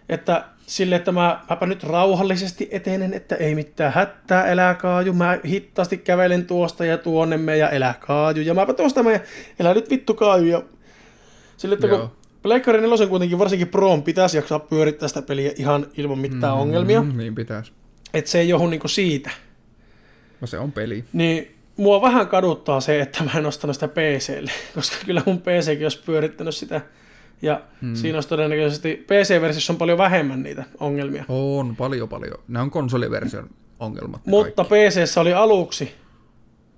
Että sille, että mä, mäpä nyt rauhallisesti etenen, että ei mitään hätää, elää kaaju. Mä hittaasti kävelen tuosta ja tuonne me ja elää kaaju. Ja mäpä tuosta me elää nyt vittu kaaju. Ja sille, että kun Joo. Pleikkari 4 kuitenkin varsinkin Proon pitäisi jaksaa pyörittää sitä peliä ihan ilman mitään mm, ongelmia. Niin pitäisi. Että se ei johdu niinku siitä. No se on peli. Niin mua vähän kaduttaa se, että mä en ostanut sitä PClle, <laughs> koska kyllä mun PCkin olisi pyörittänyt sitä. Ja hmm. siinä olisi todennäköisesti, PC-versiossa on paljon vähemmän niitä ongelmia. On paljon paljon. Ne on konsoliversion ongelmat. Mutta. PCssä oli aluksi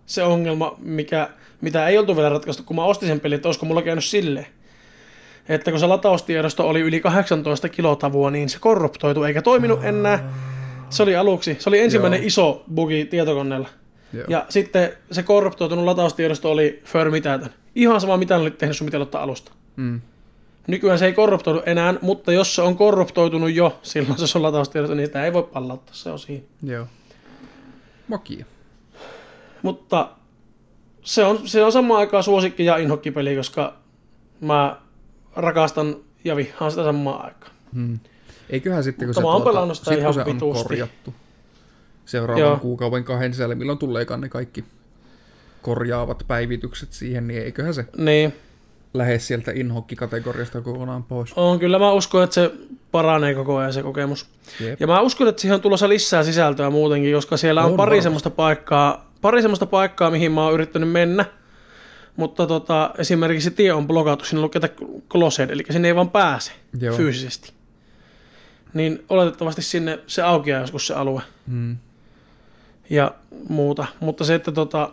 se ongelma, mikä, mitä ei oltu vielä ratkaistu, kun mä ostin sen pelin, että olisiko mulla käynyt silleen. Että kun se lataustiedosto oli yli 18 kilotavua, niin se korruptoitu eikä toiminut enää. Se oli aluksi, se oli ensimmäinen Joo. iso bugi tietokoneella. Joo. Ja sitten se korruptoitunut lataustiedosto oli för mitätön. Ihan sama mitä oli tehnyt sun ottaa alusta. Mm. Nykyään se ei korruptoidu enää, mutta jos se on korruptoitunut jo, silloin se sun lataustiedosto, niin sitä ei voi palauttaa, se on siinä. Joo. Makia. Mutta se on, se on samaan aikaan suosikki ja inhokkipeli, koska mä rakastan ja vihaan sitä samaan aikaan. Hmm. Eiköhän sitten, kun Mutta se, pelannut sitä sit, kun se on korjattu seuraavan Joo. kuukauden kahden sisällä, milloin tuleekaan ne kaikki korjaavat päivitykset siihen, niin eiköhän se Niin, lähde sieltä inhokkikategoriasta kokonaan pois. on kyllä mä uskon, että se paranee koko ajan se kokemus. Jep. Ja mä uskon, että siihen on tulossa lisää sisältöä muutenkin, koska siellä on, On pari varmasti. semmoista paikkaa, pari semmoista paikkaa, mihin mä oon yrittänyt mennä. Mutta tota, esimerkiksi se tie on blokattu, sinne lukee closed, eli sinne ei vaan pääse Joo. fyysisesti. Niin oletettavasti sinne se aukeaa joskus se alue Hmm. ja muuta. Mutta se, että tota,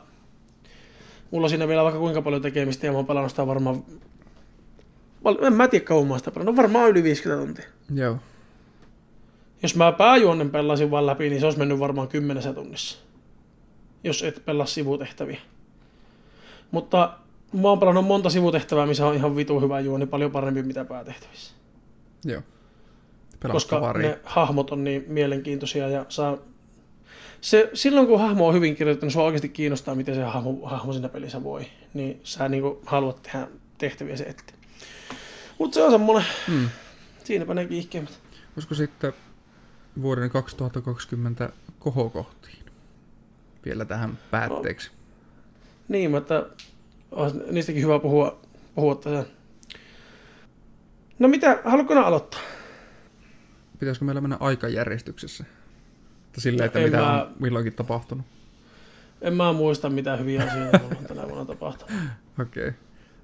mulla on siinä vielä vaikka kuinka paljon tekemistä ja mä oon pelannut sitä varmaan, en mä tiedä kauan mä sitä pelannut, varmaan yli 50 tuntia. Joo. Jos mä pääjuonnen pelasin vaan läpi, niin se olisi mennyt varmaan kymmenessä tunnissa. Jos et pelaa sivutehtäviä. Mutta mä oon pelannut monta sivutehtävää, missä on ihan vitu hyvä juoni, paljon parempi mitä päätehtävissä. Joo. Pelaa koska pari. ne hahmot on niin mielenkiintoisia ja saa... Se, silloin kun hahmo on hyvin kirjoitettu, niin oikeasti kiinnostaa, miten se hahmo, hahmo siinä pelissä voi. Niin sä niinku haluat tehdä tehtäviä se eteen. Mutta se on semmonen, Hmm. siinäpä ne kiihkeimmät. Olisiko sitten vuoden 2020 kohokohtiin vielä tähän päätteeksi? Niin, mutta niistäkin hyvä puhua, puhua tässä. No mitä, haluatko aloittaa? Pitäisikö meillä mennä aikajärjestyksessä? Että silleen, että en mitä mä- on milloinkin tapahtunut. En mä muista mitä hyviä asioita mulla on tänä vuonna tapahtunut. <laughs> Okei. Okay.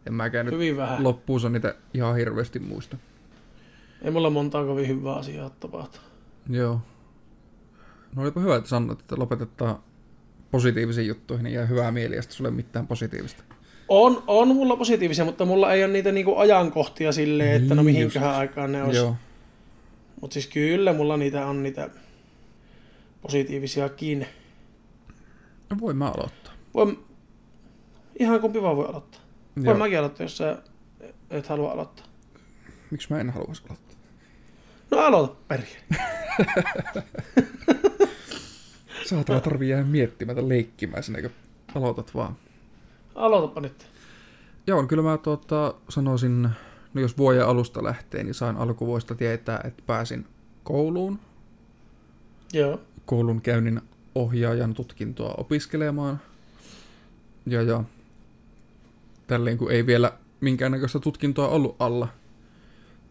En mäkään nyt Hyvin vähän. loppuunsa niitä ihan hirveästi muista. Ei mulla montaa kovin hyvää asiaa tapahtunut. Joo. No olipa hyvä, että sanoit, että lopetetaan positiivisiin juttuihin niin jää hyvää mieli, ja sitten sulle mitään positiivista. On, on mulla positiivisia, mutta mulla ei ole niitä niinku ajankohtia silleen, että no Niin mihinköhän aikaan ne olisi. Joo. Mutta siis kyllä mulla niitä on niitä positiivisiakin. No voin mä aloittaa. Voin, ihan kumpi vaan voi aloittaa. Voin Joo. mäkin aloittaa, jos sä et halua aloittaa. Miksi mä en haluaisi aloittaa? No aloita perkele. Saatana <laughs> tarvii jäädä miettimään tai leikkimään sinne, kun aloitat vaan. Aloitapa nyt. Joo, kyllä mä tuota, sanoisin, no jos vuoden alusta lähtee, niin sain alkuvuosta tietää, että pääsin kouluun. Joo. Koulun käynnin ohjaajan tutkintoa opiskelemaan. Ja, ja tälleen kun ei vielä minkäännäköistä tutkintoa ollut alla.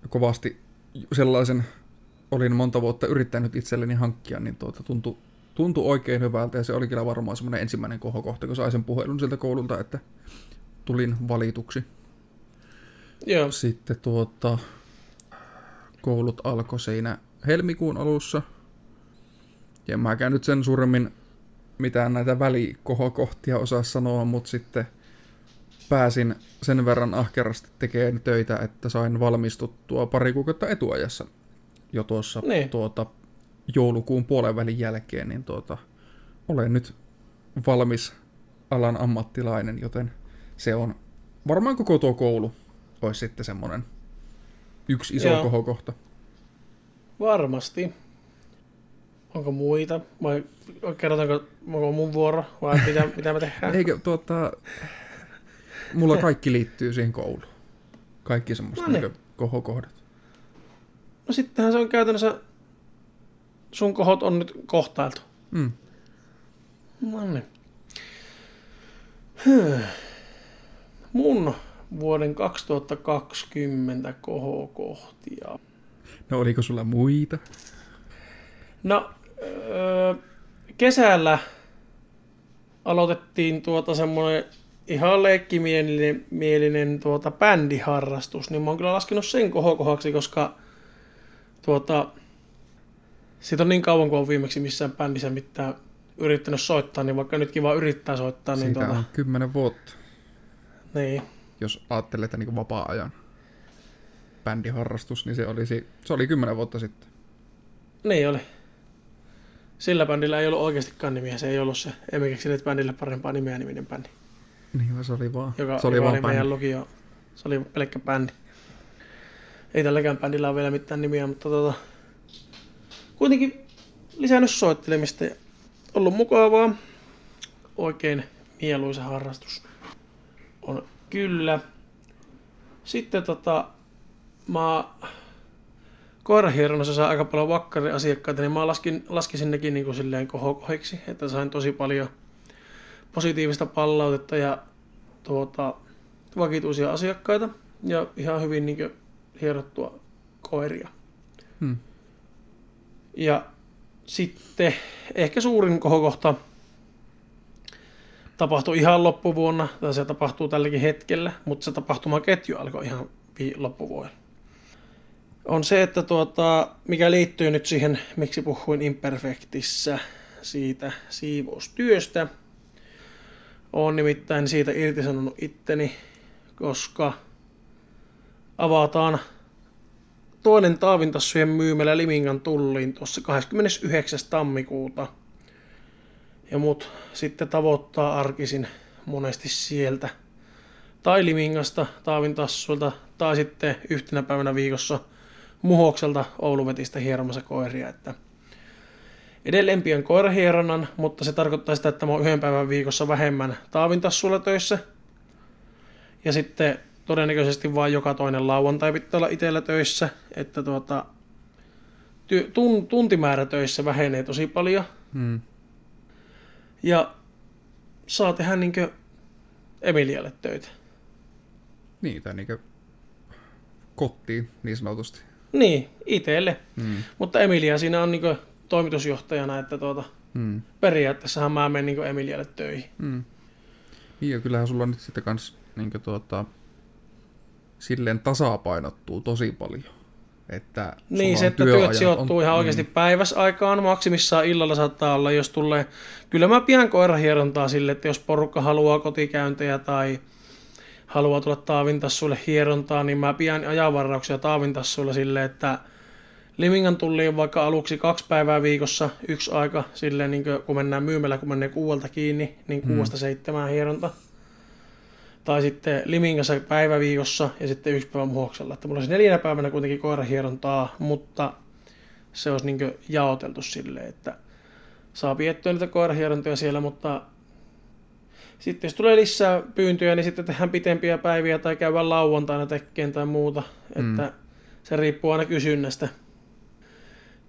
Kovasti sellaisen olin monta vuotta yrittänyt itselleni hankkia, niin tuota, tuntui, tuntui oikein hyvältä ja se oli kyllä varmaan semmoinen ensimmäinen kohokohta, kun sain sen puhelun sieltä koululta, että tulin valituksi. Joo. Sitten tuota, koulut alkoi siinä helmikuun alussa. Ja mä käyn nyt sen suuremmin mitään näitä välikohokohtia osaa sanoa, mutta sitten pääsin sen verran ahkerasti tekemään töitä, että sain valmistuttua pari kuukautta etuajassa jo tuossa Niin. tuota, joulukuun puolen välin jälkeen, niin tuota, olen nyt valmis alan ammattilainen, joten se on varmaan koko tuo koulu olisi sitten semmoinen yksi iso Joo. kohokohta. Varmasti. Onko muita? Vai kerrotaanko, onko mun vuoro? Vai mitä, mitä me tehdään? Eikö tuota, mulla kaikki liittyy siihen kouluun. Kaikki semmoista No niin. niin. kohokohdat. No sittenhän se on käytännössä, sun kohot on nyt kohtailtu. Mm. No niin. Mun vuoden 2020 kohokohtia. No oliko sulla muita? No, öö, kesällä aloitettiin tuota semmoinen ihan leikkimielinen mielinen tuota bändiharrastus, niin mä oon kyllä laskenut sen kohokohaksi, koska tuota, siitä on niin kauan, kun on viimeksi missään bändissä mitään yrittänyt soittaa, niin vaikka nytkin vaan yrittää soittaa, niin, Siitä tuota, on kymmenen vuotta, niin, jos ajattelee, että niin vapaa-ajan bändiharrastus, niin se, olisi, se oli kymmenen vuotta sitten. niin oli. Sillä bändillä ei ollut oikeastikaan nimiä, se ei ollut se, emme keksineet bändille parempaa nimeä niminen bändi. Niin se oli vaan, joka, se oli joka vaan oli meidän lukio. Se oli pelkkä bändi. Ei tälläkään bändillä ole vielä mitään nimiä, mutta tota, kuitenkin lisännyt soittelemista ja ollut mukavaa. Oikein mieluisa harrastus on kyllä. Sitten tota, mä koirahieronassa saa aika paljon vakkariasiakkaita, niin mä laskin, laskisin nekin niin kuin silleen kohokohiksi, että sain tosi paljon positiivista palautetta ja tuota, vakituisia asiakkaita ja ihan hyvin niin hierottua koiria. Hmm. Ja sitten ehkä suurin kohokohta tapahtui ihan loppuvuonna, tai se tapahtuu tälläkin hetkellä, mutta se tapahtumaketju alkoi ihan loppuvuonna. On se, että tuota, mikä liittyy nyt siihen, miksi puhuin Imperfectissä siitä siivoustyöstä, olen nimittäin siitä irtisanonut itteni, koska avataan toinen taavintassujen myymälä Limingan tulliin tuossa 29. tammikuuta. Ja mut sitten tavoittaa arkisin monesti sieltä. Tai Limingasta, taavintassuilta, tai sitten yhtenä päivänä viikossa Muhokselta Ouluvetistä hieromassa koiria. Että Edelleen pian koirahieronnan, mutta se tarkoittaa sitä, että mä oon yhden päivän viikossa vähemmän taavintassuilla töissä. Ja sitten todennäköisesti vain joka toinen lauantai pitää olla itsellä töissä, että tuota, ty- tun- tuntimäärä töissä vähenee tosi paljon. Hmm. Ja saa tehdä niinkö Emilialle töitä. Niin, tai niinkö kotiin niin sanotusti. Niin, itselle. Hmm. Mutta Emilia siinä on niinkö toimitusjohtajana, että tuota, Hmm. periaatteessahan mä menen niinkö Emilialle töihin. Mm. Niin, ja kyllähän sulla nyt sitten kans niin tuota, silleen tasapainottuu tosi paljon. Että Niin, se, että työt sijoittuu on- ihan oikeasti päiväsaikaan, maksimissaan illalla saattaa olla, jos tulee... Kyllä mä pian koirahierontaa sille, että jos porukka haluaa kotikäyntejä tai haluaa tulla taavintassuille hierontaa, niin mä pian ajanvarauksia taavintassuilla sille, että Limingan tulliin vaikka aluksi kaksi päivää viikossa, yksi aika, silleen niin kun mennään myymällä, kun menee kuuelta kiinni, niin kuuesta seitsemään hieronta. Tai sitten Limingassa päivä viikossa ja sitten yksi päivä muhoksella. Että mulla olisi neljänä päivänä kuitenkin koirahierontaa, mutta se olisi niin jaoteltu silleen, että saa piettyä niitä koirahierontoja siellä, mutta Sitten jos tulee lisää pyyntöjä, niin sitten tehdään pitempiä päiviä tai käydään lauantaina tekkeen tai muuta. Mm. Että se riippuu aina kysynnästä.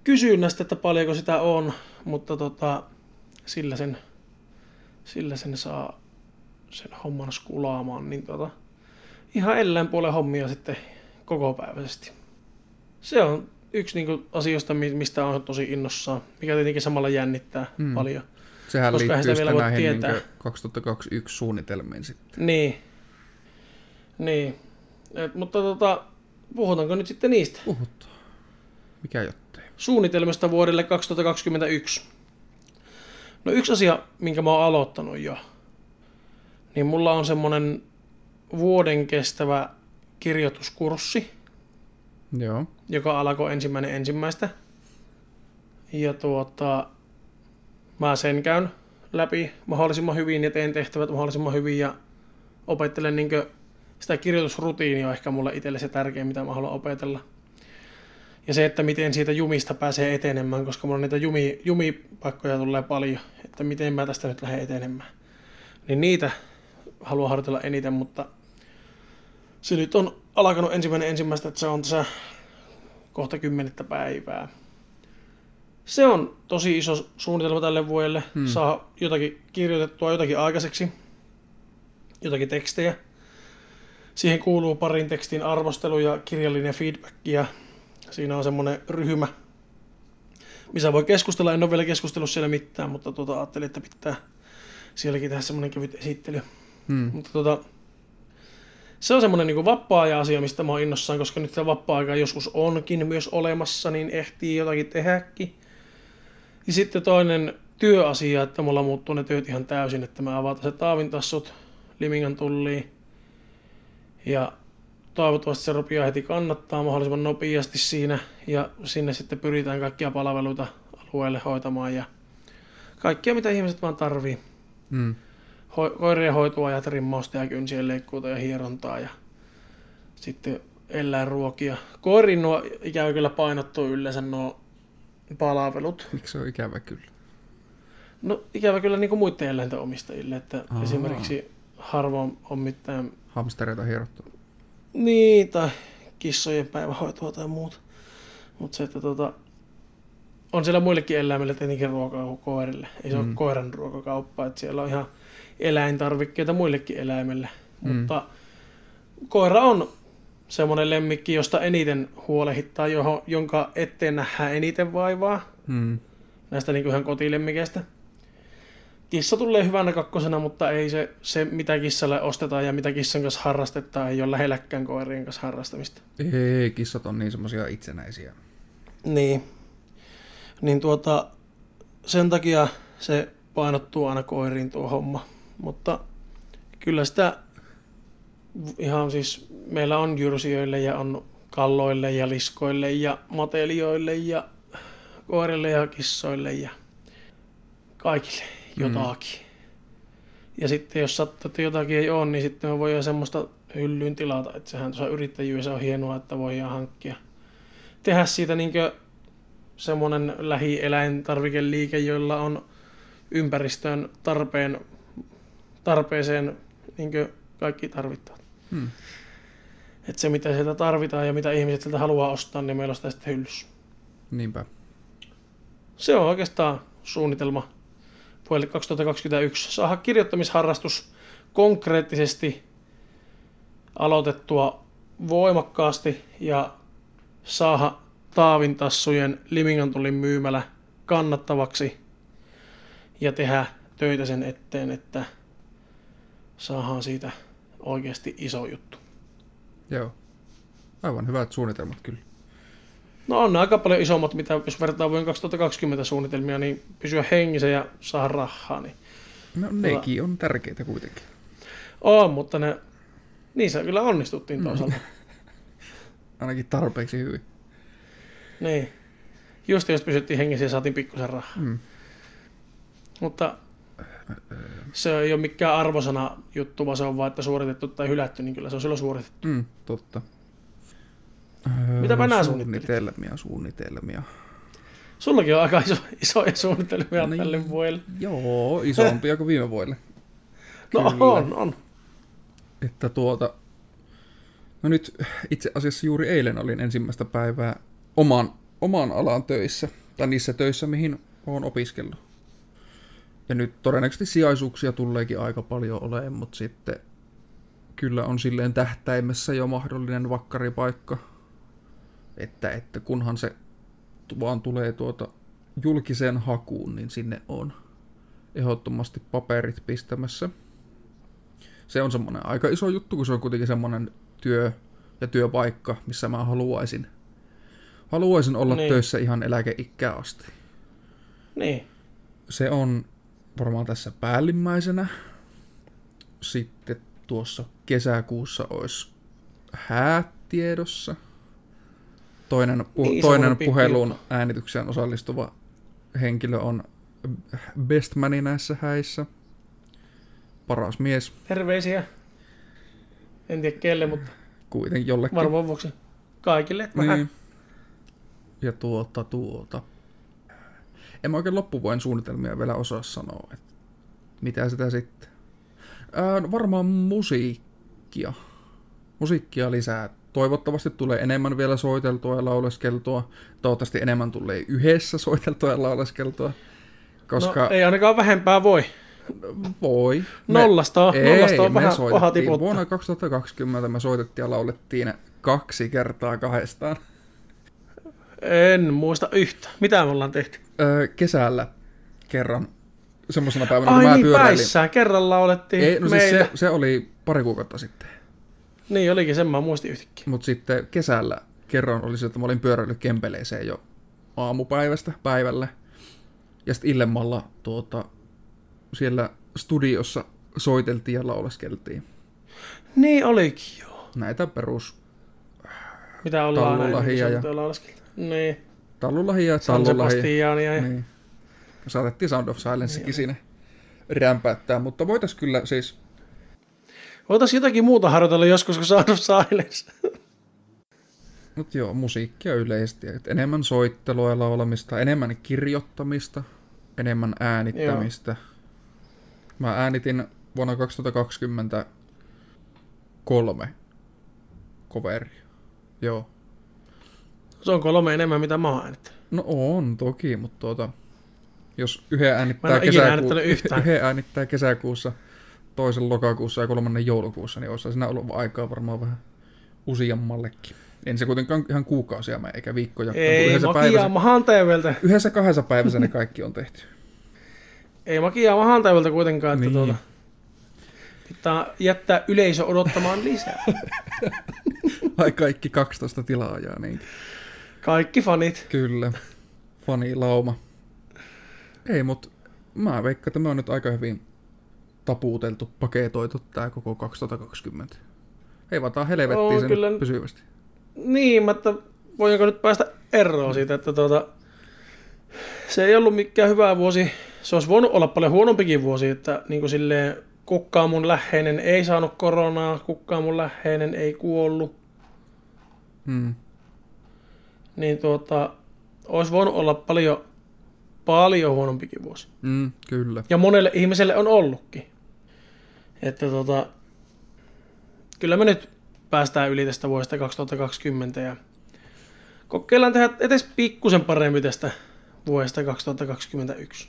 Kysynnästä, että paljonko sitä on, mutta tota, sillä, sen, sillä sen saa sen homman skulaamaan. Niin tota, ihan ellään puolen hommia sitten kokopäiväisesti. Se on yksi niin asioista, mi- mistä on tosi innossaan, mikä tietenkin samalla jännittää mm. paljon. Sehän Koska liittyy sitä sitten näihin niin tietää. 2021 suunnitelmiin sitten. Niin. Niin. Et, mutta tota, puhutaanko nyt sitten niistä Puhutaan. Mikä jottei? suunnitelmista vuodelle 2021? No yksi asia, minkä mä oon aloittanut jo, niin mulla on semmonen vuoden kestävä kirjoituskurssi, Joo. joka alkoi ensimmäinen ensimmäistä. Ja tuota, mä sen käyn läpi mahdollisimman hyvin ja teen tehtävät mahdollisimman hyvin ja opettelen niin sitä kirjoitusrutiinia on ehkä mulle itselle se tärkein, mitä mä haluan opetella. Ja se, että miten siitä jumista pääsee etenemään, koska mulla niitä jumi, jumipaikkoja tulee paljon, että miten mä tästä nyt lähden etenemään. Niin niitä haluan harjoitella eniten, mutta se nyt on alkanut ensimmäinen ensimmäistä, että se on tässä kohta kymmenettä päivää. Se on tosi iso suunnitelma tälle vuodelle. Hmm. Saa jotakin kirjoitettua, jotakin aikaiseksi, jotakin tekstejä. Siihen kuuluu parin tekstin arvostelu ja kirjallinen feedback ja siinä on semmoinen ryhmä, missä voi keskustella. En ole vielä keskustellut siellä mitään, mutta tuota, ajattelin, että pitää sielläkin tehdä semmoinen kevyt esittely. Hmm. Mutta tota, se on semmoinen niin vapaa-ajan asia, mistä mä oon innossaan, koska nyt se vapaa-aika joskus onkin myös olemassa, niin ehtii jotakin tehdäkin. Ja sitten toinen työasia, että mulla muuttuu ne työt ihan täysin, että mä avataan se taavintassut Limingan tulliin. Ja toivottavasti se rupeaa heti kannattaa mahdollisimman nopeasti siinä. Ja sinne sitten pyritään kaikkia palveluita alueelle hoitamaan ja kaikkia mitä ihmiset vaan tarvii Hmm. ho- koirien hoitoajat, rimmausta ja kynsien leikkuuta ja hierontaa ja sitten eläinruokia. Koiriin nuo ikävä kyllä painottuu yleensä nuo palvelut. Miksi se on ikävä kyllä? No ikävä kyllä niin kuin muiden eläinten omistajille, että Aa. esimerkiksi harvoin on mitään Hamstereita hierottu. niin, tai kissojen päivähoitoa tai muuta. Mutta se, että tota, on siellä muillekin eläimille tietenkin ruokaa kuin koirille. Ei se mm. Ole koiran ruokakauppa, että siellä on ihan eläintarvikkeita muillekin eläimille. Mm. Mutta koira on semmoinen lemmikki, josta eniten huolehittaa, johon, jonka eteen nähdään eniten vaivaa Hmm. näistä niin ihan kotilemmikeistä. Kissa tulee hyvänä kakkosena, mutta ei se, se, mitä kissalle ostetaan ja mitä kissan kanssa harrastetaan, ei ole lähelläkään koirien kanssa harrastamista. Ei, kissat on niin semmosia itsenäisiä. Niin. Niin tuota, sen takia se painottuu aina koiriin tuo homma. Mutta kyllä sitä ihan siis, meillä on jyrsijöille ja on kalloille ja liskoille ja matelioille ja koirille ja kissoille ja kaikille jotakin. Mm. Ja sitten jos sattuu, että jotakin ei ole, niin sitten me voidaan semmoista hyllyyn tilata. Että sehän tuossa yrittäjyydessä on hienoa, että voidaan hankkia. Tehdä siitä niinkö semmoinen lähieläintarvikeliike, jolla on ympäristöön tarpeen, tarpeeseen niinkö kaikki tarvittavat. Hmm. Että se mitä sieltä tarvitaan ja mitä ihmiset sieltä haluaa ostaa, niin meillä on sitä sitten hyllyssä. Niinpä. Se on oikeastaan suunnitelma vuodelle 2021. Saada kirjoittamisharrastus konkreettisesti aloitettua voimakkaasti ja saada Taavintassujen Limingantulin myymälä kannattavaksi ja tehdä töitä sen eteen, että saadaan siitä oikeasti iso juttu. Joo. Aivan hyvät suunnitelmat kyllä. No on ne aika paljon isommat, mitä jos vertaa vuoden 2020 suunnitelmia, niin pysyä hengissä ja saada rahaa. Niin No nekin on tärkeitä kuitenkin. on, mutta ne, niissä kyllä onnistuttiin toisaalta. <laughs> Ainakin tarpeeksi hyvin. niin. Just jos pysyttiin hengissä ja saatiin pikkusen rahaa. Mm. Mutta se ei ole mikään arvosana juttu, vaan se on vaan, että suoritettu tai hylätty, niin kyllä se on silloin suoritettu. Mm, totta. Mitäpä nää Suunnitelmia, suunnitelmia. Sullakin on aika iso, <laughs> isoja suunnitelmia No tälle vuodelle. Joo, isompia kuin viime vuodelle. No Kyllä. on, on. Että tuota, no nyt itse asiassa juuri eilen olin ensimmäistä päivää oman, oman alan töissä, tai niissä töissä, mihin olen opiskellut. Ja nyt todennäköisesti sijaisuuksia tuleekin aika paljon olemaan, mutta sitten kyllä on silleen tähtäimessä jo mahdollinen vakkaripaikka. Että, että kunhan se vaan tulee tuota julkiseen hakuun, niin sinne on ehdottomasti paperit pistämässä. Se on semmoinen aika iso juttu, kun se on kuitenkin semmoinen työ ja työpaikka, missä mä haluaisin, haluaisin olla Niin. töissä ihan eläkeikää asti. Niin. Se on varmaan tässä päällimmäisenä. Sitten tuossa kesäkuussa olisi häätiedossa. Toinen, pu- Niin, toinen juttu. äänitykseen osallistuva henkilö on bestmani näissä häissä. Paras mies Terveisiä. En tiedä kelle, mutta kuitenkin jollekin. varmaan vuoksi kaikille. Vähän. Niin. Ja tuota, tuota. En mä oikein loppuvuoden suunnitelmia vielä osaa sanoa, että mitä sitä sitten. Ää, no varmaan musiikkia. Musiikkia lisää. Toivottavasti tulee enemmän vielä soiteltua ja lauleskeltua. Toivottavasti enemmän tulee yhdessä soiteltua ja lauleskeltua. Koska No, ei ainakaan vähempää voi. voi. Nollasta on, ei, nollasta on me vähän paha tiputtaa. Vuonna 2020 me soitettiin ja laulettiin kaksi kertaa kahdestaan. En muista yhtä. Mitä me ollaan tehty? Öö, kesällä kerran semmoisena päivänä, kun Ai mä niin, pyöräilin. päissään. Kerralla olettiin Ei, no siis se, se, oli pari kuukautta sitten. Niin olikin, sen mä muistin yhtäkkiä. Mutta sitten kesällä kerran oli se, että mä olin pyöräillyt Kempeleeseen jo aamupäivästä päivällä. Ja sitten illemmalla tuota, siellä studiossa soiteltiin ja lauleskeltiin. Niin olikin joo. Näitä perus Mitä ollaan ja- ja... Niin. Tallulahia ja. Sebastiania ja... Niin. Saatettiin Sound of Silencekin siinä rämpäättää, mutta voitais kyllä siis Voitaisiin jotakin muuta harjoitella joskus, kun Sound of Silence. <laughs> Mutta joo, musiikkia yleisesti. Et enemmän soittelua ja laulamista, enemmän kirjoittamista, enemmän äänittämistä. Mä äänitin vuonna 2020 kolme coveria. Joo. Se on kolme enemmän, mitä mä oon äänittänyt. No on toki, mutta tuota, jos yhden Mä en äänittää, kesäku... <laughs> yhden äänittää kesäkuussa, toisen lokakuussa ja kolmannen joulukuussa, niin olisi siinä ollut aikaa varmaan vähän useammallekin. En se kuitenkaan ihan kuukausia mene, eikä viikkoja. Ei, yhdessä, makiaa päivässä, yhdessä kahdessa päivässä ne kaikki on tehty. <laughs> Ei makiaa mahan TVltä kuitenkaan, että Niin. tuota, pitää jättää yleisö odottamaan lisää. <laughs> Ai kaikki 12 tilaajaa, niin Kaikki fanit. kyllä. Fanilauma. Ei, mutta mä veikkaan, että me on nyt aika hyvin tapuuteltu, paketoitu tää koko 2020. Ei vaan tää helvettiin sen kyllä. pysyvästi. Niin, mutta voinko nyt päästä eroon siitä, että tuota, se ei ollut mikään hyvä vuosi. Se olisi voinut olla paljon huonompikin vuosi, että niin kuin silleen, kukaan mun läheinen ei saanut koronaa, kukaan mun läheinen ei kuollut. Hmm. Niin tuota, olisi voinut olla paljon, paljon huonompikin vuosi. Mm, kyllä. Ja monelle ihmiselle on ollutkin. Että tota, kyllä me nyt päästään yli tästä vuodesta 2020 ja kokeillaan tehdä edes pikkusen parempi tästä vuodesta 2021.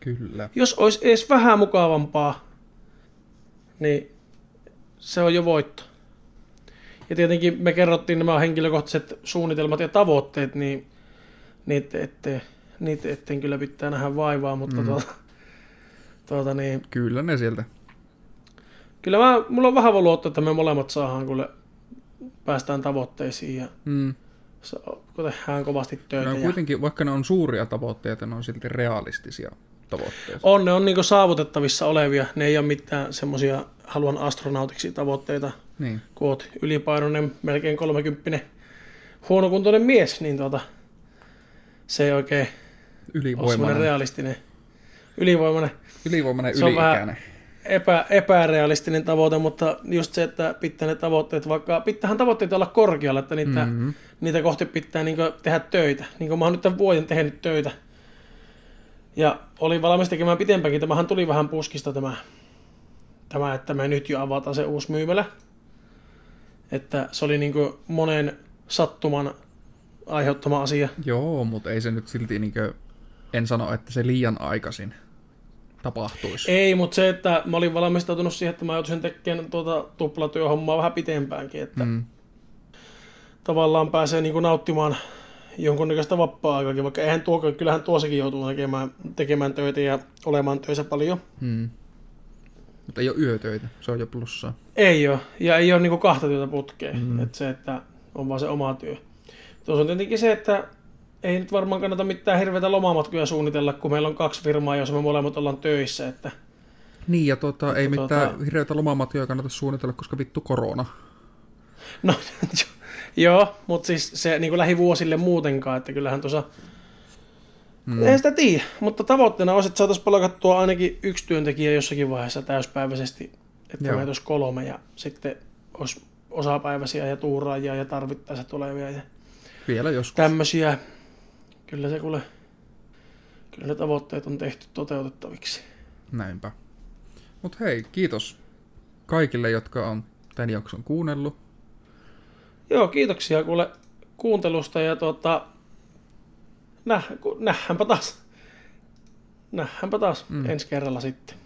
Kyllä. Jos olisi edes vähän mukavampaa, niin se on jo voitto. Ja tietenkin me kerrottiin nämä henkilökohtaiset suunnitelmat ja tavoitteet, niin niitä ette, niitä eteen kyllä pitää nähdä vaivaa, mutta mm. Tuota, tuota niin, Kyllä ne sieltä. Kyllä mä, mulla on vahva luotto, että me molemmat saadaan, kun päästään tavoitteisiin ja Mm. tehdään kovasti Ne töitä. on Ja kuitenkin, vaikka ne on suuria tavoitteita, ne on silti realistisia tavoitteita. on, ne on niin saavutettavissa olevia. Ne ei ole mitään semmoisia haluan astronautiksi tavoitteita, Niin. kun oot ylipainoinen, melkein 30 huonokuntoinen mies, niin tuota, se ei oikein ole Ylivoimainen, realistinen, ylivoimainen, ylivoimainen Se on vähän- epä, epärealistinen tavoite, mutta just se, että pitää ne tavoitteet, vaikka pitäähän tavoitteet olla korkealla, että niitä, mm. Mm-hmm. niitä kohti pitää niin tehdä töitä. Niin kuin mä oon nyt tämän vuoden tehnyt töitä. Ja olin valmis tekemään pitempäkin. Tämähän tuli vähän puskista tämä tämä, että me nyt jo avataan se uusi myymälä. Että se oli niin monen sattuman aiheuttama asia. Joo, mutta ei se nyt silti, niin kuin, en sano, että se liian aikaisin tapahtuisi. Ei, mutta se, että mä olin valmistautunut siihen, että mä joutuisin tekemään tuota tuplatyöhommaa vähän pitempäänkin, että mm. tavallaan pääsee niin kuin nauttimaan jonkunnäköistä vapaa-aikaakin, vaikka eihän tuo, kyllähän tuossakin joutuu tekemään, tekemään töitä ja olemaan töissä paljon. Mm. Mutta ei ole yötöitä, se on jo plussaa. Ei ole, ja ei ole niin kuin kahta työtä putkeen, mm. että se, että on vaan se oma työ. Tuossa on tietenkin se, että ei nyt varmaan kannata mitään hirveitä lomamatkoja suunnitella, kun meillä on kaksi firmaa, jos me molemmat ollaan töissä. Että... Niin, ja tuota, ei tuota... mitään hirveitä lomamatkoja kannata suunnitella, koska vittu korona. No, <laughs> joo, mutta siis se niin kuin lähivuosille muutenkaan, että kyllähän tuossa... Mm. Ei sitä tiedä, mutta tavoitteena olisi, että saataisiin palkattua ainakin yksi työntekijä jossakin vaiheessa täyspäiväisesti, että Joo. meitä olisi kolme ja sitten olisi osapäiväisiä ja tuuraajia ja tarvittaessa tulevia ja vielä joskus. Tämmöisiä. Kyllä se kuule, kyllä ne tavoitteet on tehty toteutettaviksi. Näinpä. Mutta hei, kiitos kaikille, jotka on tämän jakson kuunnellut. Joo, kiitoksia kuule kuuntelusta ja tuota, näh, nähdäänpä taas. Nähdäänpä taas mm. ensi kerralla sitten.